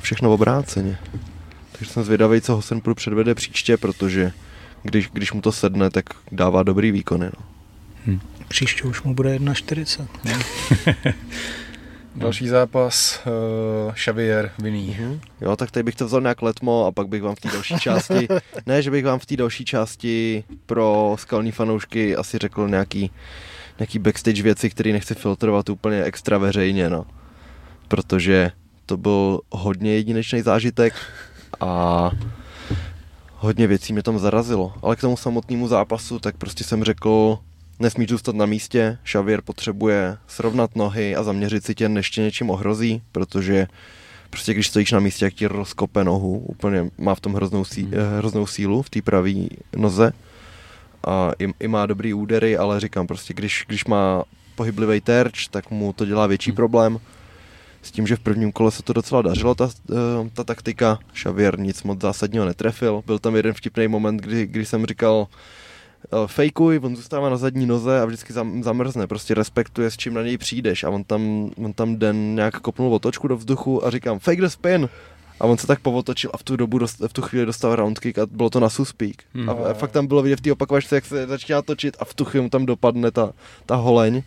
Všechno obráceně. Takže jsem zvědavý, co Hosenpur předvede příště, protože když, když mu to sedne, tak dává dobrý výkony. No. Příště už mu bude 1,40. No. další zápas, uh, Xavier Viní. Mhm. Jo, tak tady bych to vzal nějak letmo a pak bych vám v té další části, ne, že bych vám v té další části pro skalní fanoušky asi řekl nějaký, nějaký backstage věci, které nechci filtrovat úplně extra veřejně, no. Protože to byl hodně jedinečný zážitek a hodně věcí mě tam zarazilo. Ale k tomu samotnému zápasu, tak prostě jsem řekl, nesmíš zůstat na místě, Xavier potřebuje srovnat nohy a zaměřit si tě, než tě něčím ohrozí, protože prostě když stojíš na místě, jak ti rozkope nohu, úplně má v tom hroznou, sí, eh, hroznou sílu v té pravé noze a i, i, má dobrý údery, ale říkám prostě, když, když má pohyblivý terč, tak mu to dělá větší problém. S tím, že v prvním kole se to docela dařilo, ta, eh, ta taktika. Xavier nic moc zásadního netrefil. Byl tam jeden vtipný moment, kdy, kdy jsem říkal, eh, fejkuj, on zůstává na zadní noze a vždycky zam, zamrzne, prostě respektuje, s čím na něj přijdeš a on tam, on tam den nějak kopnul otočku do vzduchu a říkám, fake the spin, a on se tak povotočil a v tu dobu, dost, v tu chvíli dostal roundkick a bylo to na suspík. Hmm. A, a fakt tam bylo vidět v té opakovačce, jak se začíná točit a v tu chvíli mu tam dopadne ta, ta holeň.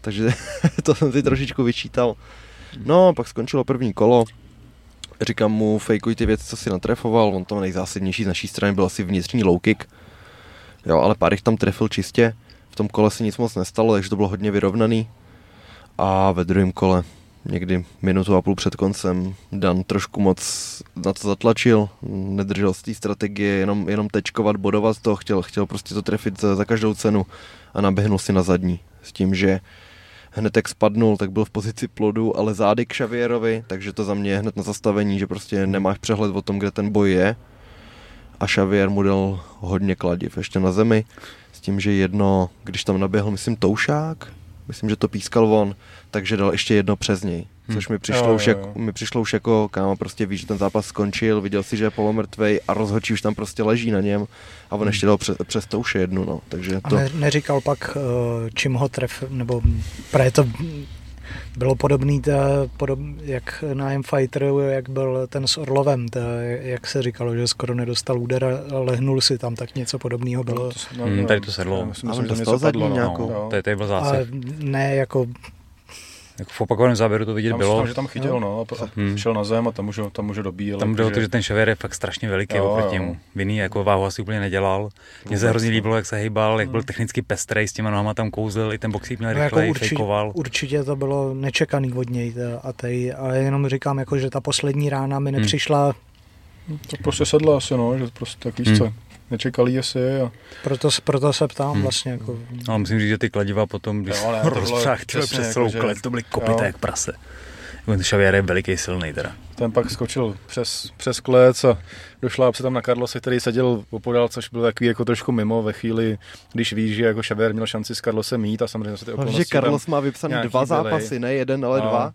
Takže to jsem si trošičku vyčítal. No, pak skončilo první kolo. Říkám mu, fejkuj ty věci, co si natrefoval. On to nejzásadnější z naší strany byl asi vnitřní low kick. Jo, ale pár jich tam trefil čistě. V tom kole se nic moc nestalo, takže to bylo hodně vyrovnaný. A ve druhém kole, někdy minutu a půl před koncem, Dan trošku moc na to zatlačil, nedržel z té strategie, jenom, jenom tečkovat, bodovat to, chtěl, chtěl prostě to trefit za, za každou cenu a naběhnul si na zadní. S tím, že hned jak spadnul, tak byl v pozici plodu, ale zády k Xavierovi, takže to za mě je hned na zastavení, že prostě nemáš přehled o tom, kde ten boj je. A Xavier mu dal hodně kladiv ještě na zemi, s tím, že jedno, když tam naběhl, myslím, Toušák, myslím, že to pískal on, takže dal ještě jedno přes něj. Což mi přišlo, Jo, už, jo, jak, jo. mi přišlo už jako, kámo, prostě víš, že ten zápas skončil, viděl si, že je polomrtvej a rozhodčí už tam prostě leží na něm a on ještě dal přes, přes touše jednu, no. Takže A to, ne, neříkal pak, eh, čím ho tref, nebo právě to bylo podobný, ta, podob, jak na M-Fighter, jak byl ten s Orlovem, ta, jak se říkalo, že skoro nedostal úder a lehnul si tam, tak něco podobného bylo. No, Hmm, tady to sedlo. Já myslím, Ale že tam dostal zadní no. nějakou. To je, to je byl zásah. Ale ne jako, Jako v opakovaném záběru to vidět Tam, bylo. tam, že tam chytil, no, a, a Hmm. šel na zem a tam už, tam už dobíjel. Tam jde o to, že ten Xavier je fakt strašně veliký Jo, oproti jo. němu. Vinný jako váhu asi úplně nedělal. Mně se hrozně líbilo, jak se hejbal, jak byl technicky pestrej, s těma nohama tam kouzlil, i ten boxík měl no jako rychlej, určitě, fejkoval. určitě to bylo nečekaný od něj a tej, ale jenom říkám, jako, že ta poslední rána mi Hmm. nepřišla, To prostě sedlo asi, no, že prostě tak víš Hmm. Nečekali asi a proto, proto se ptám Hmm. vlastně. Jako, No, musím říct, že ty kladiva potom, když Jo, ne, přes jako, celou že- klec, to byly kopité jo. jak prase. Ten Xavier je veliký, silný teda. ten pak skočil přes, přes klec a došla se tam na Carlose, který seděl opodál, což byl takový jako trošku mimo ve chvíli, když víš, že jako Xavier měl šanci s Carlosem mít a samozřejmě se ty No, okolnosti že Carlos má vypsaný dva byly. zápasy, ne jeden, ale No. dva.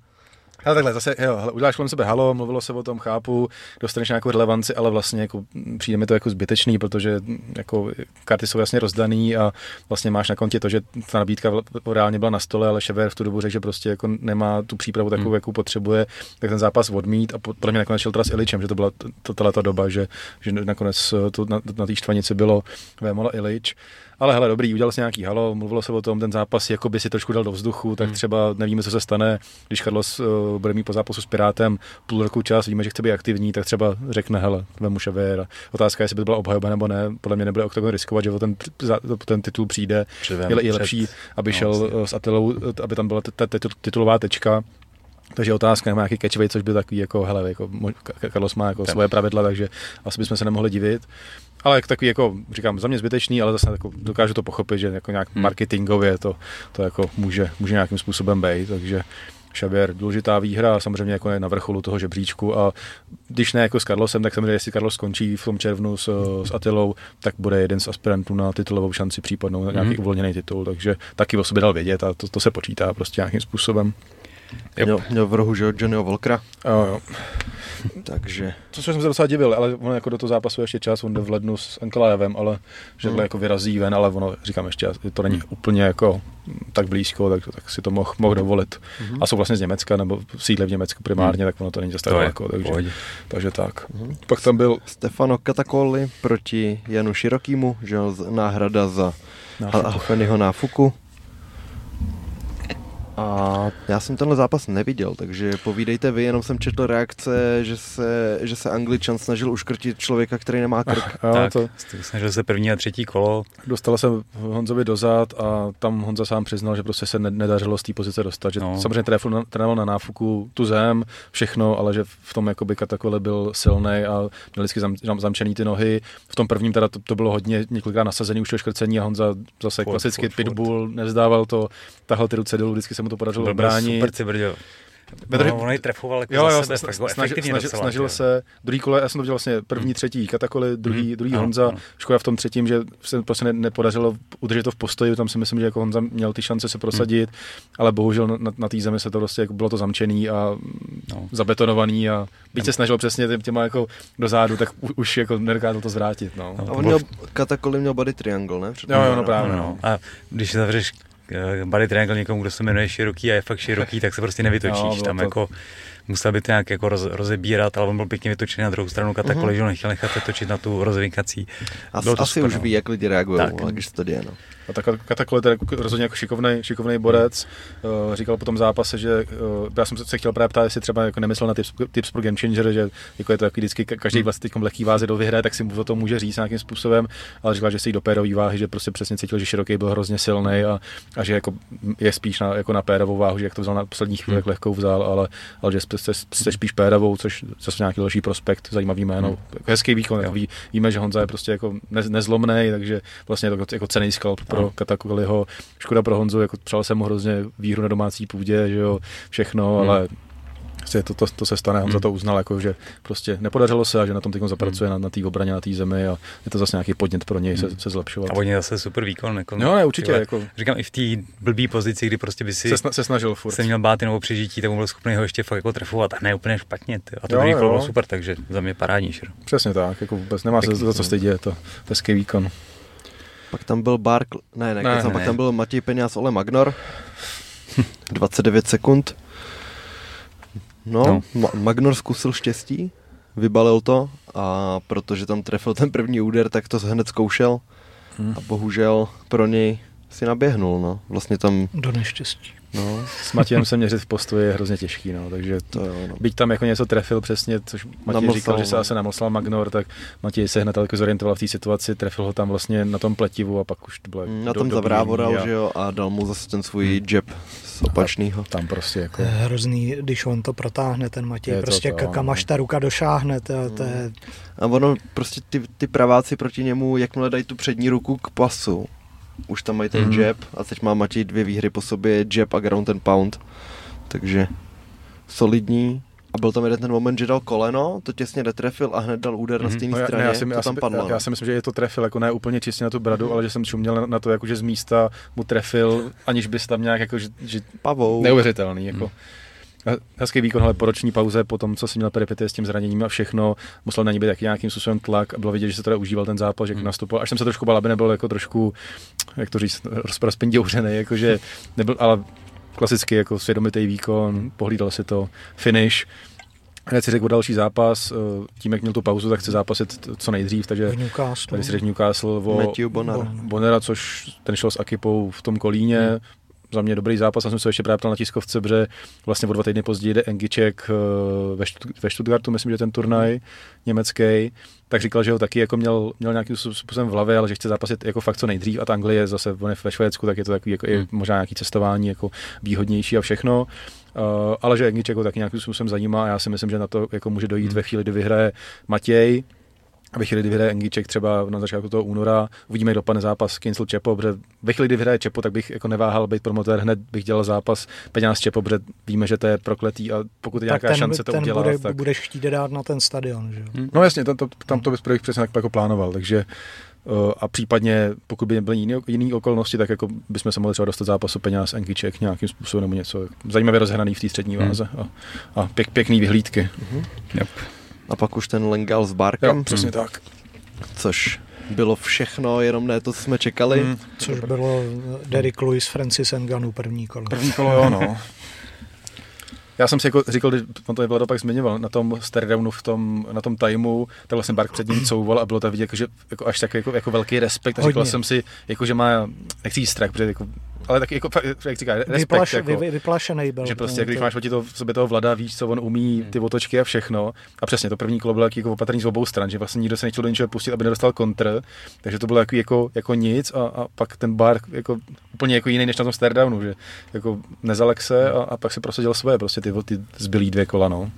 Ale takhle, zase, jo, hele, uděláš kolem sebe halo, mluvilo se o tom, chápu, dostaneš nějakou relevanci, ale vlastně jako, přijde mi to jako zbytečný, protože jako, karty jsou jasně rozdaný a vlastně máš na kontě to, že ta nabídka reálně byla na stole, ale Šever v tu dobu řekl, že prostě jako nemá tu přípravu takovou, hmm. jakou potřebuje, tak ten zápas odmít a podle mě nakonec šel teda s Iličem, že to byla tato ta doba, že, že nakonec to, na, na té štvanici bylo Vémola Ilič. Ale hele, dobrý, udělal si nějaký halo, mluvilo se o tom, ten zápas jako by si trošku dal do vzduchu, tak hmm. třeba nevíme, co se stane, když Carlos uh, bude mít po zápasu s Pirátem půl roku čas, víme, že chce být aktivní, tak třeba řekne, hele, vemu Ševěra. Otázka je, jestli by to byla obhajoba nebo ne. Podle mě nebude Octagon riskovat, že o ten, ten titul přijde. Je, je lepší, aby no, šel vlastně. s Atilou, aby tam byla ta titulová tečka, takže otázka nemá nějaký catchway, což by takový jako, hele, jako, Carlos má jako svoje pravidla, takže asi bychom se nemohli divit. Ale takový jako, říkám, za mě zbytečný, ale zase jako dokážu to pochopit, že jako nějak hmm. marketingově to, to jako může, může nějakým způsobem být, takže Šabier, důležitá výhra, samozřejmě jako je na vrcholu toho žebříčku a když ne jako s Carlosem, tak samozřejmě, jestli Carlos skončí v tom červnu s, s Atilou, tak bude jeden z aspirantů na titulovou šanci případnou na nějaký mm. uvolněný titul, takže taky o sobě dal vědět a to, to se počítá prostě nějakým způsobem. Yep. Měl, měl v rohu, že Johnnyho Volkra. Jo, jo. Takže... To jsem se docela divil, ale ono jako do toho zápasu ještě čas, on jde v lednu s Ankelajevem, ale že hmm. jako vyrazí ven, ale ono, říkám ještě, to není úplně jako tak blízko, tak, tak si to mohl moh dovolit. Hmm. A jsou vlastně z Německa, nebo sídle v Německu primárně, hmm. tak ono to není zase tak daleko, takže, takže tak. Hmm. Pak tam byl... Stefano Katakoli proti Janu Širokýmu, že náhrada za Hafenyho náfuku. A já jsem tenhle zápas neviděl, takže povídejte vy, jenom jsem četl reakce, že se, že se Angličan snažil uškrtit člověka, který nemá krk. jo, tak, to... snažil se první a třetí kolo. Dostal se Honzovi dozad a tam Honza sám přiznal, že prostě se nedařilo z té pozice dostat. Že no. Samozřejmě trénoval na náfuku tu zem, všechno, ale že v tom jakoby Katakole byl silný a měl vždycky zam, zamčený ty nohy. V tom prvním teda to, to bylo hodně několikrát nasazený už to škrcení a Honza zase klasicky pitbull, furt. nezdával to, tahal ty ruce dolů, vždycky se mu to podařilo bránit. Super cibrďo. No, on ji trefoval jako jo, jo, za sebe, snažil, snažil, snažil, snažil se, druhý kole, já jsem to viděl vlastně první, hmm. třetí Katakoli, druhý, hmm. druhý no, Honza, no. škoda v tom třetím, že se prostě ne, nepodařilo udržet to v postoji, tam si myslím, že jako Honza měl ty šance se prosadit, hmm. ale bohužel na, na té zemi se to prostě jako bylo to zamčený a no. zabetonovaný a byť se snažil přesně těm, těma jako do zádu, tak u, už jako nedokázal to zvrátit. No. A on měl, Katakoli měl body triangle, ne? jo, jo, no právě. No. no. A když zavřeš body triangle někomu, kdo se jmenuje široký a je fakt široký, tak se prostě nevytočíš. No, Tam to... jako musel by to nějak jako roz, rozebírat, ale on byl pěkně vytočený na druhou stranu katakoli, uh-huh. že on nechtěl nechat se točit na tu rozvinkací. As, asi super, už no. ví, jak lidi reagují, když to děje. No. A tak, Katakol je jako rozhodně jako šikovný, šikovný borec. Uh, říkal po tom zápase, že uh, já jsem se chtěl právě ptát, jestli třeba jako nemyslel na tips, tips pro Game Changer, že jako je to takový vždycky každý hmm. vlastně v lehký váze do vyhraje, tak si mu o tom může říct nějakým způsobem, ale říkal, že si do pérový váhy, že prostě přesně cítil, že široký byl hrozně silný a, a, že jako je spíš na, jako na pérovou váhu, že jak to vzal na poslední chvíli, hmm. lehkou vzal, ale, ale že jste, jste spíš pérovou, což zase nějaký další prospekt, zajímavý jméno, hmm. hezký výkon, jako ví, víme, že Honza je prostě jako ne, nezlomný, takže vlastně je to jako cený skalp pro no. Katakoliho škoda pro Honzu, jako přál jsem mu hrozně výhru na domácí půdě, že jo, všechno, hmm. ale prostě to, to, to, se stane, on za hmm. to uznal, jako, že prostě nepodařilo se a že na tom teď zapracuje hmm. na, na té obraně, na té zemi a je to zase nějaký podnět pro něj hmm. se, se zlepšovat. A oni zase super výkon. Jako, no, ne, určitě. Jako, říkám, i v té blbý pozici, kdy prostě by si se, sna, se snažil furt. se měl bát jenom přežití, tak byl schopný ho ještě fakt jako trefovat a ne úplně špatně. Ty. A to druhý kolo bylo super, takže za mě parádní. Přesně tak, jako vůbec nemá se za co stydět, je to hezký výkon. Pak tam byl Bark, ne, ne, ne, ne, pak tam byl Matěj Peňáz, Ole Magnor, 29 sekund. No, no. Ma- Magnor zkusil štěstí, vybalil to a protože tam trefil ten první úder, tak to hned zkoušel hmm. a bohužel pro něj si naběhnul, no. Vlastně tam... Do neštěstí. No, s Matějem se měřit v postoji je hrozně těžký, no, takže to, jo, no. byť tam jako něco trefil přesně, což Matěj namlsal, říkal, že se no. asi namlsal Magnor, tak Matěj se hned jako zorientoval v té situaci, trefil ho tam vlastně na tom pletivu a pak už to bylo Na do, tom zavrávoral, a... že jo, a dal mu zase ten svůj hmm. jab z opačného. Tam prostě jako... Hrozný, když on to protáhne, ten Matěj, je prostě to, to, kam až ta ruka došáhne, to, to je... A ono, prostě ty, ty praváci proti němu, jakmile dají tu přední ruku k pasu, už tam mají ten mm. jab a teď má Matěj dvě výhry po sobě, jab a ground and pound. Takže solidní. A byl tam jeden ten moment, že dal koleno, to těsně netrefil a hned dal úder mm. na mhm. stejné no, straně, ne, já si, to já tam padlo. Já, já, si myslím, že je to trefil, jako ne úplně čistě na tu bradu, mm. ale že jsem čuměl na, na to, jako, že z místa mu trefil, aniž bys tam nějak jako, že, že Pavou. neuvěřitelný, jako. Mm. hezký výkon, ale po roční pauze, po tom, co si měl peripety s tím zraněním a všechno, musel na ní být taky nějakým způsobem tlak a bylo vidět, že se teda užíval ten zápas, že hmm. nastupoval. Až jsem se trošku bál, aby nebyl jako trošku, jak to říct, rozpinděuřený, jakože nebyl, ale klasicky jako svědomitý výkon, pohlídal si to, finish, Hned si řekl další zápas, eh, tím, jak měl tu pauzu, tak chce zápasit co nejdřív, takže tady si řekl Newcastle o Matthew Bonera. Bonera, což ten šel s Akipou v tom kolíně, hmm. Za mě dobrý zápas, já jsem se ještě právě ptal na tiskovce, protože vlastně o dva týdny později jde Engiček eh, ve, ve Stuttgartu, myslím, že ten turnaj německý, tak říkal, že ho taky jako měl, měl nějakým způsobem v hlavě, ale že chce zápasit jako fakt co nejdřív a ta Anglie je zase on je ve Švédsku, tak je to takový jako, hmm. možná nějaký cestování jako výhodnější a všechno. Uh, ale že Engiček ho taky nějakým způsobem zajímá a já si myslím, že na to jako může dojít hmm. ve chvíli, kdy vyhraje Matěj, ve chvíli, kdy vyhraje Engíček třeba na začátku toho února, uvidíme, jak dopadne zápas Kincel Čepo, protože ve chvíli, kdy vyhraje Čepo, tak bych jako neváhal být promotér, hned bych dělal zápas Peňáz Čepo, protože víme, že to je prokletý a pokud je nějaká ten, šance to ten udělat, bude, tak... budeš chtít dát na ten stadion, že? Hmm. No jasně, tam to, tam to bych přesně tak jako plánoval, takže uh, a případně, pokud by nebyly jiné jiný okolnosti, tak jako bychom se mohli třeba dostat zápasu peněz Engiček nějakým způsobem nebo něco zajímavě rozhraný v té střední hmm. váze a, a pěk, pěkný vyhlídky. Hmm. Yep. A pak už ten Lengal s Barkem. Jo, přesně hmm. tak což bylo všechno, jenom ne to, co jsme čekali. Hmm. Což bylo Derek Lewis, Francis Nganu první kolo. První kolo, jo, no. Já jsem si jako říkal, když on to Vlado pak zmiňoval, na tom Stardownu v tom, na tom timeu, tak vlastně Bark před ním couval a bylo to vidět, jako, že jako až tak jako, jako velký respekt a říkal jsem si, jako, že má, nechci strach, protože jako ale taky jako, jak říká, respekt. Vyplaš, jako, vy, vyplašený byl. Že prostě, když máš proti to, v sobě toho vlada, víš, co on umí, ty otočky a všechno. A přesně, to první kolo bylo jako opatrný z obou stran, že vlastně nikdo se nechtěl do ničeho pustit, aby nedostal kontr. Takže to bylo jako, jako, jako nic a, a, pak ten bar jako úplně jako jiný než na tom Stardownu, že jako nezalek se a, a pak si prosadil své, prostě ty, ty zbylý dvě kola, no.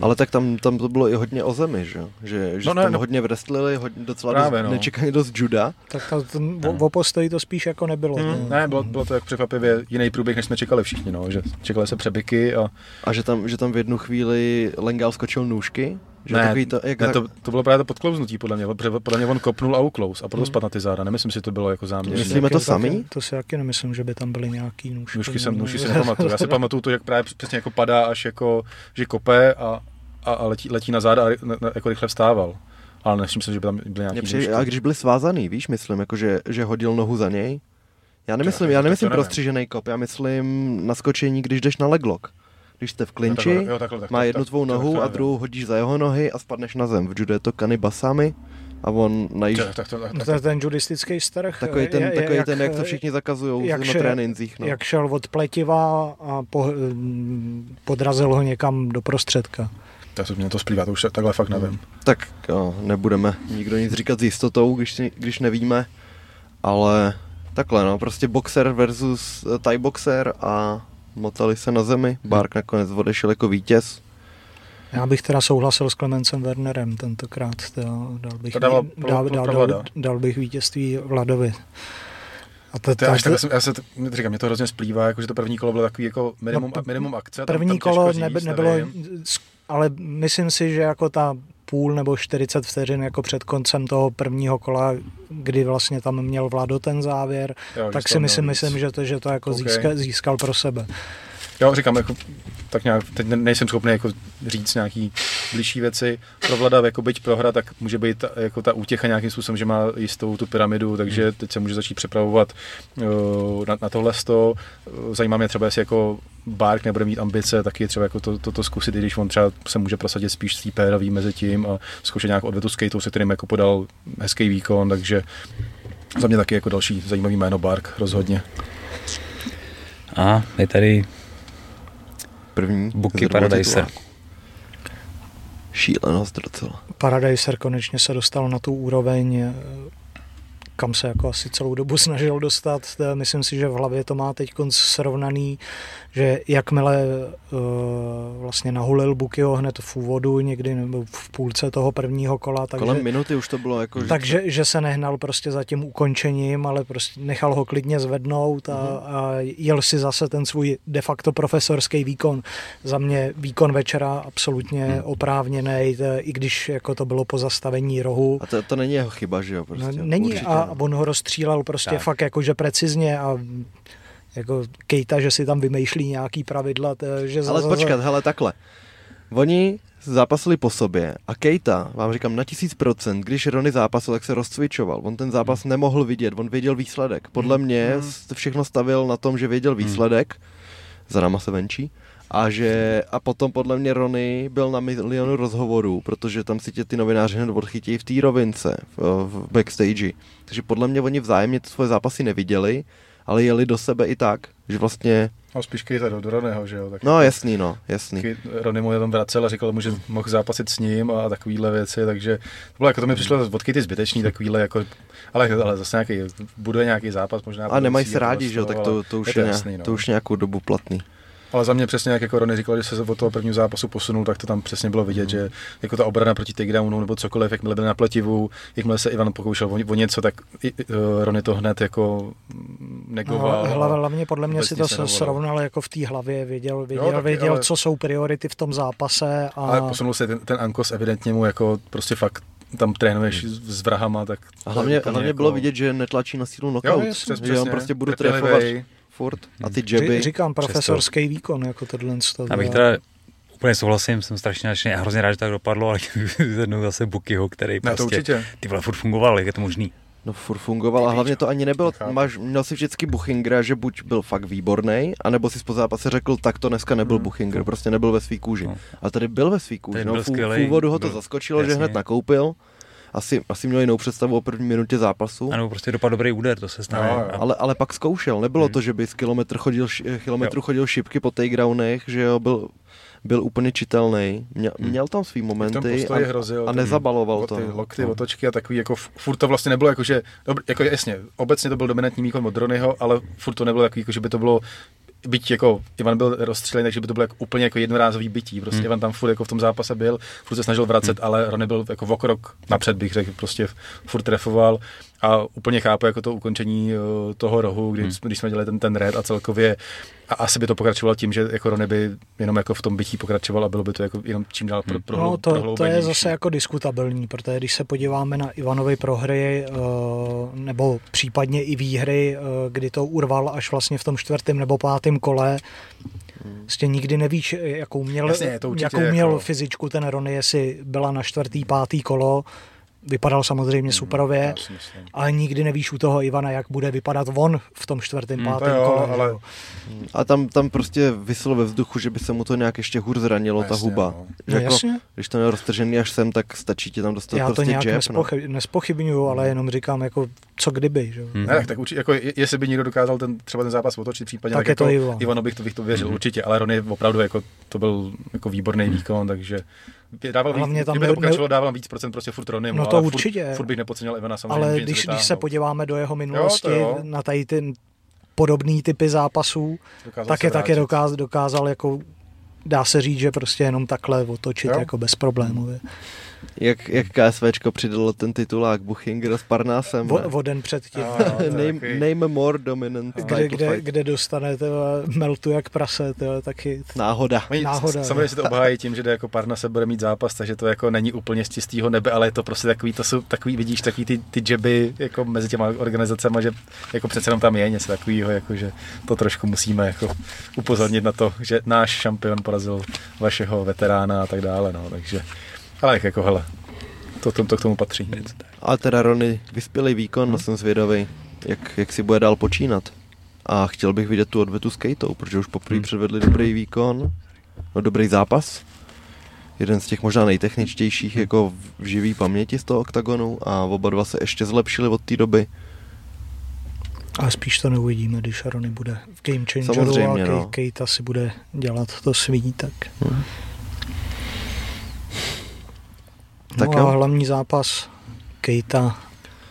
Ale tak tam, tam to bylo i hodně o zemi, že, že, že no, ne, tam no. hodně wrestlili, hodně, docela Právě, dost, no. nečekaně dost juda. Tak to, ten, no. o postoji to spíš jako nebylo. Hmm, ne, bylo, bylo to jak překvapivě jiný průběh, než jsme čekali všichni, no, že čekali se přebyky a... A že tam, že tam v jednu chvíli Lengal skočil nůžky, že ne, takový to, jak ne, to, to, bylo právě to podklouznutí podle mě, protože podle mě on kopnul a uklous a proto hmm. spadl na ty záda. Nemyslím si, že to bylo jako záměr. Myslíme to sami? To si taky nemyslím, že by tam byly nějaký nůžky. Nůžky, jsem, nůžky si nepamatuju. Já si pamatuju to, jak právě přesně jako padá, až jako, že kope a, a, a letí, letí na záda a na, na, jako rychle vstával. Ale nevšiml jsem, že by tam byly nějaké při, A když byli svázaný, víš, myslím, jako že, že hodil nohu za něj. Já nemyslím, já nemyslím prostřižený kop, já myslím naskočení, když jdeš na leglock. Když jste v klinči, jo, takhle, jo, takhle, takhle, má jednu tvou nohu a druhou hodíš za jeho nohy a spadneš na zem. V judo je to kanibasami a on najíž... Tak, tak, tak, tak, tak. Ten judistický strach. Takový ten, je, takový jak, ten, jak to všichni zakazují na šel, trénincích. No. Jak šel od pletiva a po, podrazil ho někam do prostředka. Tak mě to splývá, to už takhle fakt nevím. Hmm. Tak jo, nebudeme nikdo nic říkat s jistotou, když, když nevíme, ale takhle no, prostě boxer versus uh, Thai boxer a motali se na zemi. Bark nakonec odešel jako vítěz. Já bych teda souhlasil s Klemencem Wernerem tentokrát. Dal bych, to dalo, dal, dal, dal, dal bych vítězství Vladovi. A to, to, to, to, jsem, já se to, říkám, mě to hrozně splývá, jako, že to první kolo bylo takový jako minimum, no, minimum akce. První tam, tam kolo nebe, nebylo, ale myslím si, že jako ta půl nebo 40 vteřin jako před koncem toho prvního kola, kdy vlastně tam měl Vlado ten závěr, jo, tak si myslím, myslím, že to, že to jako okay. získal, získal pro sebe. Jo, říkám, jako, tak nějak, teď nejsem schopný jako říct nějaký blížší věci. Pro Vlada, jako byť prohra, tak může být ta, jako ta útěcha nějakým způsobem, že má jistou tu pyramidu, takže hmm. teď se může začít připravovat uh, na, na tohle sto. Zajímá mě třeba, jestli jako Bark nebude mít ambice, taky třeba jako to, to, to zkusit, i když on třeba se může prosadit spíš střípérový mezi tím a zkoušet nějak odvetu skateu, se kterým jako podal hezký výkon, takže za mě taky jako další zajímavý jméno Bark rozhodně. A je tady první. Buky Paradiser. Šílenost docela. Paradiser konečně se dostal na tu úroveň kam se jako asi celou dobu snažil dostat. Myslím si, že v hlavě to má teď srovnaný, že jakmile uh, vlastně nahulil Bukyho hned v úvodu, někdy nebo v půlce toho prvního kola. Takže, Kolem minuty už to bylo jako... Že takže že se nehnal prostě za tím ukončením, ale prostě nechal ho klidně zvednout a, mm-hmm. a jel si zase ten svůj de facto profesorský výkon. Za mě výkon večera absolutně mm. oprávněný, i když jako to bylo po zastavení rohu. A to, to není jeho chyba, že jo? Prostě, no, není a on ho rozstřílel prostě tak. fakt jakože precizně a jako Kejta, že si tam vymýšlí nějaký pravidla, že Ale za, počkat, hele, takhle. Oni zápasili po sobě a Kejta, vám říkám na tisíc procent, když Rony zápasil, tak se rozcvičoval. On ten zápas hmm. nemohl vidět, on věděl výsledek. Podle Hmm. mě Hmm. všechno stavil na tom, že věděl výsledek, za náma se venčí, a že a potom podle mě Rony byl na milionu rozhovorů, protože tam si tě ty novináři hned odchytí v té rovince, v, v backstage. Takže podle mě oni vzájemně ty svoje zápasy neviděli, ale jeli do sebe i tak, že vlastně, No spíš Kejta do, Roného, že jo? Tak no jasný no, jasný. Ronny mu je tam vracel a říkal mu, že mohl zápasit s ním a takovýhle věci, takže to bylo jako to mi přišlo od Kejty zbytečný, takovýhle jako, ale, ale zase nějaký, bude nějaký zápas možná. A nemají se rádi, že jo, tak to, to, už je, jasný, no. to už nějakou dobu platný. Ale za mě přesně, jak jako Ronny říkal, že se od toho prvního zápasu posunul, tak to tam přesně bylo vidět, že jako ta obrana proti takedownu nebo cokoliv, jakmile byl na pletivu, jakmile se Ivan pokoušel o, o něco, tak i, i, Ronny to hned jako mm, negoval. No, hlavně podle mě si to nedovolil. srovnal jako v té hlavě, věděl, věděl, Jo, taky, věděl ale- co jsou priority v tom zápase a Ale posunul se ten, ten Ankos evidentně mu jako prostě fakt tam trénuješ s vrahama, tak A hlavně, hlavně jako- bylo vidět, že netlačí na sílu Jo, knockout, přes, že on prostě budu trefovat. Furt a ty Ři- jabby. říkám profesorský výkon, jako tohle. To, Abych teda úplně souhlasím, jsem strašně nadšený a hrozně rád, že tak dopadlo, ale jednou zase Bukyho, který Ne, to prostě, určitě. ty vole, furt fungoval, jak je to možný. No furt fungoval a hlavně to ani nebylo, máš, měl si vždycky Buchingra, že buď byl fakt výborný, anebo si po zápase řekl, tak to dneska nebyl Buchinger, prostě nebyl ve svý kůži. No. Ale tady byl ve svý kůži, no, v, úvodu ho to byl- zaskočilo, že jasně. hned nakoupil, asi, asi měl jinou představu o první minutě zápasu. A nebo prostě dopad dobrý úder, to se stane. Jo, jo. A- Ale, ale pak zkoušel, nebylo to, že by z kilometr chodil, kilometru chodil šipky po takedownech, že jo, byl, byl úplně čitelný. Měl, měl tam svý momenty a, hrozil. a nezabaloval o to. Ty no. lokty, otočky a takový, jako furt to vlastně nebylo jako, že, dobr, jako jasně, obecně to byl dominantní výkon od Ronyho, ale furt to nebylo takový, jako, že by to bylo byť jako Ivan byl rozstřelený, takže by to bylo jako úplně jako jednorázový bytí. Prostě Hmm. Ivan tam furt jako v tom zápase byl, furt se snažil vracet, ale Rony byl jako o krok napřed, bych řekl, prostě furt trefoval a úplně chápu jako to ukončení eh, toho rohu, kdy, Hmm. když jsme dělali ten, ten red a celkově a asi by to pokračovalo tím, že jako Rony by jenom jako v tom bytí pokračoval a bylo by to jako jenom čím dál pro, pro, No, to, to je zase jako diskutabilní, protože když se podíváme na Ivanovy prohry, eh, nebo případně i výhry, eh, kdy to urval až vlastně v tom čtvrtém nebo pátém kole, Prostě nikdy nevíš, jakou měl, Jasně, jakou měl jako- fyzičku ten Rony, jestli byla na čtvrtý, pátý kolo, vypadal samozřejmě superově, Hmm, myslím. ale nikdy nevíš u toho Ivana, jak bude vypadat on v tom čtvrtém, Hmm, to pátém jo, kole. ale-. A tam, tam prostě vyselo ve vzduchu, že by se mu to nějak ještě hůř zranilo, No ta jasně, huba. no. Že No jako, jasně. když to měl roztržený až sem, tak stačí ti tam dostat Já to prostě nějak jab, no. nespochy, nespochybnuju, ale jenom říkám, jako co kdyby. Že? Hmm. Ne, tak, tak určitě, jako, je- jestli by někdo dokázal ten, třeba ten zápas otočit, případně Tak tak, je to jako, Ivan. Ivano bych to, bych to věřil Mhm. určitě, ale Rony opravdu jako, to byl jako výborný výkon, takže dával Hlavně víc, tam kdyby to pokračovalo, dával víc procent prostě furt Ronymu, No to ale určitě. Furt, furt bych nepodcenil Ivana samozřejmě. Ale když, když se podíváme do jeho minulosti, jo. na tady ty podobné typy zápasů, Dokázal tak je taky vrátit. dokázal, dokázal jako dá se říct, že prostě jenom takhle otočit Jo. jako bez problémů. Jak, jak KSVčko přidalo ten titulák Buchinger s Parnásem. Vo, ne? o den předtím. Je name, name more dominant kde, title kde, fight. kde dostane tyhle, meltu jak prase, tyhle, taky Náhoda. Oni Náhoda, Samozřejmě si to obhájí tím, že jde jako Parna se bude mít zápas, takže to jako není úplně z čistého nebe, ale je to prostě takový, to jsou takový, vidíš, takový ty, ty jeby jako mezi těma organizacemi, že jako přece jenom tam je něco takového, jako že to trošku musíme jako upozornit na to, že náš šampion porazil vašeho veterána a tak dále, no, takže, ale jako hele, to, to, to k tomu patří. A teda Rony, vyspělý výkon, no jsem zvědavý, jak, jak si bude dál počínat. A chtěl bych vidět tu odvetu s Kejtou, protože už poprvé Hmm. předvedli dobrý výkon, no dobrý zápas. Jeden z těch možná nejtechničtějších jako v živý paměti z toho oktagonu a oba dva se ještě zlepšili od té doby. a spíš to neuvidíme, když Arony bude v Game Changeru Samozřejmě, a no. Kate, Kate asi bude dělat to svý, tak Tak no jo. a hlavní zápas Kejta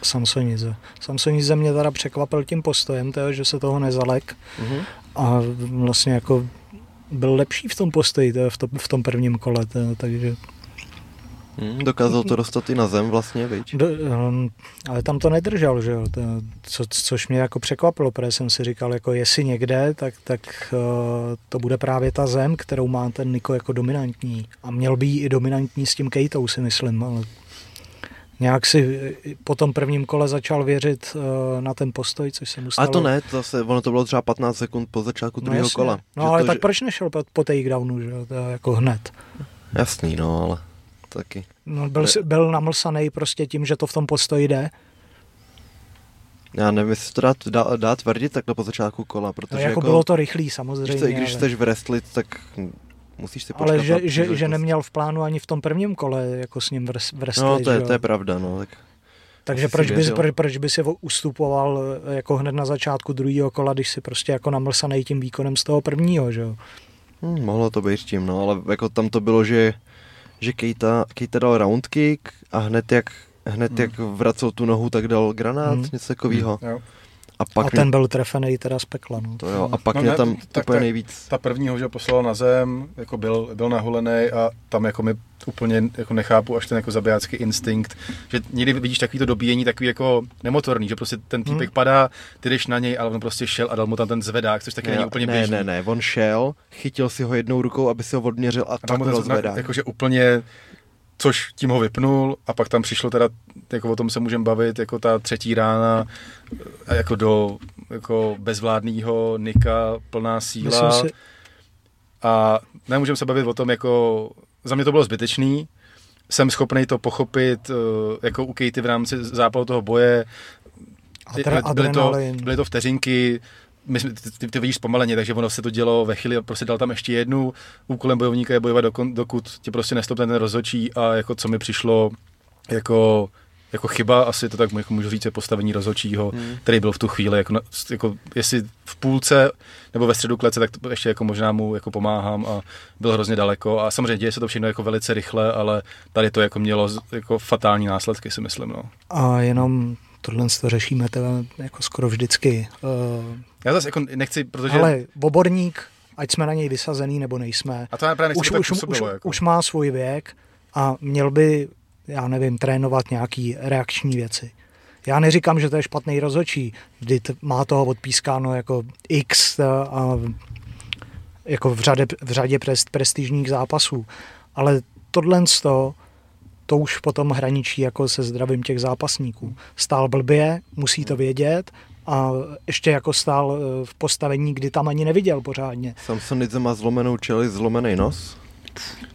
Samsonize. Samsonize mě teda překvapil tím postojem, toho, že se toho nezalek Mhm. a vlastně jako byl lepší v tom postoji to, v, to, v tom prvním kole, to, takže Hmm, dokázal to dostat i na zem vlastně, viď? do, um, ale tam to nedržel, že jo, to, co, což mě jako překvapilo, protože jsem si říkal, jako jestli někde, tak, tak uh, to bude právě ta zem, kterou má ten Niko jako dominantní a měl by jí i dominantní s tím Kejtou, si myslím, ale nějak si po tom prvním kole začal věřit uh, na ten postoj, což se mu stalo. Ale to ne, to se, ono to bylo třeba 15 sekund po začátku no druhého jasně. kola. No ale to, tak že... proč nešel po, po takedownu, že jo, to jako hned. Jasný, no, ale taky. No, byl, si- byl namlsaný prostě tím, že to v tom postoji jde. Já nevím, jestli to dá, dá, dá tvrdit takhle po začátku kola, protože No, jako, bylo to rychlý samozřejmě. Víš co, i když ale... chceš wrestlit, tak musíš si počkat Ale že, že, že neměl v plánu ani v tom prvním kole jako s ním vres- wrestlit, No, to je, že to je pravda, no. Tak Takže proč by, proč, proč by si ustupoval eh, jako hned na začátku druhého kola, když si prostě jako namlsanej tím výkonem z toho prvního, že jo? hm, mohlo to být tím, no, ale jako tam to bylo, že, že Keita, Keita dal round kick a hned jak, hned Hmm. jak vracel tu nohu, tak dal granát, Hmm. něco takového. Jo. A pak a ten byl trefený teda z pekla, no. to jo, a pak No mě ne, tam tak úplně nejvíc. Ta první ho že poslal na zem, jako byl, byl nahulený a tam jako mi úplně jako nechápu až ten jako zabijácký instinkt, že někdy vidíš takový to dobíjení, takový jako nemotorný, že prostě ten týpek Hmm. padá, ty jdeš na něj, ale on prostě šel a dal mu tam ten zvedák, což taky není úplně ne, běžný. ne, ne, on šel, chytil si ho jednou rukou, aby si ho odměřil a A tak tam mu ho ten zvedák, jakože úplně, což tím ho vypnul a pak tam přišlo teda, jako o tom se můžeme bavit, jako ta třetí rána, jako do jako bezvládného Nika, plná síla. Si, A nemůžeme se bavit o tom, jako za mě to bylo zbytečný. Jsem schopný to pochopit eh, jako u Katy v rámci zápalu toho boje. Adre, byly, to, byly to vteřinky, my jsme, ty, ty, ty vidíš zpomaleně, takže ono se to dělo ve chvíli, prostě dal tam ještě jednu, úkolem bojovníka je bojovat, dokon, dokud tě prostě nestopne ten rozhodčí a jako co mi přišlo jako, jako chyba, asi to tak jako můžu říct, je postavení rozhodčího, Hmm. který byl v tu chvíli, jako, jako jestli v půlce nebo ve středu klece, tak to ještě jako možná mu jako pomáhám a byl hrozně daleko a samozřejmě děje se to všechno jako velice rychle, ale tady to jako mělo jako fatální následky, si myslím, no. A jenom tohle to řešíme teda jako skoro vždycky. Já zase jako nechci, protože... ale oborník, ať jsme na něj vysazený nebo nejsme, a to já právě nechci, už, tak už, už, působilo, jako. už má svůj věk a měl by, já nevím, trénovat nějaký reakční věci. Já neříkám, že to je špatný rozhodčí, t- má toho odpískáno jako X a, a jako v řadě, v řadě prest, prestižních zápasů, ale tohle to, to už potom hraničí jako se zdravím těch zápasníků. Stál blbě, musí to vědět a ještě jako stál eh, v postavení, kdy tam ani neviděl pořádně. Samsonidze má zlomenou čeli, zlomený nos.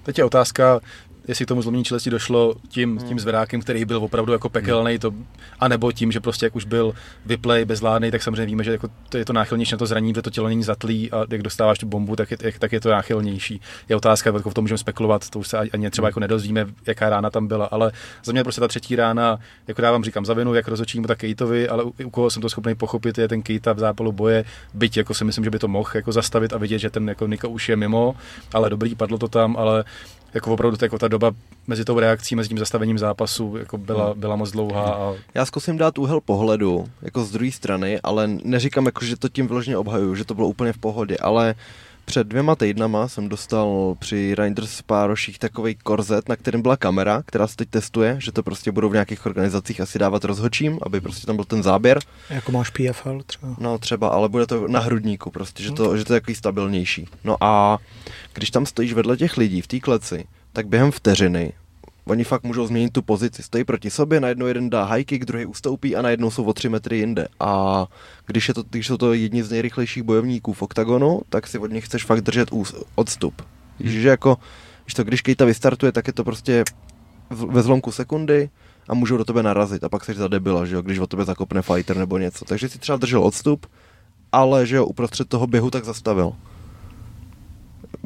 Teď je otázka, jestli k tomu zlomení čelesti došlo tím, Hmm. tím zvedákem, který byl opravdu jako pekelný, to, anebo tím, že prostě jak už byl vyplej, bezvládný, tak samozřejmě víme, že jako to je to náchylnější na to zranění, protože to tělo není zatlý a jak dostáváš tu bombu, tak je, jak- tak je to náchylnější. Je otázka, jako v tom můžeme spekulovat, to už se ani třeba jako nedozvíme, jaká rána tam byla, ale za mě prostě ta třetí rána, jako dávám říkám za vinu, jak rozhodčímu, tak Kejtovi, ale u, u koho jsem to schopný pochopit, je ten Kejta v zápalu boje, byť jako si myslím, že by to mohl jako zastavit a vidět, že ten jako Nika už je mimo, ale dobrý, padlo to tam, ale jako opravdu to jako ta doba mezi tou reakcí, mezi tím zastavením zápasu jako byla, byla moc dlouhá a Já zkusím dát úhel pohledu, jako z druhé strany, ale neříkám jako, že to tím vyloženě obhajuju, že to bylo úplně v pohodě, ale před dvěma týdnama jsem dostal při Reinders Pároších takový korzet, na kterém byla kamera, která se teď testuje, že to prostě budou v nějakých organizacích asi dávat rozhodčím, aby prostě tam byl ten záběr. Jako máš PFL třeba. No třeba, ale bude to na hrudníku prostě, že to, že to je takový stabilnější. No a když tam stojíš vedle těch lidí v té kleci, tak během vteřiny oni fakt můžou změnit tu pozici. Stojí proti sobě, najednou jeden dá high kick, druhý ustoupí a najednou jsou o tři metry jinde. A když, je to, když jsou to jedni z nejrychlejších bojovníků v oktagonu, tak si od nich chceš fakt držet ús, odstup. Víš, že jako, víš to, když Kejta vystartuje, tak je to prostě ve zlomku sekundy a můžou do tebe narazit a pak seš za debila, že jo, když o tebe zakopne fighter nebo něco. Takže si třeba držel odstup, ale že jo, uprostřed toho běhu tak zastavil.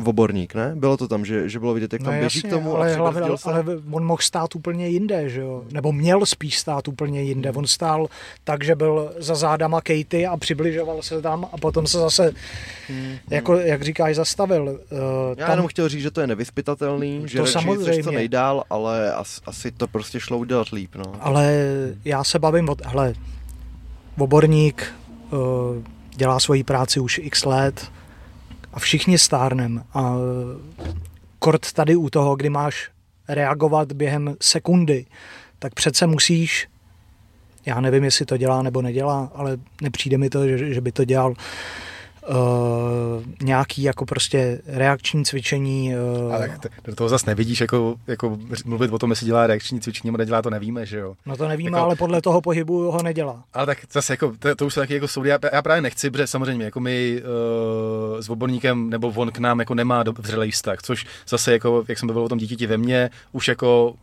Oborník, ne? Bylo to tam, že, že bylo vidět, jak tam běží k tomu No ale, a hlavně, se? ale on mohl stát úplně jinde, že jo? Nebo měl spíš stát úplně jinde. On stál tak, že byl za zádama Katy a přibližoval se tam a potom se zase, jako, jak říkáš, zastavil. Uh, Já jenom chtěl říct, že to je nevyspytatelný, že To samozřejmě. co nejdál, ale as, asi to prostě šlo udělat líp, no. Ale já se bavím od, hele, oborník uh, dělá svoji práci už x let a všichni stárnem a kort tady u toho, kdy máš reagovat během sekundy, tak přece musíš, já nevím, jestli to dělá nebo nedělá, ale nepřijde mi to, že, že by to dělal, uh, nějaký jako prostě reakční cvičení. Uh, Ale do toho zase nevidíš, jako, jako mluvit o tom, jestli dělá reakční cvičení nebo nedělá, to nevíme, že jo? No to nevíme, jako, ale podle toho pohybu ho nedělá. Ale tak zase jako, to, to už jsou taky jako soudy, já, já, právě nechci, protože samozřejmě jako my uh, s odborníkem nebo on k nám jako nemá vřelej vztah, což zase jako, jak jsem mluvil o tom dítěti ve mně, už jako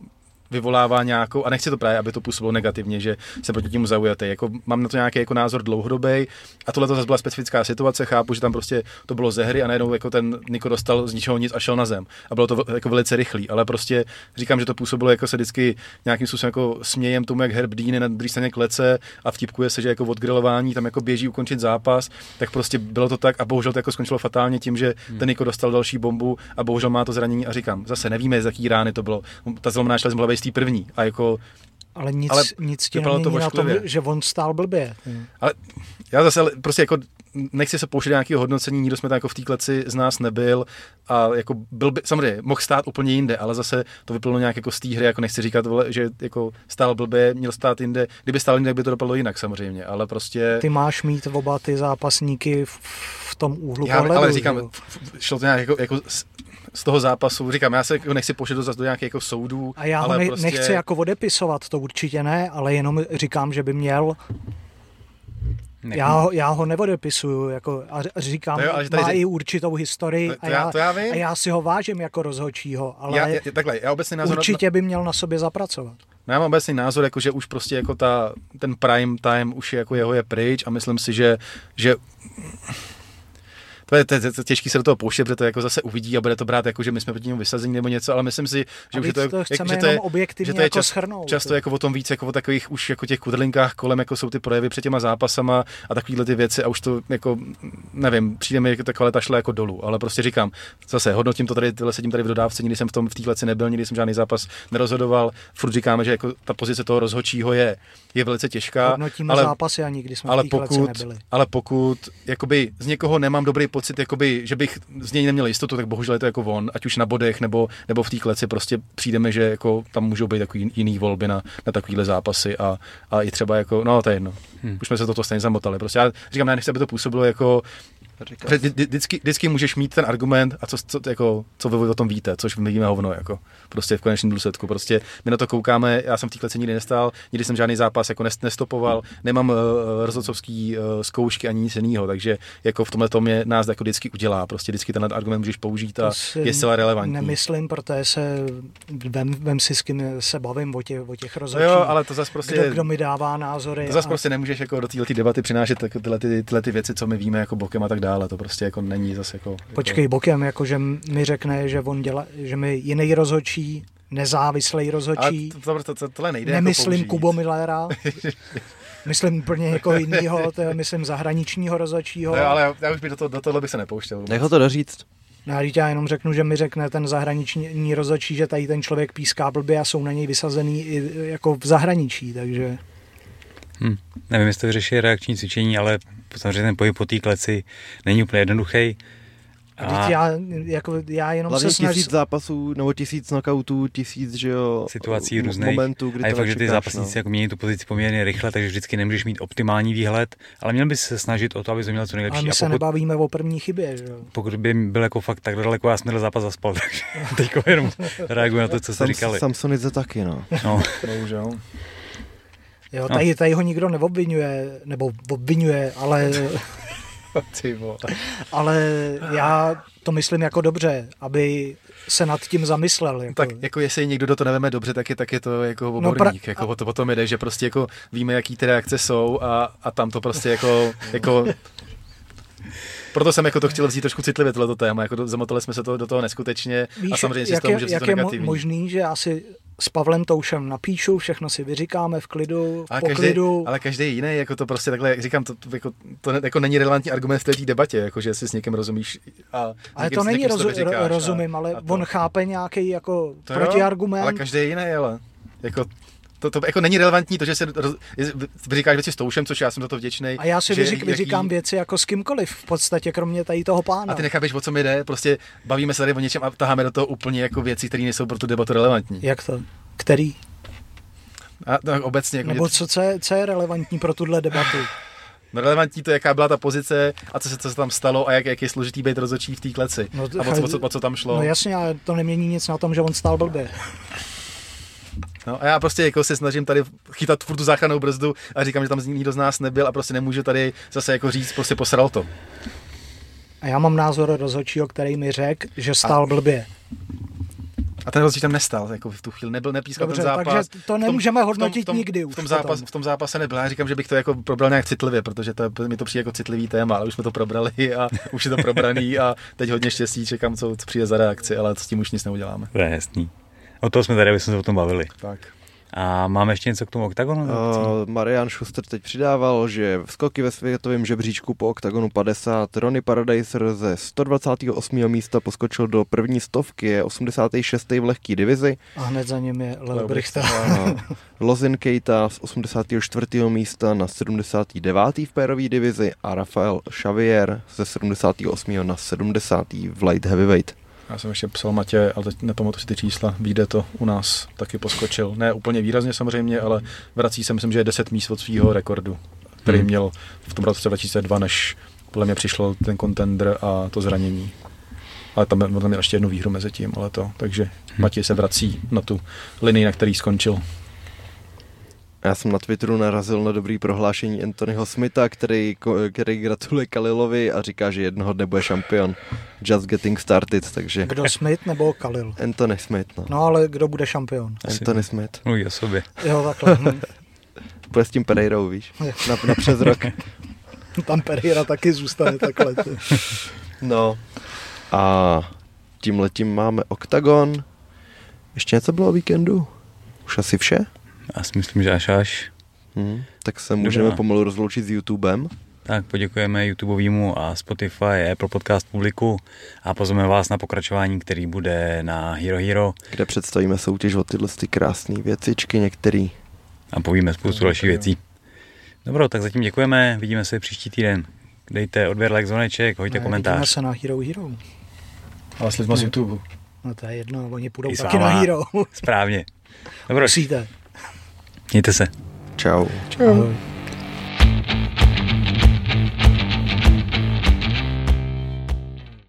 vyvolává nějakou, a nechci to právě, aby to působilo negativně, že se proti tím zaujatý. Jako, mám na to nějaký jako názor dlouhodobý a tohle to zase byla specifická situace, chápu, že tam prostě to bylo ze hry a najednou jako ten Niko dostal z ničeho nic a šel na zem. A bylo to jako velice rychlý, ale prostě říkám, že to působilo jako se vždycky nějakým způsobem jako smějem tomu, jak Herb Dean na druhé straně klece a vtipkuje se, že jako odgrilování tam jako běží ukončit zápas, tak prostě bylo to tak a bohužel to jako skončilo fatálně tím, že hmm. ten Niko dostal další bombu a bohužel má to zranění a říkám, zase nevíme, z jaký rány to bylo. Ta zlomená šla z té první. A jako ale nic, ale nic tě to na tom, že on stál blbě. Ale já zase prostě jako nechci se pouštět nějakého hodnocení, nikdo jsme tam jako v té kleci z nás nebyl a jako byl by, samozřejmě mohl stát úplně jinde, ale zase to vyplynulo nějak jako z té hry, jako nechci říkat, že jako stál blbě, měl stát jinde, kdyby stál jinde, tak by to dopadlo jinak samozřejmě, ale prostě... Ty máš mít oba ty zápasníky v, v tom úhlu já, pohledu. Ale říkám, jo? šlo to nějak jako, jako z toho zápasu. Říkám, já se jako nechci pošet zase do nějakých jako soudů. A já ale ne, prostě... nechci jako odepisovat, to určitě ne, ale jenom říkám, že by měl já ho, já ho nevodepisuju jako, a říkám, jo, má řek... i určitou historii to, to a, já, to já vím. a já si ho vážím jako rozhodčího, ale já, já, takhle, já obecný názor určitě by měl na sobě zapracovat. No já mám obecný názor, jako, že už prostě jako ta, ten prime time už je jako jeho je pryč a myslím si, že, že to je, to, je, to je těžký se do toho pouštět, protože to jako zase uvidí a bude to brát jako, že my jsme proti němu vysazení nebo něco, ale myslím si, že už je to, to jak, že to je, že to je jako čas, schrnout, často jako o tom víc, jako o takových už jako těch kudrlinkách kolem, jako jsou ty projevy před těma zápasama a takovýhle ty věci a už to jako, nevím, přijde mi jako ta kvalita šla jako dolů, ale prostě říkám, zase hodnotím to tady, tyhle sedím tady v dodávce, nikdy jsem v tom v téhle nebyl, nikdy jsem žádný zápas nerozhodoval, furt říkáme, že jako ta pozice toho rozhodčího je, je velice těžká. Hodnotíme ale, zápasy a nikdy jsme ale v pokud, nebyli. Ale pokud jakoby z někoho nemám dobrý pocit, jakoby, že bych z něj neměl jistotu, tak bohužel je to jako on, ať už na bodech nebo, nebo v té kleci prostě přijdeme, že jako tam můžou být takový jiný volby na, na takovýhle zápasy a, a i třeba jako, no to je jedno. Hmm. Už jsme se toto stejně zamotali. Prostě já říkám, ne, nechci, aby to působilo jako Vždycky, vždycky můžeš mít ten argument a co, co, jako, co vy o tom víte, což my víme hovno, jako, prostě v konečném důsledku. Prostě my na to koukáme, já jsem v té kleci nikdy nestál, nikdy jsem žádný zápas jako nestopoval, nemám uh, rozhodcovský uh, zkoušky ani nic jiného, takže jako v tomhle tom je nás jako vždycky udělá. Prostě vždycky ten argument můžeš použít a je zcela relevantní. Nemyslím, protože se vem, vem si s kým se bavím o těch, o těch rozhodčích. No jo, ale to zase prostě... Kdo, kdo mi dává názory. To zase a... prostě nemůžeš jako do této debaty přinášet tyhle, ty, tyhle ty věci, co my víme jako bokem a tak dále dále, to prostě jako není zase jako... Počkej jako... bokem, jako že mi řekne, že on dělá, že mi jiný rozhodčí, nezávislý rozhodčí. Ale to, to, to, tohle nejde jako Nemyslím jako Kubo Millera. myslím úplně jako jinýho, to je, myslím zahraničního rozhodčího. No, ale já, já už by do, to, do tohle by se nepouštěl. Nech ho to doříct. No, já jenom řeknu, že mi řekne ten zahraniční rozhodčí, že tady ten člověk píská blbě a jsou na něj vysazený i jako v zahraničí, takže... Hmm. Nevím, jestli to řeší reakční cvičení, ale samozřejmě ten pohyb po té kleci není úplně jednoduchý. A já, jako, já jenom Hlavně se snažím... tisíc zápasů, nebo tisíc knockoutů, tisíc, že jo, situací různých. momentů, kdy a je fakt, že ty zápasníci no. jako mění tu pozici poměrně rychle, takže vždycky nemůžeš mít optimální výhled, ale měl bys se snažit o to, aby to měl co nejlepší. Ale my a se pokud, nebavíme o první chybě, že jo. Pokud by byl jako fakt tak daleko, já jsem ten zápas zaspal, takže teď jenom reaguji na to, co jste říkali. Samsonice taky, no. no. Bohužel. Jo, tady, no. tady ho nikdo neobvinuje, nebo obvinuje, ale... ale já to myslím jako dobře, aby se nad tím zamyslel. Jako. Tak jako jestli někdo do to neveme dobře, tak je, tak je to jako oborník. No pra... jako o, to, o tom jde, že prostě jako víme, jaký ty reakce jsou a, a tam to prostě jako, jako proto jsem jako to chtěl vzít trošku citlivě tohleto téma, jako zamotali jsme se to do toho neskutečně Víš, a samozřejmě si jak z toho může jak to je negativní. možný, že asi s Pavlem Toušem napíšu, všechno si vyříkáme v klidu, ale po každý. Ale každý jiný, jako to prostě takhle, jak říkám, to, to, jako, to jako není relevantní argument v té debatě, jako že si s někým rozumíš. A ale to není roz, říkáš, rozumím, ale a to, on chápe nějaký jako protiargument. Jo, ale každý jiný, ale jako to, to jako není relevantní to, že se roz, říkáš věci s toušem, což já jsem za to vděčný. A já si že, vyřík, vyříkám jaký... věci jako s kýmkoliv, v podstatě, kromě tady toho pána. A ty nechápeš, o co mi jde, prostě bavíme se tady o něčem a taháme do toho úplně jako věci, které nejsou pro tu debatu relevantní. Jak to? Který? A, tak obecně. Jako Nebo co, co, je, co je relevantní pro tuhle debatu? No relevantní to, jaká byla ta pozice a co se, co se tam stalo a jak, jak je složitý být rozhodčí v té kleci. No, a o co, o, co, o co tam šlo. No jasně, ale to nemění nic na tom, že on stál blbě. No, a já prostě jako se snažím tady chytat furt tu záchrannou brzdu a říkám, že tam nikdo z nás nebyl a prostě nemůžu tady zase jako říct, prostě posral to. A já mám názor rozhodčího, který mi řekl, že stál blbě. A ten rozhodčí tam nestal, jako v tu chvíli nebyl, nepískal Dobře, ten zápas. takže to V tom- nemůžeme v tom- hodnotit v tom, nikdy V už tom, potom. zápas, v tom zápase nebyl. Já říkám, že bych to jako probral nějak citlivě, protože to, mi to přijde jako citlivý téma, ale už jsme to probrali a už je to probraný a teď hodně štěstí, čekám, co, co přijde za reakci, ale s tím už nic neuděláme. To je jasný. O toho jsme tady, aby jsme se o tom bavili. Tak. A máme ještě něco k tomu oktagonu? Uh, Marian Schuster teď přidával, že skoky ve světovém žebříčku po oktagonu 50 Ronnie Paradiser ze 128. místa poskočil do první stovky, je 86. v lehký divizi. A hned za ním je Leo Brichta. Lozin Keita z 84. místa na 79. v pérové divizi a Rafael Xavier ze 78. na 70. v light heavyweight. Já jsem ještě psal Matě, ale teď nepamatuji si ty čísla. Vyjde to u nás, taky poskočil. Ne úplně výrazně samozřejmě, ale vrací se, myslím, že je 10 míst od svého rekordu, který Hmm. měl v tom roce 2002, než podle mě přišel ten contender a to zranění. Ale tam, tam měl ještě jednu výhru mezi tím, ale to. Takže Matěj se vrací na tu linii, na který skončil. Já jsem na Twitteru narazil na dobrý prohlášení Anthonyho Smitha, který, který gratuluje Kalilovi a říká, že jednoho dne bude šampion. Just getting started, takže Kdo Smith nebo Kalil? Anthony Smith, no. No ale kdo bude šampion? Anthony Smith. Mluví o sobě. Jo, takhle. hm. Bude s tím Pereirou, víš, na, na přes rok. Tam Pereira taky zůstane takhle. No a tím letím máme Octagon. Ještě něco bylo o víkendu? Už asi vše? Já si myslím, že až až. Hm, tak se můžeme Dobrá. pomalu rozloučit s YouTubem. Tak poděkujeme YouTubeovému a Spotify, Apple Podcast publiku a pozveme vás na pokračování, který bude na Hero Hero kde představíme soutěž o tyhle ty krásné věcičky některý. a povíme spoustu dalších věcí. Dobro, tak zatím děkujeme, vidíme se příští týden. Dejte odběr, like, zvoneček, hoďte Ne, Vidíme komentář. se na Hero Hero. Ale s lidma z YouTube. No to je jedno, oni půjdou I taky na Hero. Správně. Dobro, Musíte. Mějte se. Čau. Čau. Ahoj.